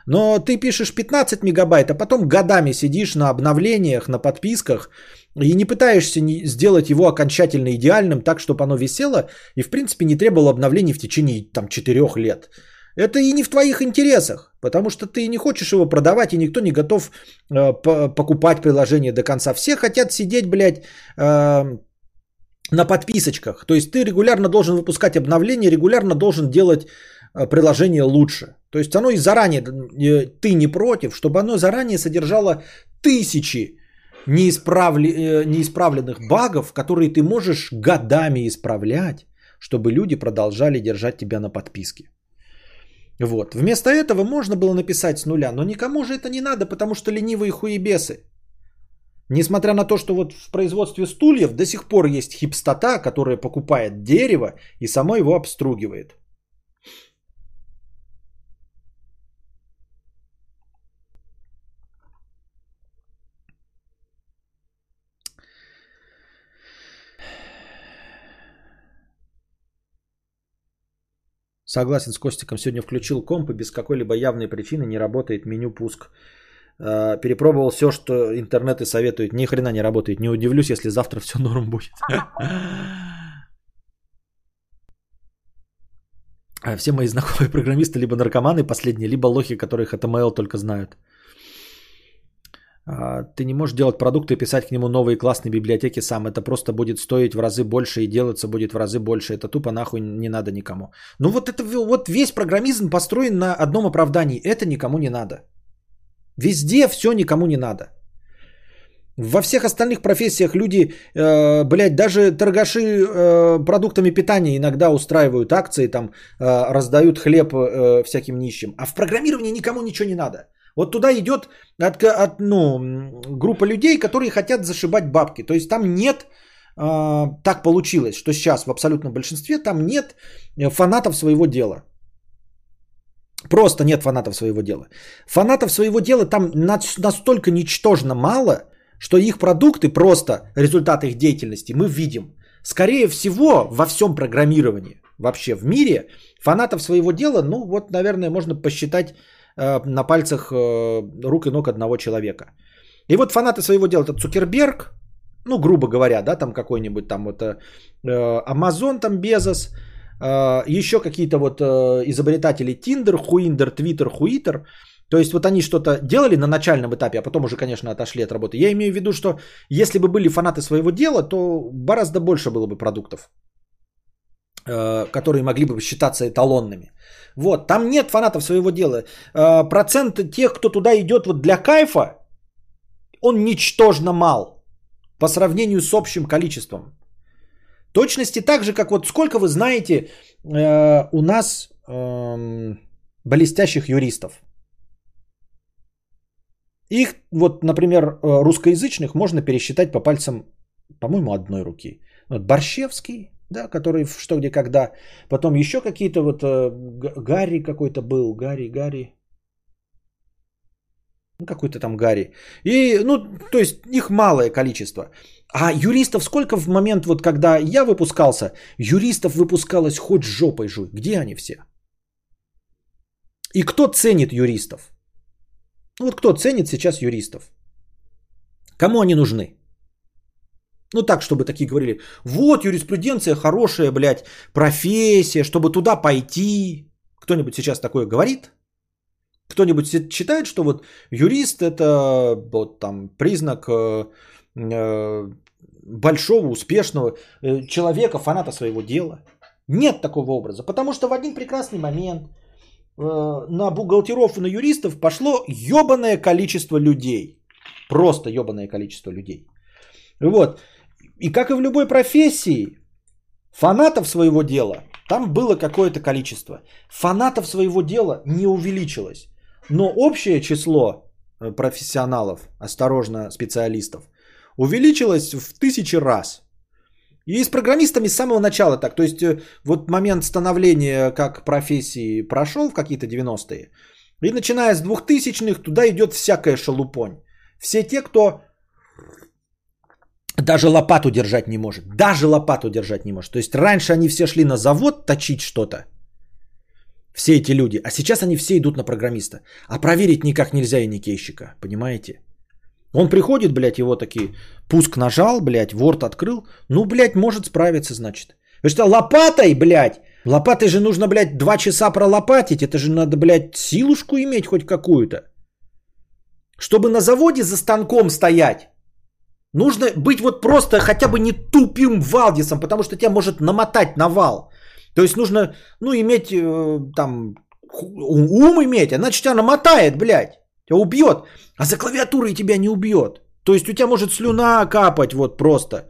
Но ты пишешь 15 мегабайт, а потом годами сидишь на обновлениях, на подписках и не пытаешься сделать его окончательно идеальным так, чтобы оно висело и в принципе не требовало обновлений в течение там 4 лет. Это и не в твоих интересах, потому что ты не хочешь его продавать, и никто не готов э, покупать приложение до конца. Все хотят сидеть, блядь, э, на подписочках. То есть ты регулярно должен выпускать обновления, регулярно должен делать э, приложение лучше. То есть оно и заранее, э, ты не против, чтобы оно заранее содержало тысячи неисправли, э, неисправленных багов, которые ты можешь годами исправлять, чтобы люди продолжали держать тебя на подписке. Вот. Вместо этого можно было написать с нуля, но никому же это не надо, потому что ленивые хуебесы. Несмотря на то, что вот в производстве стульев до сих пор есть хипстота, которая покупает дерево и само его обстругивает. Согласен с Костиком. Сегодня включил комп и без какой-либо явной причины не работает меню пуск. Э, перепробовал все, что интернеты советуют. Ни хрена не работает. Не удивлюсь, если завтра все норм будет. А все мои знакомые программисты либо наркоманы последние, либо лохи, которых HTML только знают. А, ты не можешь делать продукт и писать к нему новые классные библиотеки сам. Это просто будет стоить в разы больше и делаться будет в разы больше. Это тупо нахуй не надо никому. Ну вот это вот весь программизм построен на одном оправдании. Это никому не надо. Везде все никому не надо. Во всех остальных профессиях люди, э, блядь, даже торгаши э, продуктами питания иногда устраивают акции, там э, раздают хлеб э, всяким нищим. А в программировании никому ничего не надо. Вот туда идет от, от, ну, группа людей, которые хотят зашибать бабки. То есть там нет, э, так получилось, что сейчас в абсолютном большинстве там нет э, фанатов своего дела. Просто нет фанатов своего дела. Фанатов своего дела там настолько ничтожно мало, что их продукты просто, результат их деятельности мы видим. Скорее всего, во всем программировании вообще в мире фанатов своего дела, ну вот, наверное, можно посчитать на пальцах э, рук и ног одного человека. И вот фанаты своего дела это Цукерберг, ну, грубо говоря, да, там какой-нибудь там вот э, Амазон, там Безос, еще какие-то вот изобретатели Тиндер, Хуиндер, Твиттер, Хуитер. То есть вот они что-то делали на начальном этапе, а потом уже, конечно, отошли от работы. Я имею в виду, что если бы были фанаты своего дела, то гораздо больше было бы продуктов, которые могли бы считаться эталонными. Вот, там нет фанатов своего дела. Э, процент тех, кто туда идет вот для кайфа, он ничтожно мал по сравнению с общим количеством. Точности так же, как вот сколько вы знаете э, у нас э, блестящих юристов. Их, вот, например, э, русскоязычных можно пересчитать по пальцам, по-моему, одной руки. Вот Борщевский, да, который в что, где, когда. Потом еще какие-то вот э, Гарри какой-то был, Гарри, Гарри. Ну, какой-то там Гарри. И, ну, то есть их малое количество. А юристов сколько в момент, вот когда я выпускался, юристов выпускалось хоть жопой жуй. Где они все? И кто ценит юристов? Ну вот кто ценит сейчас юристов? Кому они нужны? Ну так, чтобы такие говорили, вот юриспруденция хорошая, блядь, профессия, чтобы туда пойти. Кто-нибудь сейчас такое говорит? Кто-нибудь считает, что вот юрист это вот там признак э, э, большого, успешного э, человека, фаната своего дела? Нет такого образа, потому что в один прекрасный момент э, на бухгалтеров и на юристов пошло ебаное количество людей. Просто ебаное количество людей. Вот. И как и в любой профессии, фанатов своего дела там было какое-то количество. Фанатов своего дела не увеличилось. Но общее число э, профессионалов, осторожно, специалистов, увеличилось в тысячи раз. И с программистами с самого начала так. То есть э, вот момент становления как профессии прошел в какие-то 90-е. И начиная с 2000-х туда идет всякая шелупонь. Все те, кто даже лопату держать не может. Даже лопату держать не может. То есть раньше они все шли на завод точить что-то. Все эти люди. А сейчас они все идут на программиста. А проверить никак нельзя и никейщика. Понимаете? Он приходит, блядь, его такие, пуск нажал, блядь, Word открыл. Ну, блядь, может справиться, значит. Вы что, лопатой, блядь? Лопатой же нужно, блядь, два часа пролопатить. Это же надо, блядь, силушку иметь хоть какую-то. Чтобы на заводе за станком стоять Нужно быть вот просто хотя бы не тупым Валдисом, потому что тебя может намотать на вал. То есть нужно, ну, иметь э, там, ум иметь, иначе тебя намотает, блядь. Тебя убьет. А за клавиатурой тебя не убьет. То есть у тебя может слюна капать вот просто.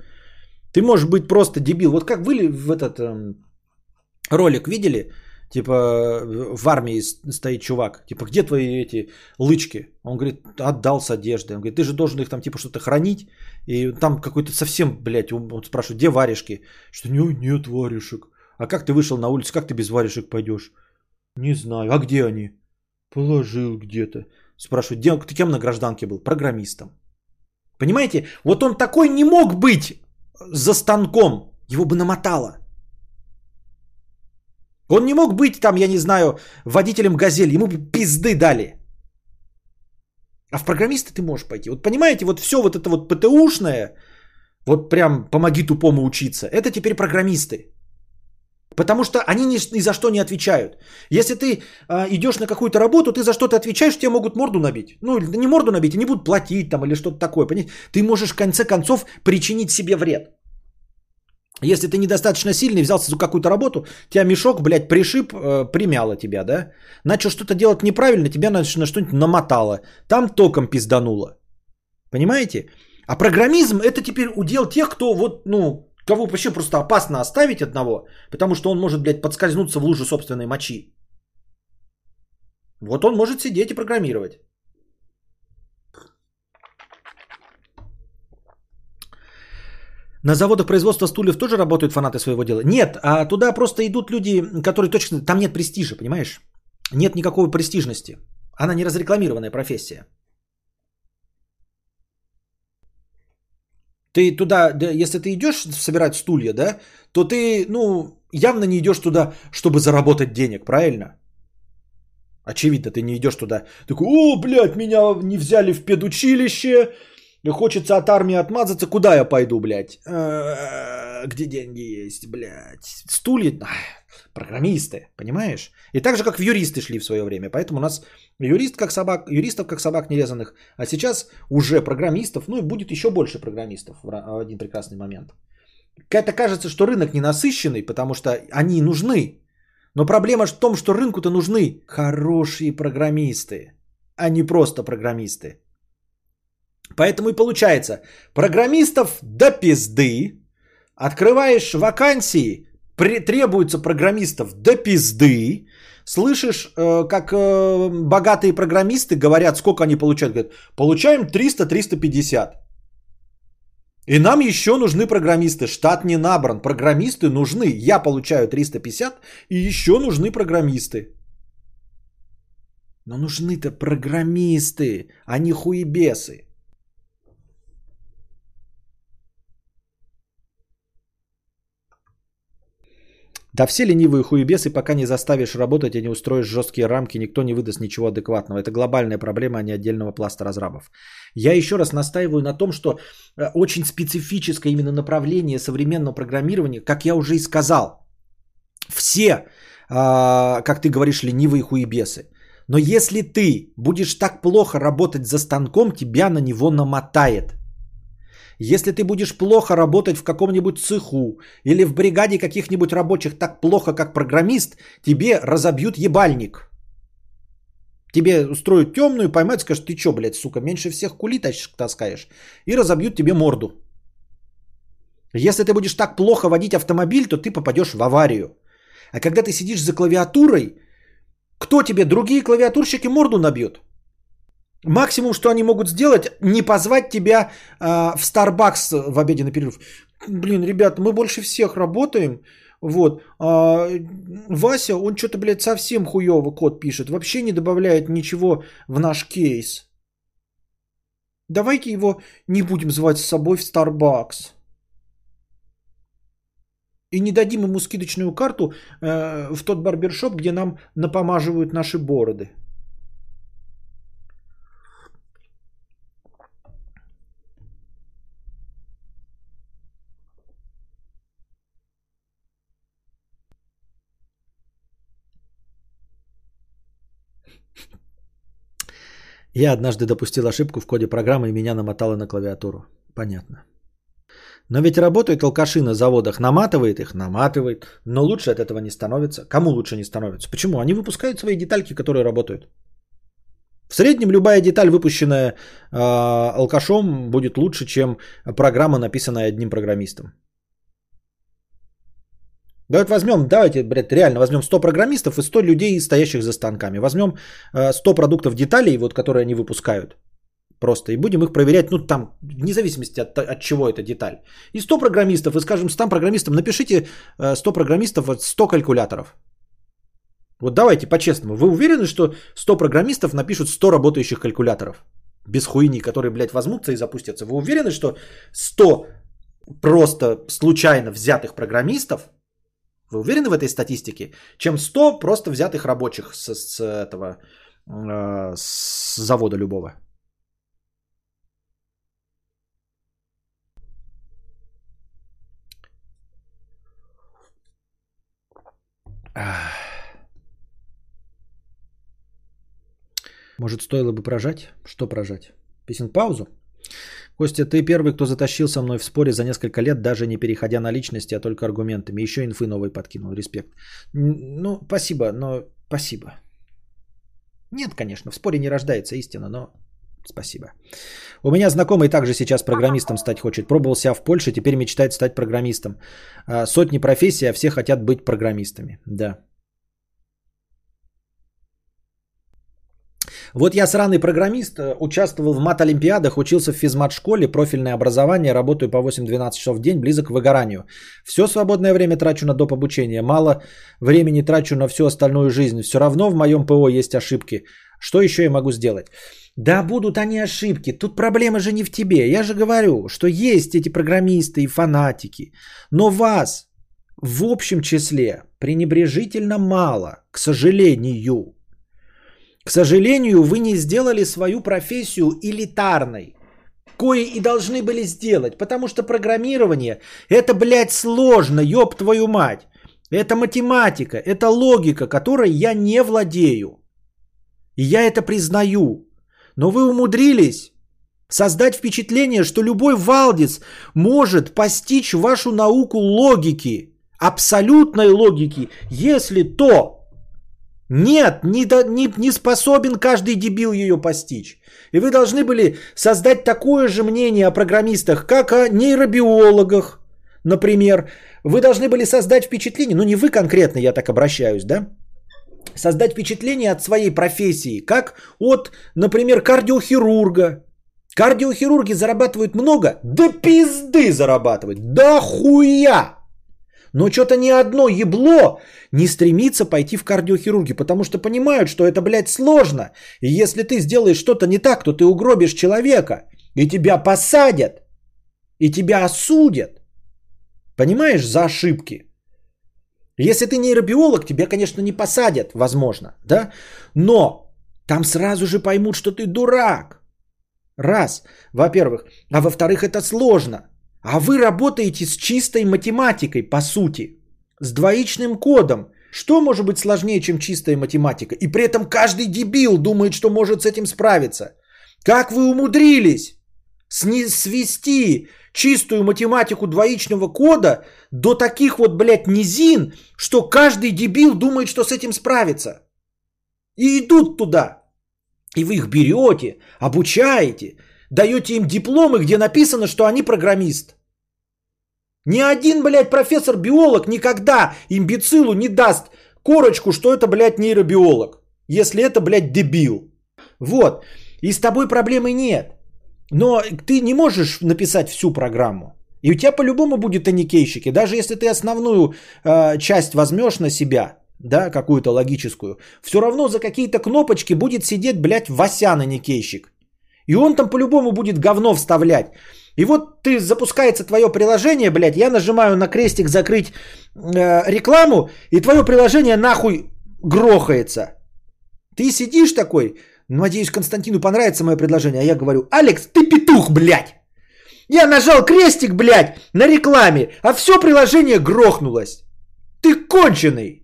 Ты можешь быть просто дебил. Вот как вы в этот эм, ролик видели? Типа в армии стоит чувак. Типа, где твои эти лычки? Он говорит, отдал с одеждой. Он говорит, ты же должен их там типа что-то хранить. И там какой-то совсем, блядь, он спрашивает, где варежки? Что нет, нет варежек. А как ты вышел на улицу, как ты без варежек пойдешь? Не знаю. А где они? Положил где-то. Спрашивают, где, ты кем на гражданке был? Программистом. Понимаете? Вот он такой не мог быть за станком. Его бы намотало. Он не мог быть там, я не знаю, водителем газели. Ему пизды дали. А в программисты ты можешь пойти. Вот понимаете, вот все вот это вот ПТУшное, вот прям помоги тупому учиться, это теперь программисты. Потому что они ни, ни за что не отвечают. Если ты э, идешь на какую-то работу, ты за что-то отвечаешь, тебе могут морду набить. Ну, не морду набить, они будут платить там или что-то такое. Понимаете? Ты можешь в конце концов причинить себе вред. Если ты недостаточно сильный, взялся за какую-то работу, тебя мешок, блядь, пришиб, э, примяло тебя, да? Начал что-то делать неправильно, тебя на, на что-нибудь намотало. Там током пиздануло. Понимаете? А программизм это теперь удел тех, кто вот, ну, кого вообще просто опасно оставить одного, потому что он может, блядь, подскользнуться в лужу собственной мочи. Вот он может сидеть и программировать. На заводах производства стульев тоже работают фанаты своего дела? Нет, а туда просто идут люди, которые точно... Там нет престижа, понимаешь? Нет никакой престижности. Она не разрекламированная профессия. Ты туда, если ты идешь собирать стулья, да, то ты, ну, явно не идешь туда, чтобы заработать денег, правильно? Очевидно, ты не идешь туда. Такой, о, блядь, меня не взяли в педучилище, хочется от армии отмазаться, куда я пойду, блядь? «Э, где деньги есть, блядь? Стулья, программисты, понимаешь? И так же, как в юристы шли в свое время. Поэтому у нас юрист как собак, юристов как собак нерезанных. А сейчас уже программистов, ну и будет еще больше программистов в один прекрасный момент. Это кажется, что рынок ненасыщенный, потому что они нужны. Но проблема в том, что рынку-то нужны хорошие программисты, а не просто программисты. Поэтому и получается, программистов до пизды, открываешь вакансии, требуется программистов до пизды, слышишь, э, как э, богатые программисты говорят, сколько они получают, говорят, получаем 300-350. И нам еще нужны программисты. Штат не набран. Программисты нужны. Я получаю 350 и еще нужны программисты. Но нужны-то программисты, а не хуебесы. Да все ленивые хуебесы, пока не заставишь работать и не устроишь жесткие рамки, никто не выдаст ничего адекватного. Это глобальная проблема, а не отдельного пласта разрабов. Я еще раз настаиваю на том, что э, очень специфическое именно направление современного программирования, как я уже и сказал, все, а, как ты говоришь, ленивые хуебесы. Но если ты будешь так плохо работать за станком, тебя на него намотает – если ты будешь плохо работать в каком-нибудь цеху или в бригаде каких-нибудь рабочих так плохо, как программист, тебе разобьют ебальник. Тебе устроят темную, поймают, скажут, ты что, блядь, сука, меньше всех кули таскаешь. И разобьют тебе морду. Если ты будешь так плохо водить автомобиль, то ты попадешь в аварию. А когда ты сидишь за клавиатурой, кто тебе, другие клавиатурщики морду набьют? Максимум, что они могут сделать, не позвать тебя э, в Starbucks в обеденный перерыв. Блин, ребят, мы больше всех работаем. Вот. А Вася, он что-то, блядь, совсем хуево код пишет. Вообще не добавляет ничего в наш кейс. Давайте его не будем звать с собой в Starbucks. И не дадим ему скидочную карту э, в тот барбершоп, где нам напомаживают наши бороды. Я однажды допустил ошибку в коде программы и меня намотало на клавиатуру. Понятно. Но ведь работают алкаши на заводах, наматывает их, наматывает, но лучше от этого не становится. Кому лучше не становится? Почему? Они выпускают свои детальки, которые работают. В среднем любая деталь, выпущенная э, алкашом, будет лучше, чем программа, написанная одним программистом. Давайте возьмем, давайте, блядь, реально возьмем 100 программистов и 100 людей, стоящих за станками. Возьмем э, 100 продуктов деталей, вот, которые они выпускают. Просто и будем их проверять, ну там, вне зависимости от, от чего это деталь. И 100 программистов, и скажем 100 программистам, напишите э, 100 программистов, вот 100 калькуляторов. Вот давайте по-честному. Вы уверены, что 100 программистов напишут 100 работающих калькуляторов? Без хуйни, которые, блядь, возьмутся и запустятся. Вы уверены, что 100 просто случайно взятых программистов, вы уверены в этой статистике, чем 100 просто взятых рабочих с, с этого э, с завода любого? Может, стоило бы прожать? Что прожать? Песен паузу? Костя, ты первый, кто затащил со мной в споре за несколько лет, даже не переходя на личности, а только аргументами. Еще инфы новой подкинул. Респект. Ну, спасибо, но спасибо. Нет, конечно, в споре не рождается истина, но спасибо. У меня знакомый также сейчас программистом стать хочет. Пробовал себя в Польше, теперь мечтает стать программистом. А, сотни профессий, а все хотят быть программистами. Да. Вот я сраный программист, э, участвовал в мат-олимпиадах, учился в физмат-школе, профильное образование, работаю по 8-12 часов в день, близок к выгоранию. Все свободное время трачу на доп. обучение, мало времени трачу на всю остальную жизнь. Все равно в моем ПО есть ошибки. Что еще я могу сделать? Да будут они ошибки. Тут проблема же не в тебе. Я же говорю, что есть эти программисты и фанатики. Но вас в общем числе пренебрежительно мало, к сожалению. К сожалению, вы не сделали свою профессию элитарной, кое и должны были сделать, потому что программирование это, блядь, сложно, ёб твою мать. Это математика, это логика, которой я не владею. И я это признаю. Но вы умудрились создать впечатление, что любой валдис может постичь вашу науку логики, абсолютной логики, если то нет, не, не, не способен каждый дебил ее постичь. И вы должны были создать такое же мнение о программистах, как о нейробиологах, например. Вы должны были создать впечатление, ну не вы конкретно, я так обращаюсь, да? Создать впечатление от своей профессии, как от, например, кардиохирурга. Кардиохирурги зарабатывают много? Да пизды зарабатывают, да хуя! Но что-то ни одно ебло не стремится пойти в кардиохирурги, потому что понимают, что это, блядь, сложно. И если ты сделаешь что-то не так, то ты угробишь человека, и тебя посадят, и тебя осудят. Понимаешь, за ошибки. Если ты нейробиолог, тебя, конечно, не посадят, возможно, да? Но там сразу же поймут, что ты дурак. Раз, во-первых. А во-вторых, это сложно. А вы работаете с чистой математикой, по сути, с двоичным кодом. Что может быть сложнее, чем чистая математика? И при этом каждый дебил думает, что может с этим справиться. Как вы умудрились свести чистую математику двоичного кода до таких вот, блядь, низин, что каждый дебил думает, что с этим справится. И идут туда. И вы их берете, обучаете, даете им дипломы, где написано, что они программист. Ни один, блядь, профессор-биолог никогда имбецилу не даст корочку, что это, блядь, нейробиолог. Если это, блядь, дебил. Вот. И с тобой проблемы нет. Но ты не можешь написать всю программу. И у тебя по-любому будет аникейщики. Даже если ты основную э, часть возьмешь на себя, да, какую-то логическую, все равно за какие-то кнопочки будет сидеть, блядь, Васян аникейщик. И он там по-любому будет говно вставлять. И вот ты запускается твое приложение, блядь, я нажимаю на крестик закрыть э, рекламу, и твое приложение нахуй грохается. Ты сидишь такой, надеюсь, Константину понравится мое предложение, а я говорю, Алекс, ты петух, блядь. Я нажал крестик, блядь, на рекламе, а все приложение грохнулось. Ты конченый.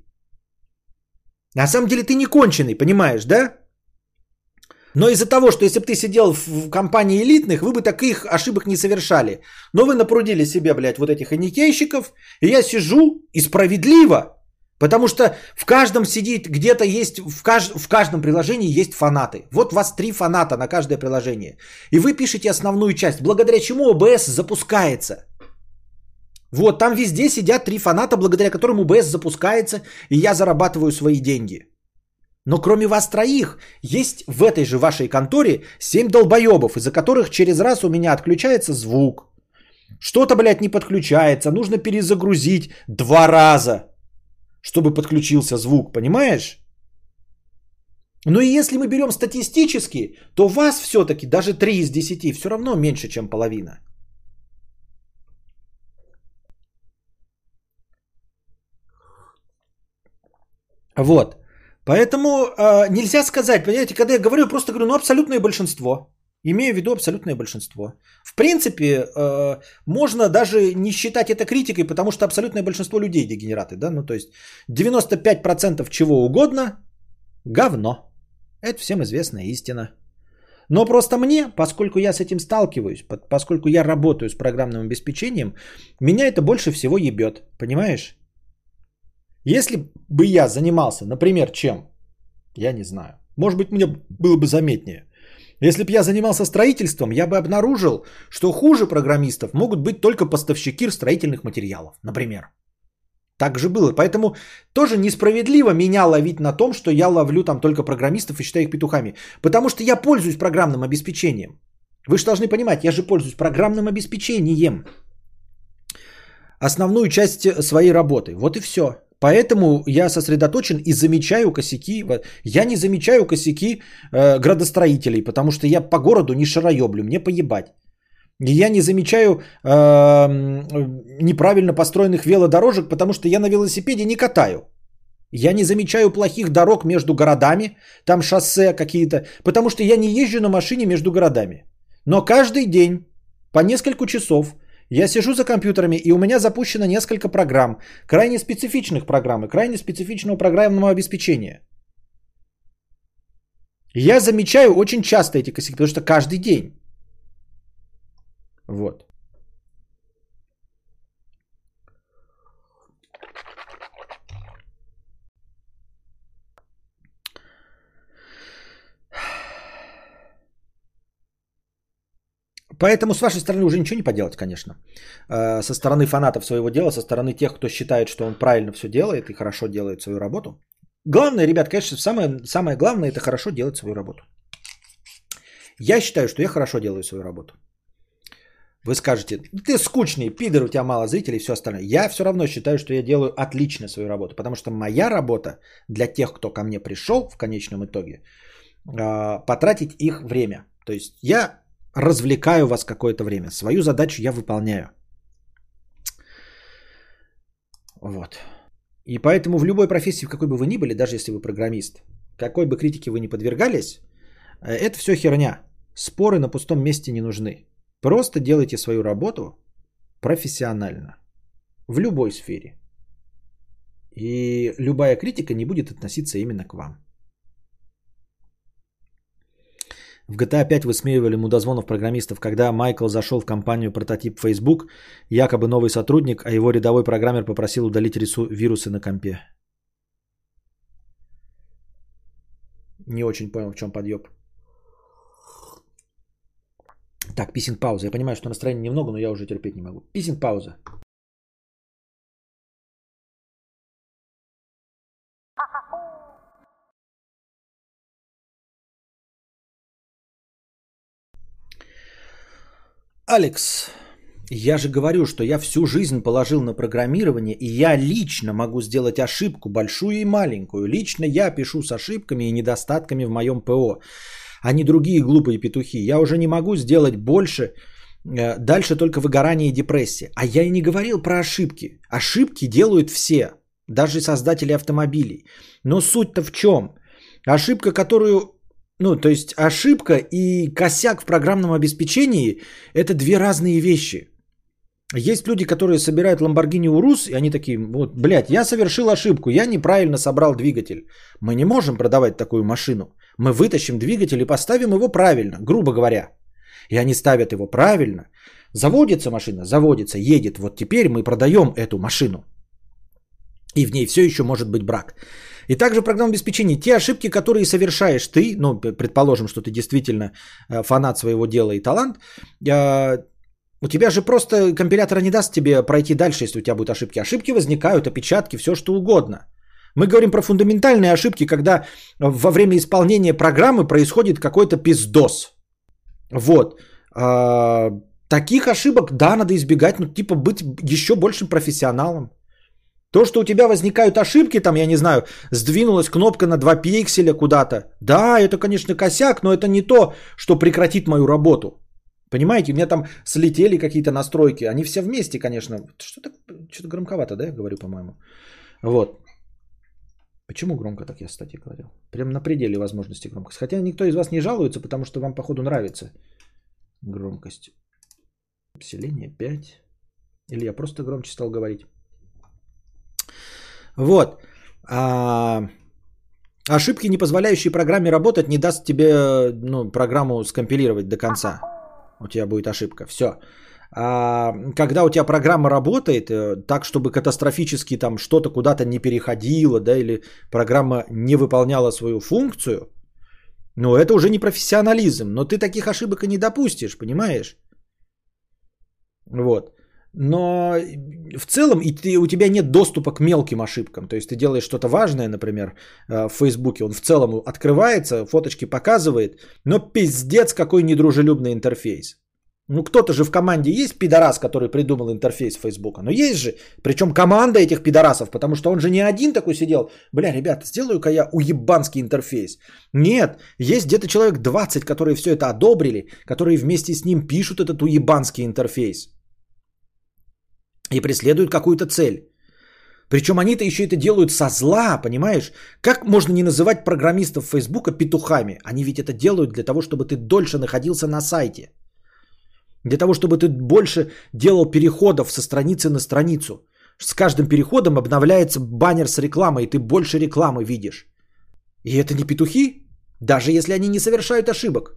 На самом деле ты не конченый, понимаешь, да? Но из-за того, что если бы ты сидел в компании элитных, вы бы таких ошибок не совершали. Но вы напрудили себе, блядь, вот этих аникейщиков, и я сижу и справедливо, потому что в каждом сидит, где-то есть, в, кажд, в каждом приложении есть фанаты. Вот вас три фаната на каждое приложение. И вы пишете основную часть, благодаря чему ОБС запускается. Вот там везде сидят три фаната, благодаря которым УБС запускается, и я зарабатываю свои деньги. Но кроме вас троих, есть в этой же вашей конторе семь долбоебов, из-за которых через раз у меня отключается звук. Что-то, блядь, не подключается, нужно перезагрузить два раза, чтобы подключился звук, понимаешь? Но и если мы берем статистически, то вас все-таки даже 3 из 10 все равно меньше, чем половина. Вот. Поэтому э, нельзя сказать, понимаете, когда я говорю, я просто говорю, ну абсолютное большинство. Имею в виду абсолютное большинство. В принципе, э, можно даже не считать это критикой, потому что абсолютное большинство людей дегенераты. Да? Ну, то есть 95% чего угодно – говно. Это всем известная истина. Но просто мне, поскольку я с этим сталкиваюсь, поскольку я работаю с программным обеспечением, меня это больше всего ебет. Понимаешь? Если бы я занимался, например, чем? Я не знаю. Может быть, мне было бы заметнее. Если бы я занимался строительством, я бы обнаружил, что хуже программистов могут быть только поставщики строительных материалов, например. Так же было. Поэтому тоже несправедливо меня ловить на том, что я ловлю там только программистов и считаю их петухами. Потому что я пользуюсь программным обеспечением. Вы же должны понимать, я же пользуюсь программным обеспечением. Основную часть своей работы. Вот и все. Поэтому я сосредоточен и замечаю косяки. Я не замечаю косяки э, градостроителей, потому что я по городу не шароеблю, мне поебать. Я не замечаю э, неправильно построенных велодорожек, потому что я на велосипеде не катаю. Я не замечаю плохих дорог между городами, там шоссе какие-то, потому что я не езжу на машине между городами. Но каждый день по несколько часов я сижу за компьютерами, и у меня запущено несколько программ, крайне специфичных программ и крайне специфичного программного обеспечения. Я замечаю очень часто эти косяки, потому что каждый день. Вот. Поэтому с вашей стороны уже ничего не поделать, конечно. Э, со стороны фанатов своего дела, со стороны тех, кто считает, что он правильно все делает и хорошо делает свою работу. Главное, ребят, конечно, самое, самое главное это хорошо делать свою работу. Я считаю, что я хорошо делаю свою работу. Вы скажете, ты скучный, пидор, у тебя мало зрителей и все остальное. Я все равно считаю, что я делаю отлично свою работу, потому что моя работа для тех, кто ко мне пришел в конечном итоге, э, потратить их время. То есть я развлекаю вас какое-то время. Свою задачу я выполняю. Вот. И поэтому в любой профессии, в какой бы вы ни были, даже если вы программист, какой бы критике вы ни подвергались, э, это все херня. Споры на пустом месте не нужны. Просто делайте свою работу профессионально. В любой сфере. И любая критика не будет относиться именно к вам. В GTA 5 высмеивали мудозвонов программистов, когда Майкл зашел в компанию прототип Facebook, якобы новый сотрудник, а его рядовой программер попросил удалить рису- вирусы на компе. Не очень понял, в чем подъеб. Так, писинг пауза. Я понимаю, что настроения немного, но я уже терпеть не могу. Писинг пауза. Алекс, я же говорю, что я всю жизнь положил на программирование, и я лично могу сделать ошибку, большую и маленькую. Лично я пишу с ошибками и недостатками в моем ПО, а не другие глупые петухи. Я уже не могу сделать больше, э, дальше только выгорание и депрессия. А я и не говорил про ошибки. Ошибки делают все, даже создатели автомобилей. Но суть-то в чем? Ошибка, которую ну, то есть ошибка и косяк в программном обеспечении – это две разные вещи. Есть люди, которые собирают Lamborghini Urus, и они такие, вот, блядь, я совершил ошибку, я неправильно собрал двигатель. Мы не можем продавать такую машину. Мы вытащим двигатель и поставим его правильно, грубо говоря. И они ставят его правильно. Заводится машина, заводится, едет. Вот теперь мы продаем эту машину. И в ней все еще может быть брак. И также в программном обеспечении те ошибки, которые совершаешь ты, ну, предположим, что ты действительно э, фанат своего дела и талант, э, У тебя же просто компилятор не даст тебе пройти дальше, если у тебя будут ошибки. Ошибки возникают, опечатки, все что угодно. Мы говорим про фундаментальные ошибки, когда во время исполнения программы происходит какой-то пиздос. Вот. А, таких ошибок, да, надо избегать, ну, типа быть еще большим профессионалом. То, что у тебя возникают ошибки, там, я не знаю, сдвинулась кнопка на 2 пикселя куда-то. Да, это, конечно, косяк, но это не то, что прекратит мою работу. Понимаете, у меня там слетели какие-то настройки. Они все вместе, конечно. Что-то, что-то громковато, да, я говорю, по-моему. Вот. Почему громко так я, кстати, говорил? Прям на пределе возможности громкости. Хотя никто из вас не жалуется, потому что вам, походу, нравится громкость. Население 5. Или я просто громче стал говорить. Вот. А, ошибки, не позволяющие программе работать, не даст тебе ну, программу скомпилировать до конца. У тебя будет ошибка. Все. А, когда у тебя программа работает э, так, чтобы катастрофически там что-то куда-то не переходило, да, или программа не выполняла свою функцию, ну, это уже не профессионализм. Но ты таких ошибок и не допустишь, понимаешь? Вот. Но в целом и ты, у тебя нет доступа к мелким ошибкам. То есть ты делаешь что-то важное, например, э, в Фейсбуке, он в целом открывается, фоточки показывает, но пиздец какой недружелюбный интерфейс. Ну кто-то же в команде есть пидорас, который придумал интерфейс Фейсбука. Но есть же, причем команда этих пидорасов, потому что он же не один такой сидел. Бля, ребята, сделаю-ка я уебанский интерфейс. Нет, есть где-то человек 20, которые все это одобрили, которые вместе с ним пишут этот уебанский интерфейс и преследуют какую-то цель. Причем они-то еще это делают со зла, понимаешь? Как можно не называть программистов Фейсбука петухами? Они ведь это делают для того, чтобы ты дольше находился на сайте. Для того, чтобы ты больше делал переходов со страницы на страницу. С каждым переходом обновляется баннер с рекламой, и ты больше рекламы видишь. И это не петухи, даже если они не совершают ошибок.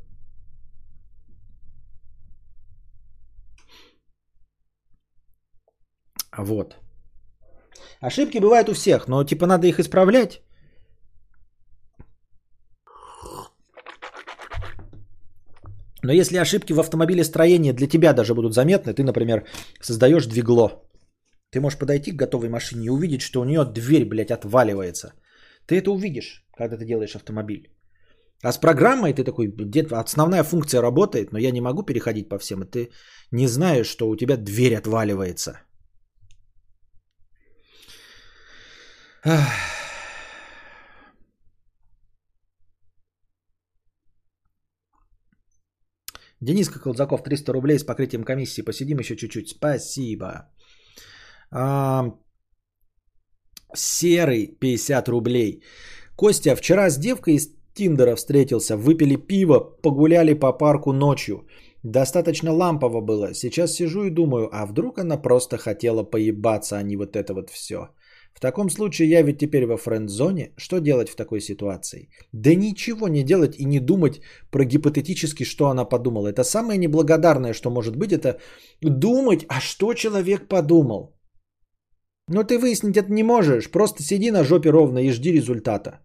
Вот. Ошибки бывают у всех, но типа надо их исправлять. Но если ошибки в автомобилестроении для тебя даже будут заметны, ты, например, создаешь двигло. Ты можешь подойти к готовой машине и увидеть, что у нее дверь, блядь, отваливается. Ты это увидишь, когда ты делаешь автомобиль. А с программой ты такой, где-то основная функция работает, но я не могу переходить по всем, и ты не знаешь, что у тебя дверь отваливается. Денис Колзаков, 300 рублей с покрытием комиссии. Посидим еще чуть-чуть. Спасибо. А, серый, 50 рублей. Костя, вчера с девкой из Тиндера встретился. Выпили пиво, погуляли по парку ночью. Достаточно лампово было. Сейчас сижу и думаю, а вдруг она просто хотела поебаться, а не вот это вот все. В таком случае я ведь теперь во френд-зоне. Что делать в такой ситуации? Да ничего не делать и не думать про гипотетически, что она подумала. Это самое неблагодарное, что может быть, это думать, а что человек подумал. Но ты выяснить это не можешь. Просто сиди на жопе ровно и жди результата.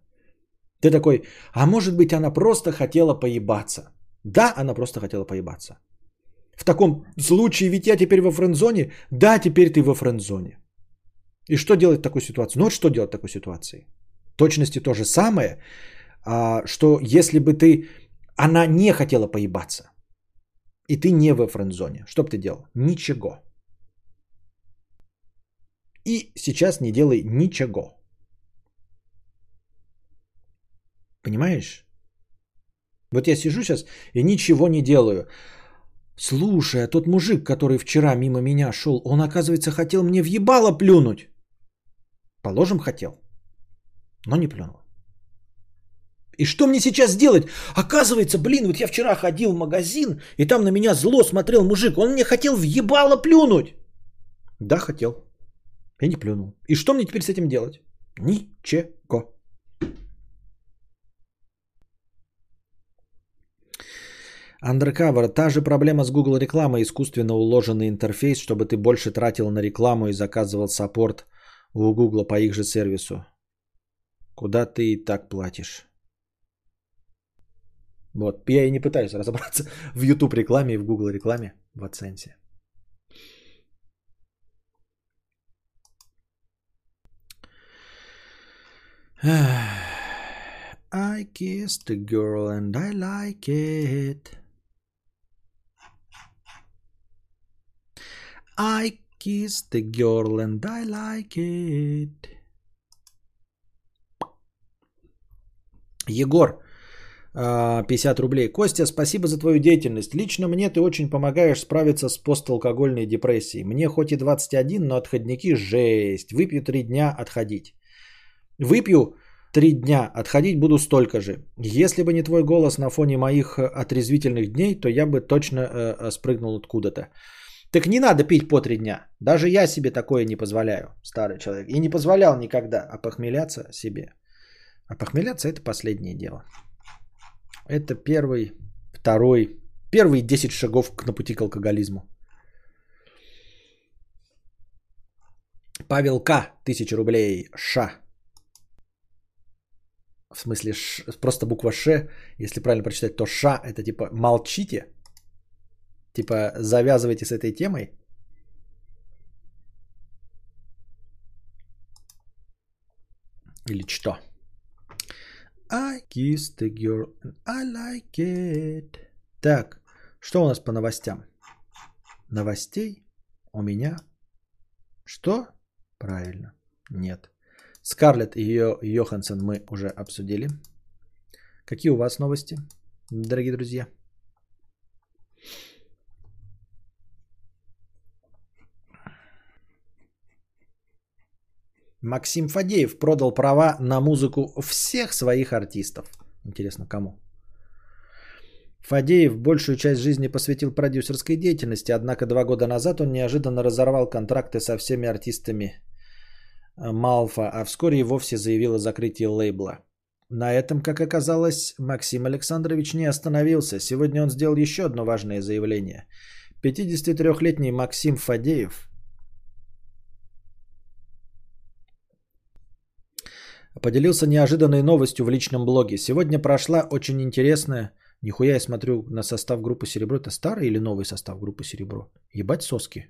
Ты такой, а может быть она просто хотела поебаться. Да, она просто хотела поебаться. В таком случае ведь я теперь во френд-зоне. Да, теперь ты во френд-зоне. И что делать в такой ситуации? Ну вот что делать в такой ситуации? В точности то же самое, а, что если бы ты, она не хотела поебаться, и ты не во френд-зоне, что бы ты делал? Ничего. И сейчас не делай ничего. Понимаешь? Вот я сижу сейчас и ничего не делаю. Слушай, а тот мужик, который вчера мимо меня шел, он, оказывается, хотел мне в ебало плюнуть. Положим, хотел, но не плюнул. И что мне сейчас делать? Оказывается, блин, вот я вчера ходил в магазин, и там на меня зло смотрел мужик. Он мне хотел в ебало плюнуть. Да, хотел. И не плюнул. И что мне теперь с этим делать? Ничего. Undercover. Та же проблема с Google рекламой. Искусственно уложенный интерфейс, чтобы ты больше тратил на рекламу и заказывал саппорт у Гугла по их же сервису, куда ты и так платишь. Вот, я и не пытаюсь разобраться в YouTube рекламе и в Google рекламе в AdSense. I kissed a girl and I like it. I kissed the girl and I like it. Егор, а, 50 рублей. Костя, спасибо за твою деятельность. Лично мне ты очень помогаешь справиться с посталкогольной депрессией. Мне хоть и 21, но отходники жесть. Выпью 3 дня отходить. Выпью 3 дня, отходить буду столько же. Если бы не твой голос на фоне моих отрезвительных дней, то я бы точно э, э спрыгнул откуда-то. Так не надо пить по 3 дня. Даже я себе такое не позволяю, старый человек. И не позволял никогда опохмеляться себе. А похмеляться это последнее дело. Это первый, второй, первые 10 шагов на пути к алкоголизму. Павел К. Тысяча рублей. Ша. В смысле, ш, просто буква Ш, если правильно прочитать, то Ша это типа молчите. Типа завязывайте с этой темой. Или что? I kissed the girl and I like it. Так, что у нас по новостям? Новостей у меня что? Правильно, нет. Скарлетт и ее Йоханссон мы уже обсудили. Какие у вас новости, дорогие друзья? Максим Фадеев продал права на музыку всех своих артистов. Интересно, кому? Фадеев большую часть жизни посвятил продюсерской деятельности, однако два года назад он неожиданно разорвал контракты со всеми артистами э, Малфа, а вскоре и вовсе заявил о закрытии лейбла. На этом, как оказалось, Максим Александрович не остановился. Сегодня он сделал еще одно важное заявление. 53-летний Максим Фадеев Поделился неожиданной новостью в личном блоге. Сегодня прошла очень интересная... Нихуя я смотрю на состав группы «Серебро». Это старый или новый состав группы «Серебро»? Ебать соски.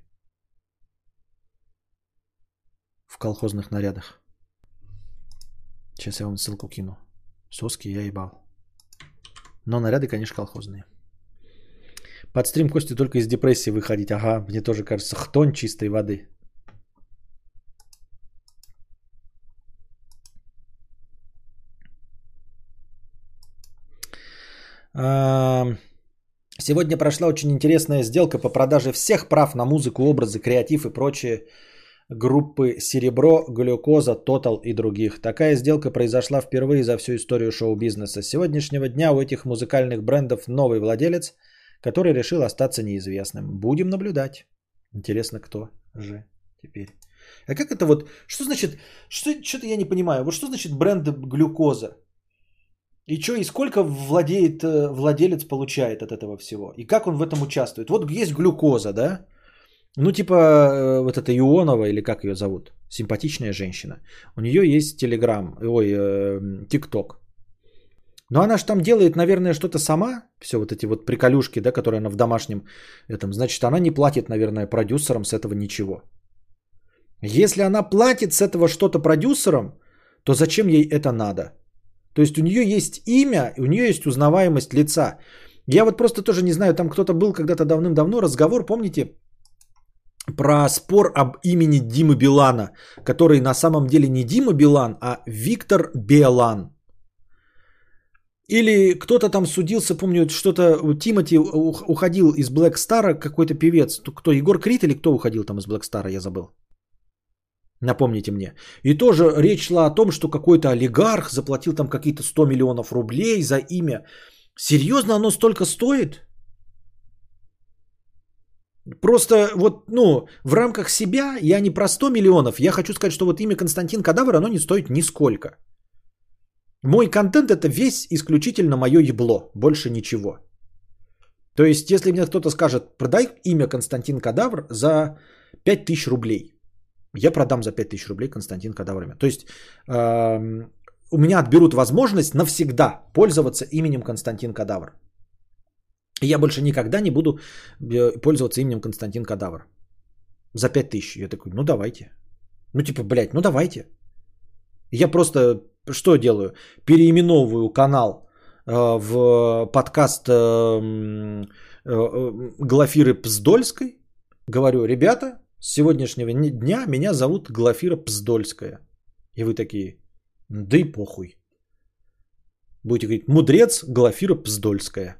В колхозных нарядах. Сейчас я вам ссылку кину. Соски я ебал. Но наряды, конечно, колхозные. Под стрим Кости только из депрессии выходить. Ага, мне тоже кажется, хтонь чистой воды. Сегодня прошла очень интересная сделка по продаже всех прав на музыку, образы, креатив и прочие группы Серебро, Глюкоза, Тотал и других. Такая сделка произошла впервые за всю историю шоу-бизнеса. С сегодняшнего дня у этих музыкальных брендов новый владелец, который решил остаться неизвестным. Будем наблюдать. Интересно, кто же теперь. А как это вот, что значит, что, что-то я не понимаю, вот что значит бренд глюкоза? И что, и сколько владеет, э, владелец получает от этого всего? И как он в этом участвует? Вот есть глюкоза, да? Ну, типа э, вот эта Ионова, или как ее зовут? Симпатичная женщина. У нее есть Телеграм, ой, э, ТикТок. Но она же там делает, наверное, что-то сама. Все вот эти вот приколюшки, да, которые она в домашнем этом. Значит, она не платит, наверное, продюсерам с этого ничего. Если она платит с этого что-то продюсерам, то зачем ей это надо? То есть у нее есть имя, у нее есть узнаваемость лица. Я вот просто тоже не знаю, там кто-то был когда-то давным-давно разговор, помните, про спор об имени Димы Билана, который на самом деле не Дима Билан, а Виктор Белан. Или кто-то там судился, помню, что-то Тимати уходил из Black Star, какой-то певец. Кто, Егор Крит или кто уходил там из Black Star, я забыл. Напомните мне. И тоже речь шла о том, что какой-то олигарх заплатил там какие-то 100 миллионов рублей за имя. Серьезно оно столько стоит? Просто вот, ну, в рамках себя я не про 100 миллионов. Я хочу сказать, что вот имя Константин Кадавр, оно не стоит нисколько. Мой контент это весь исключительно мое ебло. Больше ничего. То есть, если мне кто-то скажет, продай имя Константин Кадавр за 5000 рублей я продам за 5000 рублей Константин Кадаврами. То есть э, у меня отберут возможность навсегда пользоваться именем Константин Кадавр. И я больше никогда не буду э, пользоваться именем Константин Кадавр. За 5000. Я такой, ну давайте. Ну типа, блядь, ну давайте. Я просто что делаю? Переименовываю канал э, в подкаст э, э, Глафиры Пздольской. Говорю, ребята, с сегодняшнего дня меня зовут Глафира Пздольская. И вы такие, да и похуй. Будете говорить, мудрец Глафира Пздольская.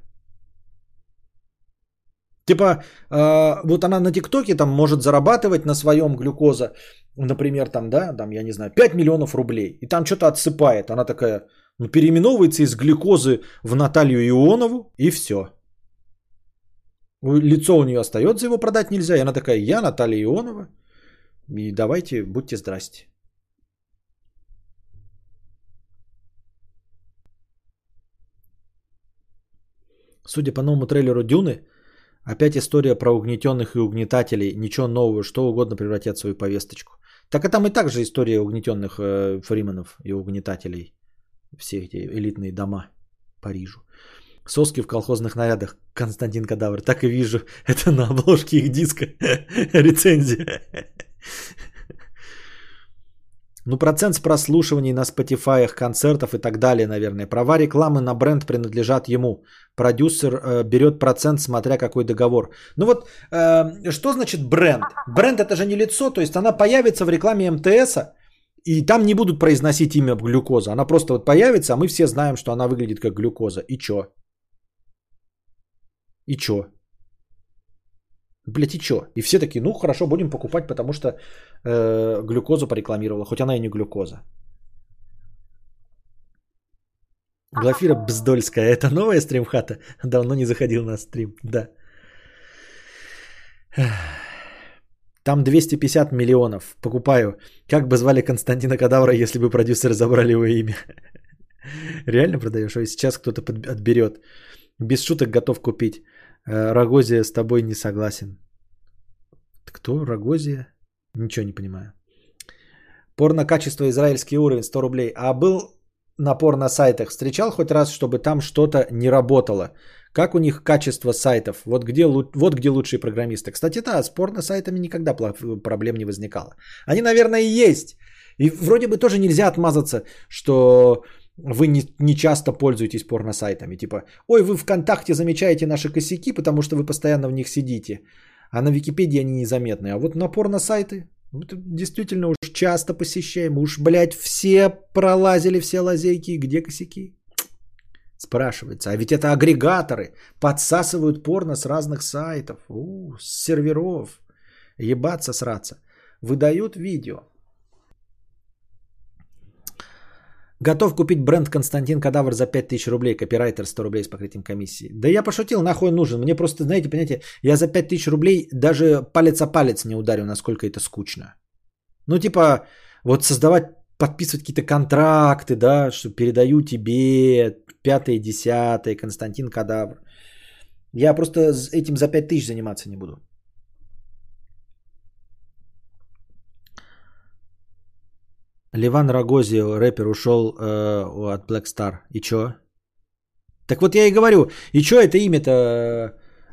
Типа, э, вот она на ТикТоке там может зарабатывать на своем глюкоза, например, там, да, там, я не знаю, 5 миллионов рублей. И там что-то отсыпает. Она такая, ну, переименовывается из глюкозы в Наталью Ионову, и все. Лицо у нее остается, его продать нельзя. И она такая, я Наталья Ионова, и давайте, будьте здрасте. Судя по новому трейлеру Дюны, опять история про угнетенных и угнетателей. Ничего нового, что угодно превратят в свою повесточку. Так и там и так же история угнетенных э, фриманов и угнетателей. Все эти элитные дома Парижу. Соски в колхозных нарядах. Константин Кадавр. Так и вижу. Это на обложке их диска. Рецензия. Ну, процент прослушиваний на Spotify, концертов и так далее, наверное. Права рекламы на бренд принадлежат ему. Продюсер э, берет процент, смотря какой договор. Ну вот, э, что значит бренд? Бренд это же не лицо, то есть она появится в рекламе МТС, и там не будут произносить имя глюкоза. Она просто вот появится, а мы все знаем, что она выглядит как глюкоза. И чё? И чё? Блять, и чё? И все такие, ну хорошо, будем покупать, потому что э, глюкозу порекламировала, хоть она и не глюкоза. Глафира Бздольская, это новая стримхата? Давно не заходил на стрим, да. Там 250 миллионов. Покупаю. Как бы звали Константина Кадавра, если бы продюсеры забрали его имя? Реально продаешь? А сейчас кто-то отберет. Без шуток готов купить. Э, Рогозия с тобой не согласен. Кто? Рогозия? Ничего не понимаю. Порно качество израильский уровень 100 рублей. А был напор на сайтах встречал хоть раз, чтобы там что-то не работало? Как у них качество сайтов? Вот где, вот где лучшие программисты. Кстати, да, с порно-сайтами никогда проблем не возникало. Они, наверное, и есть. И вроде бы тоже нельзя отмазаться, что вы не, не часто пользуетесь порно-сайтами. Типа, ой, вы ВКонтакте замечаете наши косяки, потому что вы постоянно в них сидите. А на Википедии они незаметны. А вот на порно-сайты действительно уж часто посещаем. Уж, блядь, все пролазили все лазейки. Где косяки? Спрашивается. А ведь это агрегаторы. Подсасывают порно с разных сайтов. У, с серверов. Ебаться, сраться. Выдают видео. Готов купить бренд Константин Кадавр за 5000 рублей, копирайтер 100 рублей с покрытием комиссии. Да я пошутил, нахуй нужен. Мне просто, знаете, понимаете, я за 5000 рублей даже палец о палец не ударю, насколько это скучно. Ну, типа, вот создавать, подписывать какие-то контракты, да, что передаю тебе, пятое, десятое, Константин Кадавр. Я просто этим за 5000 заниматься не буду. Ливан Рогозио, рэпер, ушел э, от Black Star. И чё? Так вот я и говорю, и чё это имя-то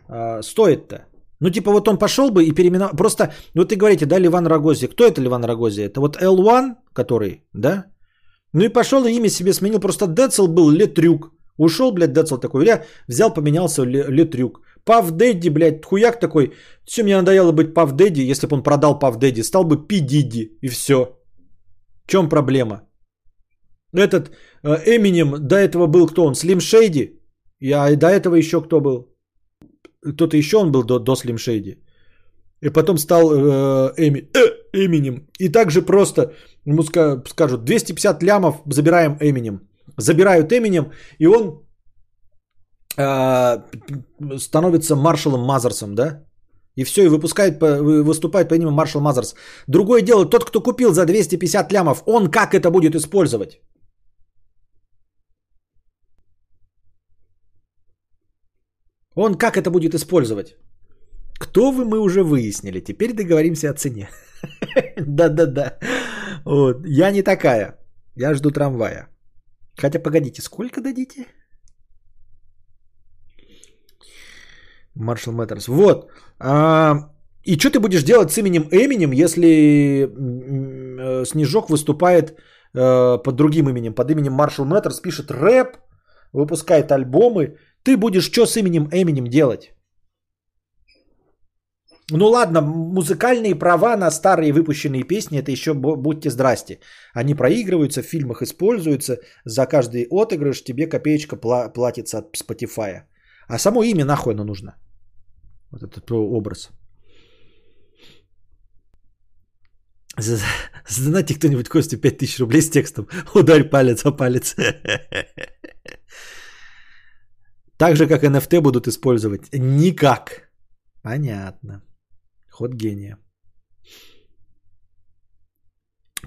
э, стоит-то? Ну, типа, вот он пошел бы и переименовал. Просто, вот ты говорите, да, Ливан Рогози. Кто это Ливан Рогози? Это вот L1, который, да? Ну и пошел и имя себе сменил. Просто Децл был Летрюк. Ушел, блядь, Децл такой. Я взял, поменялся Летрюк. Пав Дэдди, блядь, хуяк такой. Все, мне надоело быть Пав Дэдди, если бы он продал Пав Дэдди. Стал бы Пи Диди, и все. В чем проблема? Этот э, Эминем, до этого был кто он? Слим Шейди? А до этого еще кто был? Кто-то еще он был до, до Слим Шейди. И потом стал э, Эми, э, Эминем. И также просто ему скажут 250 лямов, забираем Эминем. Забирают Эминем, и он э, становится маршалом Мазерсом, да? И все, и выпускает, выступает по имени Маршал Мазерс. Другое дело, тот, кто купил за 250 лямов, он как это будет использовать? Он как это будет использовать? Кто вы, мы уже выяснили. Теперь договоримся о цене. Да-да-да. Я не такая. Я жду трамвая. Хотя, погодите, сколько дадите? Marshall Matters. Вот. А, и что ты будешь делать с именем Эминем, если э, Снежок выступает э, под другим именем, под именем Marshall Matters, пишет рэп, выпускает альбомы, ты будешь что с именем Эминем делать? Ну ладно, музыкальные права на старые выпущенные песни, это еще будьте здрасте. Они проигрываются, в фильмах используются, за каждый отыгрыш тебе копеечка платится от Spotify. А само имя нахуй оно нужно. Вот этот образ. Задонайте кто-нибудь Костю 5000 рублей с текстом. Ударь палец о палец. Так же, как NFT будут использовать? Никак. Понятно. Ход гения.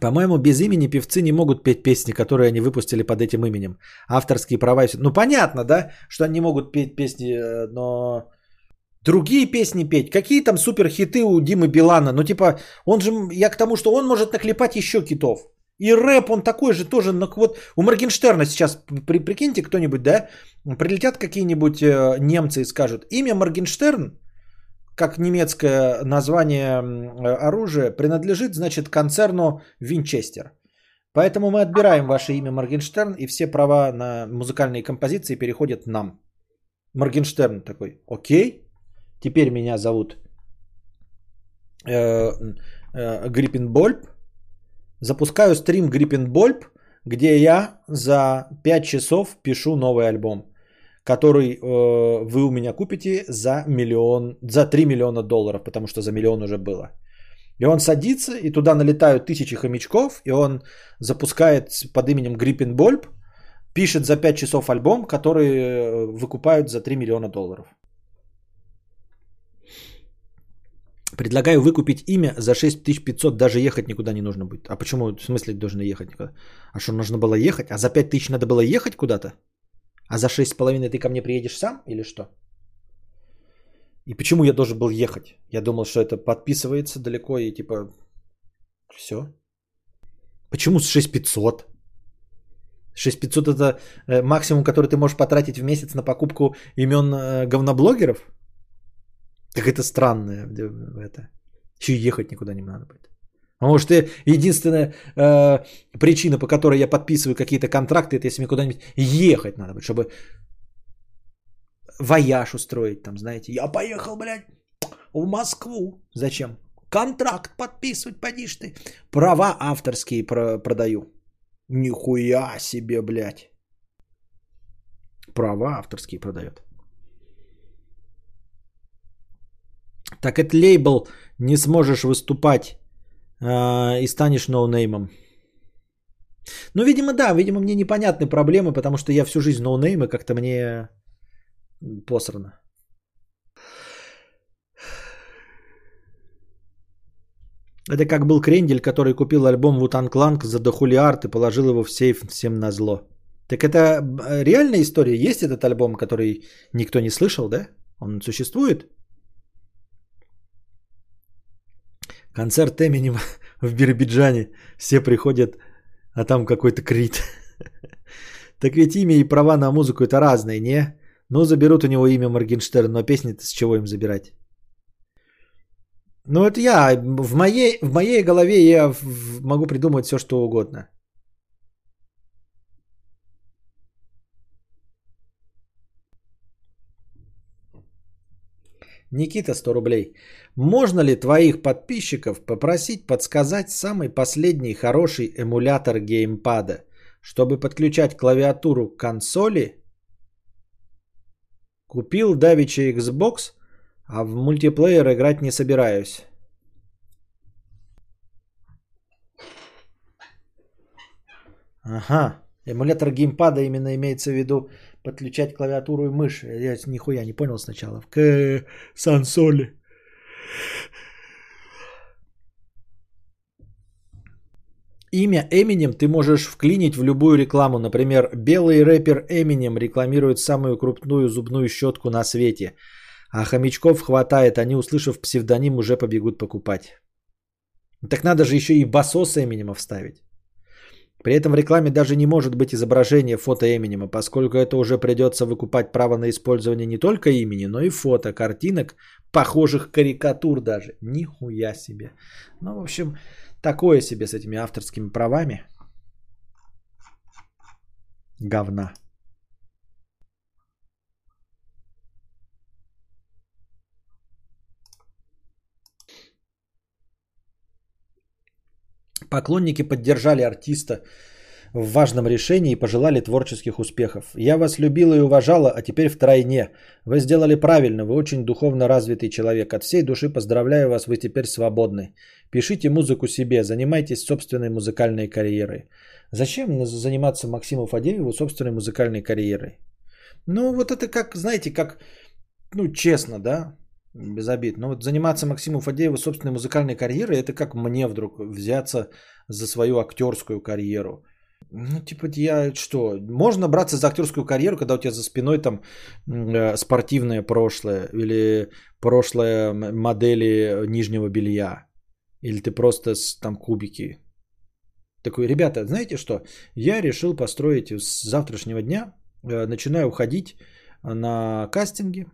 По-моему, без имени певцы не могут петь песни, которые они выпустили под этим именем. Авторские права все. Ну, понятно, да, что они могут петь песни, э, но другие песни петь. Какие там супер хиты у Димы Билана? Ну, типа, он же, я к тому, что он может наклепать еще китов. И рэп, он такой же тоже. Ну, вот у Моргенштерна сейчас, при, прикиньте кто-нибудь, да, прилетят какие-нибудь э, немцы и скажут, имя Моргенштерн как немецкое название оружия, принадлежит, значит, концерну Винчестер. Поэтому мы отбираем ваше имя Моргенштерн, и все права на музыкальные композиции переходят нам. Моргенштерн такой, окей, теперь меня зовут э, э, Гриппин Больб. Запускаю стрим Гриппин Больб, где я за 5 часов пишу новый альбом который э, вы у меня купите за миллион, за 3 миллиона долларов, потому что за миллион уже было. И он садится, и туда налетают тысячи хомячков, и он запускает под именем Гриппин Больб, пишет за 5 часов альбом, который э, выкупают за 3 миллиона долларов. Предлагаю выкупить имя за 6500, даже ехать никуда не нужно будет. А почему, в смысле, должны ехать никуда? А что, нужно было ехать? А за 5000 надо было ехать куда-то? А за 6,5 ты ко мне приедешь сам или что? И почему я должен был ехать? Я думал, что это подписывается далеко и типа все. Почему с 6500? 6500 это э, максимум, который ты можешь потратить в месяц на покупку имен э, говноблогеров? Так это странное. Это. Еще ехать никуда не надо будет. А может, единственная э, причина, по которой я подписываю какие-то контракты, это если мне куда-нибудь ехать надо, чтобы вояж устроить, там, знаете. Я поехал, блядь, в Москву. Зачем? Контракт подписывать, подишь ты. Права авторские про- продаю. Нихуя себе, блядь. Права авторские продает. Так это лейбл не сможешь выступать а, и станешь ноунеймом. Ну, видимо, да, видимо, мне непонятны проблемы, потому что я всю жизнь ноунейм, и как-то мне посрано. Это как был Крендель, который купил альбом Wu-Tang Clan за дохулиард и положил его в сейф всем на зло. Так это реальная история? Есть этот альбом, который никто не слышал, да? Он существует? Концерт Эминема в Биробиджане. Все приходят, а там какой-то крит. Так ведь имя и права на музыку это разные, не? Ну, заберут у него имя Моргенштерн, но песни-то с чего им забирать? Ну, это я. В моей, в моей голове я могу придумать все, что угодно. Никита, 100 рублей. Можно ли твоих подписчиков попросить подсказать самый последний хороший эмулятор геймпада, чтобы подключать клавиатуру к консоли? Купил давича Xbox, а в мультиплеер играть не собираюсь. Ага, эмулятор геймпада именно имеется в виду подключать клавиатуру и мышь. Я нихуя не понял сначала. К сансоли. Имя Эминем ты можешь вклинить в любую рекламу. Например, белый рэпер Эминем рекламирует самую крупную зубную щетку на свете. А хомячков хватает, они, услышав псевдоним, уже побегут покупать. Так надо же еще и басос Эминема вставить. При этом в рекламе даже не может быть изображение фото Эминема, поскольку это уже придется выкупать право на использование не только имени, но и фото, картинок, похожих карикатур даже. Нихуя себе. Ну, в общем, такое себе с этими авторскими правами. Говна. Поклонники поддержали артиста в важном решении и пожелали творческих успехов. Я вас любила и уважала, а теперь втройне. Вы сделали правильно, вы очень духовно развитый человек. От всей души поздравляю вас, вы теперь свободны. Пишите музыку себе, занимайтесь собственной музыкальной карьерой. Зачем заниматься Максиму Фадееву собственной музыкальной карьерой? Ну, вот это как, знаете, как, ну, честно, да, без обид. Но вот заниматься Максиму Фадееву собственной музыкальной карьерой, это как мне вдруг взяться за свою актерскую карьеру. Ну, типа, я что, можно браться за актерскую карьеру, когда у тебя за спиной там э, спортивное прошлое или прошлое модели нижнего белья, или ты просто с, там кубики. Такой, ребята, знаете что, я решил построить с завтрашнего дня, э, начинаю уходить на кастинги,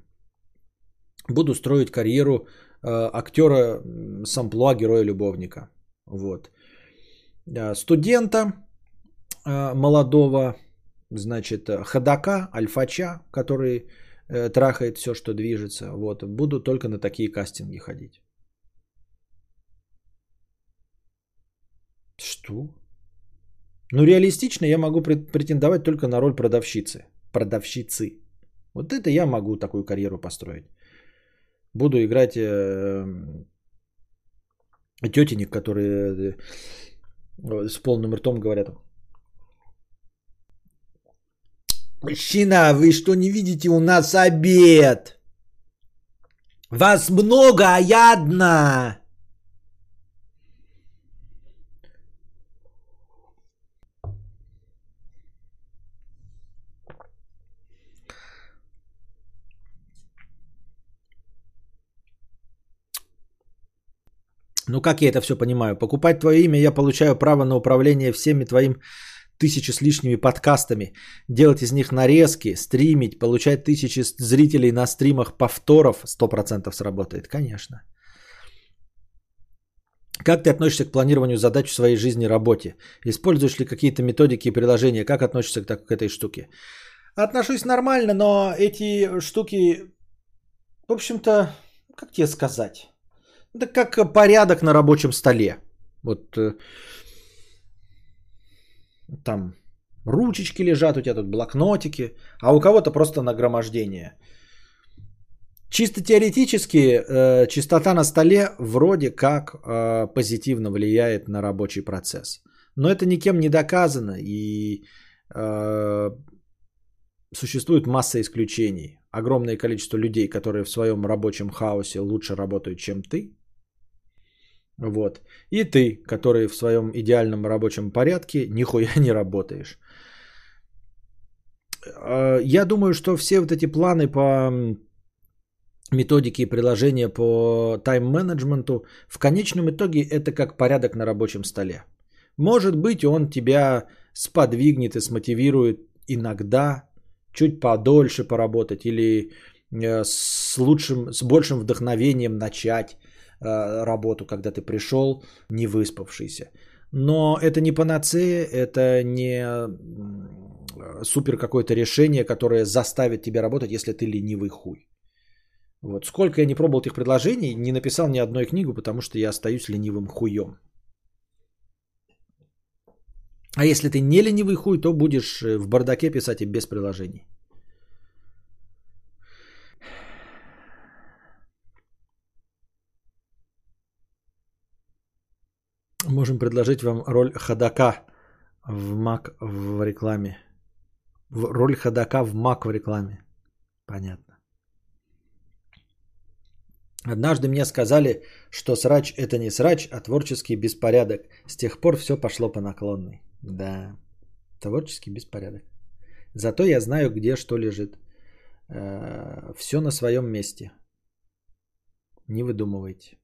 буду строить карьеру э, актера с амплуа героя-любовника. Вот. Э, студента, Э, молодого, значит, ходака, альфача, который э, трахает все, что движется. Вот, буду только на такие кастинги ходить. Что? Ну, реалистично я могу претендовать только на роль продавщицы. Продавщицы. Вот это я могу такую карьеру построить. Буду играть э, тетенек, которые э, с полным ртом говорят. Мужчина, вы что не видите, у нас обед. Вас много, а я одна. Ну как я это все понимаю? Покупать твое имя я получаю право на управление всеми твоим тысячи с лишними подкастами, делать из них нарезки, стримить, получать тысячи зрителей на стримах повторов, 100% сработает, конечно. Как ты относишься к планированию задач в своей жизни и работе? Используешь ли какие-то методики и приложения? Как относишься к, к этой штуке? Отношусь нормально, но эти штуки, в общем-то, как тебе сказать? Это как порядок на рабочем столе. Вот э, там ручечки лежат, у тебя тут блокнотики, а у кого-то просто нагромождение. Чисто теоретически э, чистота на столе вроде как э, позитивно влияет на рабочий процесс. Но это никем не доказано и э, существует масса исключений. Огромное количество людей, которые в своем рабочем хаосе лучше работают, чем ты. Вот. И ты, который в своем идеальном рабочем порядке нихуя не работаешь. А, я думаю, что все вот эти планы по методике и приложения по тайм-менеджменту в конечном итоге это как порядок на рабочем столе. Может быть, он тебя сподвигнет и смотивирует иногда чуть подольше поработать или э, с лучшим, с большим вдохновением начать работу, когда ты пришел не выспавшийся. Но это не панацея, это не супер какое-то решение, которое заставит тебя работать, если ты ленивый хуй. Вот. Сколько я не пробовал этих предложений, не написал ни одной книгу, потому что я остаюсь ленивым хуем. А если ты не ленивый хуй, то будешь э, в бардаке писать и без приложений. Можем предложить вам роль ходака в Мак в рекламе. В роль ходака в Мак в рекламе. Понятно. Однажды мне сказали, что срач это не срач, а творческий беспорядок. С тех пор все пошло по наклонной. Да, творческий беспорядок. Зато я знаю, где что лежит. Э, все на своем месте. Не выдумывайте.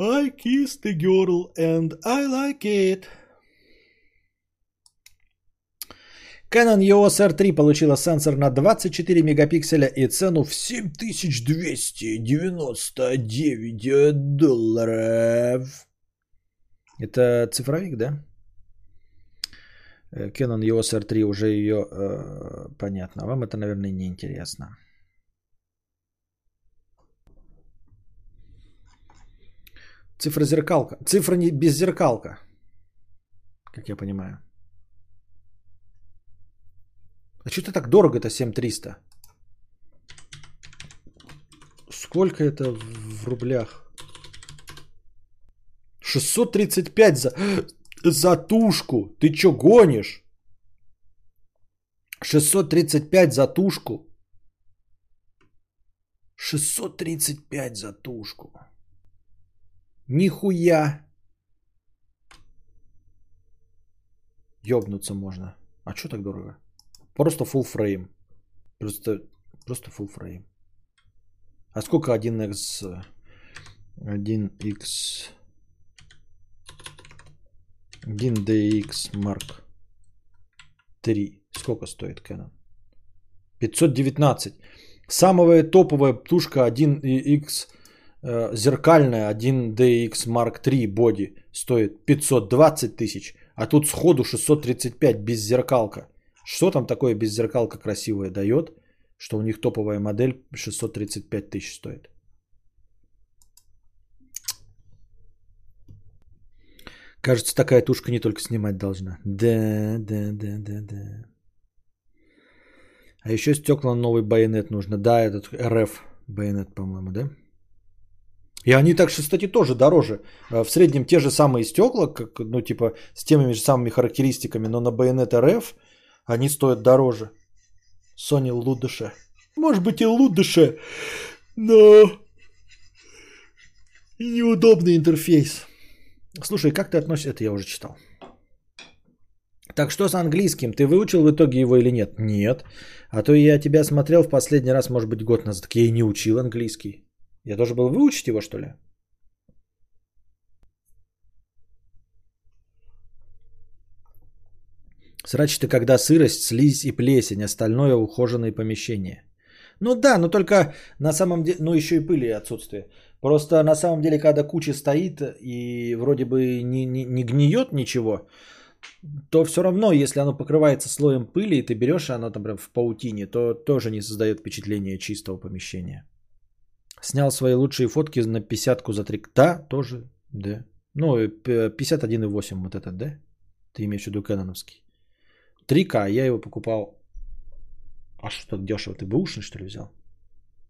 I kissed the girl and I like it. Canon EOS R3 получила сенсор на 24 мегапикселя и цену в 7299 долларов. Это цифровик, да? Э, Canon EOS R3 уже ее э, понятно. Вам это, наверное, не интересно. Цифра зеркалка. Цифра не без зеркалка. Как я понимаю. А что-то так дорого-то 7300? Сколько это в рублях? 635 за, за тушку. Ты чё гонишь? 635 за тушку. 635 за тушку. Нихуя. Ёбнуться можно. А чё так дорого? Просто full frame. Просто, просто full frame. А сколько 1x 1x 1DX Mark 3. Сколько стоит Canon? 519. Самая топовая тушка 1X э, зеркальная 1DX Mark 3 боди стоит 520 тысяч, а тут сходу 635 без зеркалка. Что там такое без зеркалка красивое дает, что у них топовая модель 635 тысяч стоит? Кажется, такая тушка не только снимать должна. Да, да, да, да, да. А еще стекла новый байонет нужно. Да, этот РФ байонет, по-моему, да? И они так, кстати, тоже дороже. А, в среднем те же самые стекла, как, ну, типа, с теми же самыми характеристиками, но на байонет РФ они стоят дороже. Sony лудыше. Может быть и лудыше, но неудобный интерфейс. Слушай, как ты относишься? Это я уже читал. Так что с английским? Ты выучил в итоге его или нет? Нет. А то я тебя смотрел в последний раз, может быть, год назад. Так я и не учил английский. Я должен был выучить его, что ли? Срач ты когда сырость, слизь и плесень, остальное ухоженные помещения. Ну да, но только на самом деле, ну еще и пыли отсутствие. Просто на самом деле, когда куча стоит и вроде бы не, не, не гниет ничего, то все равно, если оно покрывается слоем пыли, и ты берешь оно там прям в паутине, то тоже не создает впечатление чистого помещения. Снял свои лучшие фотки на 50 за 3. Да, тоже, да. Ну, 51,8 вот этот, да? Ты имеешь в виду кэноновский. 3К, я его покупал. А что так дешево? Ты бэушный, что ли, взял?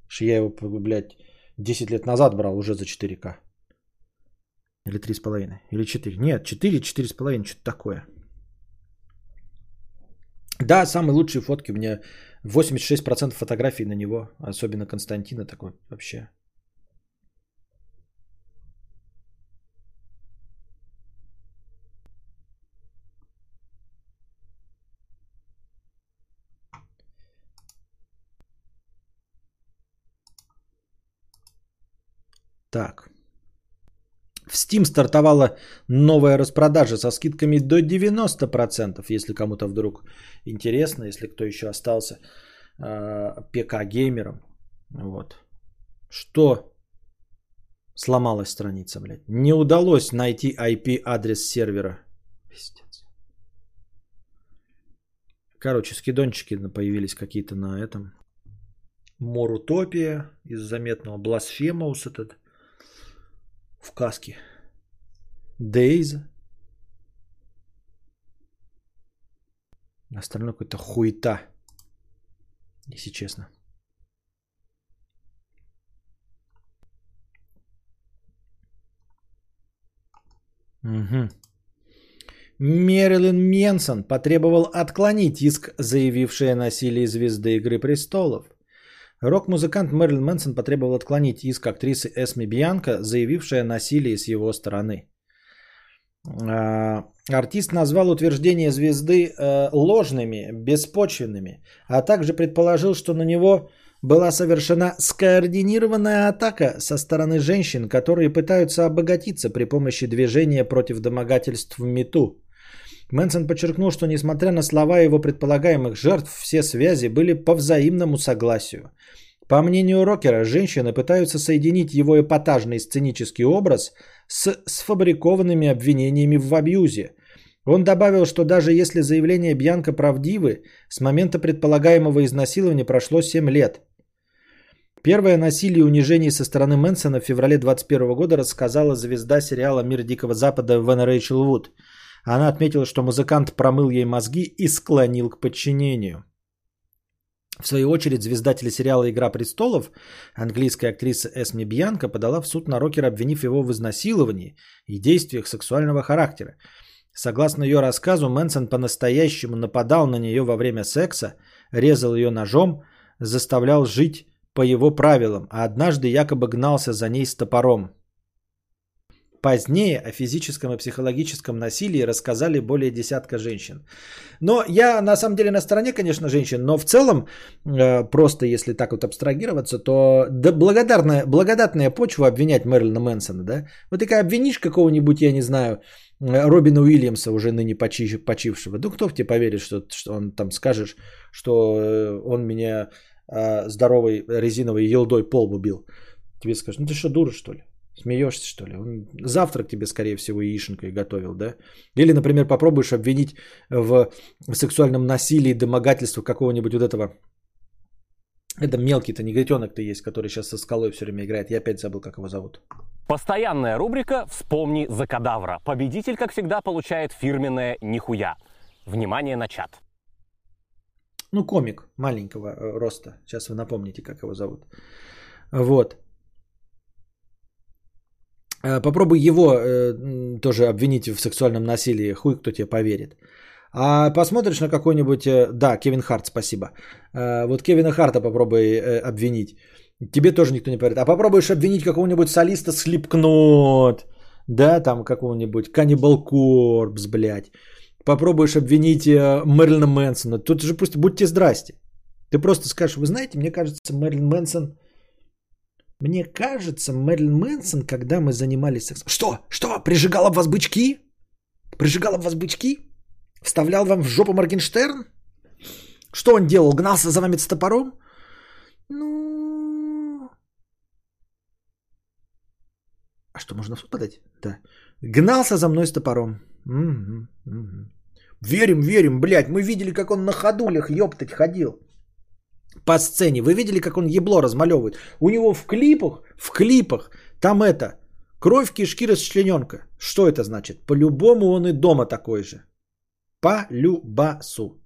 Что я его, блядь, 10 лет назад брал уже за 4К. Или 3,5. Или 4. Нет, 4, 4,5, что-то такое. Да, самые лучшие фотки у меня 86% фотографий на него, особенно Константина такой вообще. Так. В Steam стартовала новая распродажа со скидками до 90%, если кому-то вдруг интересно, если кто еще остался э, ПК-геймером. Вот. Что сломалась страница, блядь? Не удалось найти IP-адрес сервера. Пиздец. Короче, скидончики появились какие-то на этом. Морутопия из заметного. Бласфемаус этот – в каске. Days. Остальное какой-то хуета. Если честно. Угу. Мэрилин Менсон потребовал отклонить иск, заявивший о насилии звезды Игры Престолов. Рок-музыкант Мэрилин Мэнсон потребовал отклонить иск актрисы Эсми Бианка, заявившая насилие с его стороны. А, артист назвал утверждения звезды э, ложными, беспочвенными, а также предположил, что на него была совершена скоординированная атака со стороны женщин, которые пытаются обогатиться при помощи движения против домогательств в МИТУ. Мэнсон подчеркнул, что несмотря на слова его предполагаемых жертв, все связи были по взаимному согласию. По мнению рокера, женщины пытаются соединить его эпатажный сценический образ с сфабрикованными обвинениями в абьюзе. Он добавил, что даже если заявления Бьянка правдивы, с момента предполагаемого изнасилования прошло 7 лет. Первое насилие и унижение со стороны Мэнсона в феврале 2021 года рассказала звезда сериала «Мир Дикого Запада» Вен Рэйчел Вуд. Она отметила, что музыкант промыл ей мозги и склонил к подчинению. В свою очередь, звезда телесериала «Игра престолов», английская актриса Эсми Бьянка подала в суд на рокера, обвинив его в изнасиловании и действиях сексуального характера. Согласно ее рассказу, Мэнсон по-настоящему нападал на нее во время секса, резал ее ножом, заставлял жить по его правилам, а однажды якобы гнался за ней с топором. Позднее о физическом и психологическом насилии рассказали более десятка женщин. Но я на самом деле на стороне, конечно, женщин, но в целом, э, просто если так вот абстрагироваться, то да, благодарная, благодатная почва обвинять Мэрилина Мэнсона, да? Вот такая обвинишь какого-нибудь, я не знаю, э, Робина Уильямса, уже ныне почи, почившего. Ну, кто в тебе поверит, что, что он там скажешь, что э, он меня здоровой резиновой елдой пол убил. Тебе скажут, ну ты что, дура, что ли? Смеешься, что ли? Он завтрак тебе, скорее всего, яишенкой готовил, да? Или, например, попробуешь обвинить в сексуальном насилии, домогательстве какого-нибудь вот этого... Это мелкий-то негритенок-то есть, который сейчас со скалой все время играет. Я опять забыл, как его зовут. Постоянная рубрика «Вспомни за кадавра». Победитель, как всегда, получает фирменное «Нихуя». Внимание на чат. Ну, комик маленького э, роста. Сейчас вы напомните, как его зовут. Вот. Э, попробуй его э, тоже обвинить в сексуальном насилии, хуй кто тебе поверит. А посмотришь на какой-нибудь... Э, да, Кевин Харт, спасибо. Э, вот Кевина Харта попробуй обвинить. Тебе тоже никто не поверит. А попробуешь обвинить какого-нибудь солиста Слепкнот, да, там какого-нибудь Cannibal Corpse, блядь. Попробуешь обвинить Мэрилина Мэнсона. Тут же пусть будьте здрасте. Ты просто скажешь, вы знаете, мне кажется, Мэрилин Мэнсон мне кажется, Мэрилин Мэнсон, когда мы занимались сексом... Что? Что? Прижигала в вас бычки? Прижигала в вас бычки? Вставлял вам в жопу Моргенштерн? Что он делал? Гнался за вами с топором? Ну... А что, можно в? Да. Гнался за мной с топором. Угу, угу. Верим, верим, блядь. Мы видели, как он на ходулях, ёптать, ходил по сцене. Вы видели, как он ебло размалевывает? У него в клипах, в клипах, там это, кровь, кишки, расчлененка. Что это значит? По-любому он и дома такой же. По-любасу.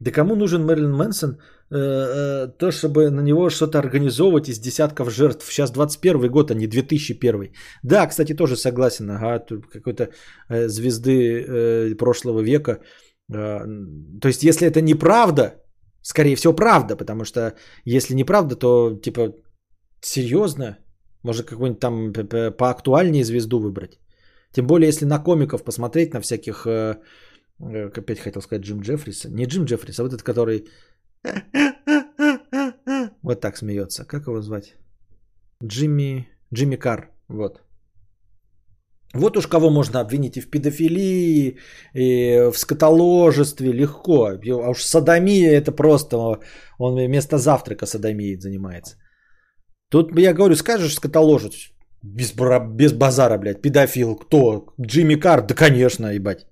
Да кому нужен Мэрилин Мэнсон? Э, э, то, чтобы на него что-то организовывать из десятков жертв. Сейчас 21 год, а не 2001. Да, кстати, тоже согласен. Ага, какой-то э, звезды прошлого века то есть, если это неправда, скорее всего, правда, потому что если неправда, то типа серьезно, может какую-нибудь там поактуальнее звезду выбрать. Тем более, если на комиков посмотреть, на всяких, э, э, опять хотел сказать Джим Джеффриса, не Джим Джеффрис, а вот этот, который вот так смеется. Как его звать? Джимми, Джимми Кар, вот. Вот уж кого можно обвинить и в педофилии, и в скотоложестве, легко. А уж садомия это просто, он вместо завтрака садомией занимается. Тут, я говорю, скажешь скотоложец, без, без базара, блядь, педофил, кто? Джимми Кар? Да, конечно, ебать.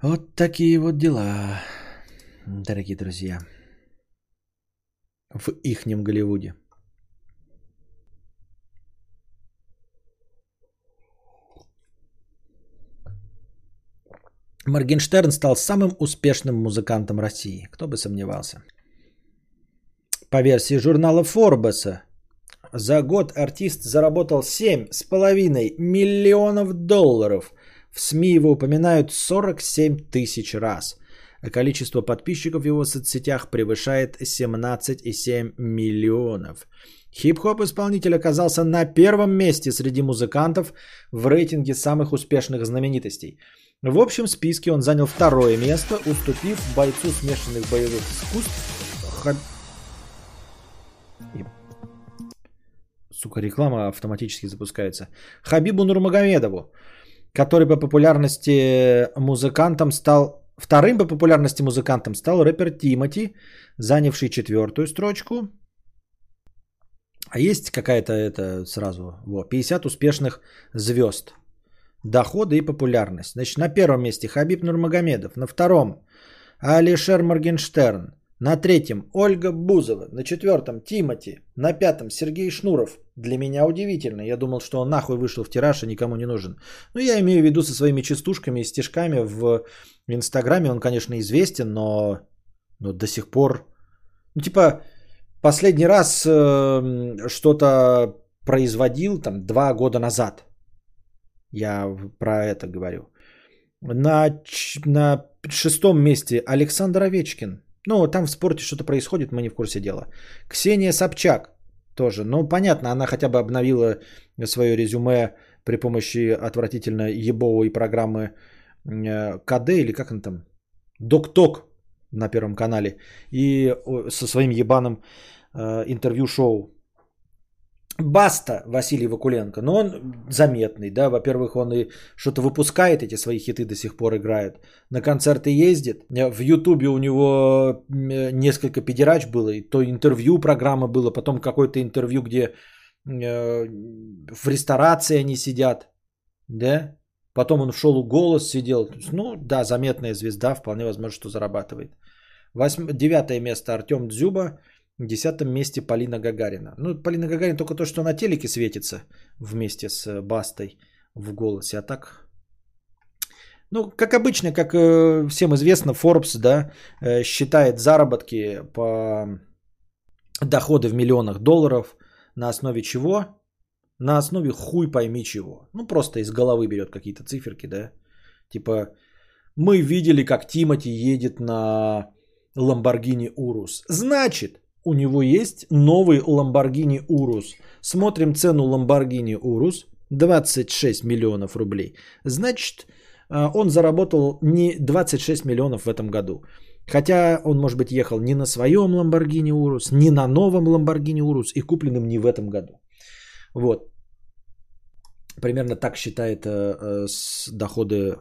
Вот такие вот дела, дорогие друзья, в ихнем Голливуде. Моргенштерн стал самым успешным музыкантом России. Кто бы сомневался. По версии журнала Форбеса, за год артист заработал 7,5 миллионов долларов – в СМИ его упоминают 47 тысяч раз. Количество подписчиков в его соцсетях превышает 17,7 миллионов. Хип-хоп исполнитель оказался на первом месте среди музыкантов в рейтинге самых успешных знаменитостей. В общем списке он занял второе место, уступив бойцу смешанных боевых искусств сука, реклама автоматически запускается. Хабибу Нурмагомедову, который по популярности музыкантом стал... Вторым по популярности музыкантом стал рэпер Тимати, занявший четвертую строчку. А есть какая-то это сразу, вот, 50 успешных звезд. Доходы и популярность. Значит, на первом месте Хабиб Нурмагомедов, на втором Алишер Моргенштерн, на третьем Ольга Бузова, на четвертом Тимати, на пятом Сергей Шнуров. Для меня удивительно. Я думал, что он нахуй вышел в тираж и никому не нужен. Ну, я имею в виду со своими частушками и стишками в Инстаграме. Он, конечно, известен, но, но до сих пор... Ну, типа, последний раз э, что-то производил там два года назад. Я про это говорю. На, на шестом месте Александр Овечкин. Ну, там в спорте что-то происходит, мы не в курсе дела. Ксения Собчак тоже. Ну, понятно, она хотя бы обновила свое резюме при помощи отвратительно ебовой программы э, КД или как он там? Док-ток на Первом канале. И со своим ебаным э, интервью-шоу Баста Василий Вакуленко, но он заметный, да, во-первых, он и что-то выпускает, эти свои хиты до сих пор играет, на концерты ездит, в Ютубе у него несколько педерач было, и то интервью программа было, потом какое-то интервью, где э, в ресторации они сидят, да, потом он в шоу «Голос» сидел, ну, да, заметная звезда, вполне возможно, что зарабатывает. Восьм... Девятое место Артем Дзюба, в десятом месте Полина Гагарина. Ну, Полина Гагарина только то, что на телеке светится вместе с э, Бастой в голосе. А так... Ну, как обычно, как э, всем известно, Forbes, да, э, считает заработки по доходы в миллионах долларов на основе чего? На основе хуй пойми чего. Ну, просто из головы берет какие-то циферки, да. Типа, мы видели, как Тимати едет на Lamborghini Urus. Значит, у него есть новый Lamborghini Urus. Смотрим цену Lamborghini Urus. 26 миллионов рублей. Значит, а, он заработал не 26 миллионов в этом году. Хотя он, может быть, ехал не на своем Lamborghini Urus, не на новом Lamborghini Urus и купленным не в этом году. Вот. Примерно так считает э, э, доходы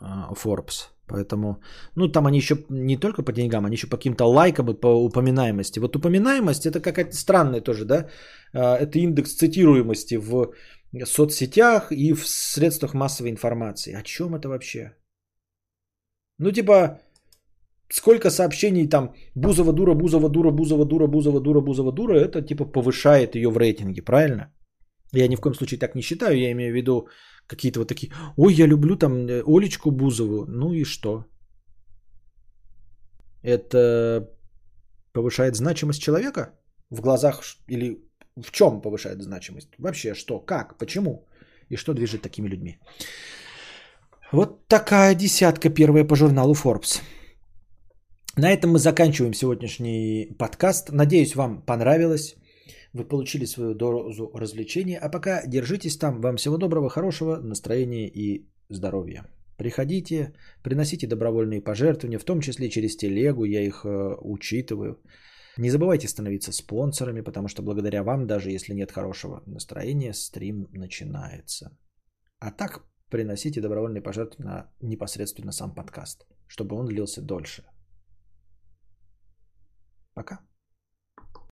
э, Forbes. Поэтому, ну, там они еще не только по деньгам, они еще по каким-то лайкам и по упоминаемости. Вот упоминаемость это какая-то странная тоже, да? А, это индекс цитируемости в соцсетях и в средствах массовой информации. О чем это вообще? Ну, типа, сколько сообщений там Бузова дура, Бузова дура, Бузова дура, Бузова дура, Бузова дура, это типа повышает ее в рейтинге, правильно? Я ни в коем случае так не считаю, я имею в виду, Какие-то вот такие, ой, я люблю там э, Олечку Бузову. Ну и что? Это повышает значимость человека в глазах или в чем повышает значимость? Вообще что, как, почему и что движет такими людьми? Вот такая десятка первая по журналу Forbes. На этом мы заканчиваем сегодняшний подкаст. Надеюсь, вам понравилось. Вы получили свою дозу развлечения. А пока держитесь там. Вам всего доброго, хорошего настроения и здоровья. Приходите, приносите добровольные пожертвования, в том числе через телегу, я их э, учитываю. Не забывайте становиться спонсорами, потому что благодаря вам, даже если нет хорошего настроения, стрим начинается. А так приносите добровольные пожертвования непосредственно сам подкаст, чтобы он длился дольше. Пока.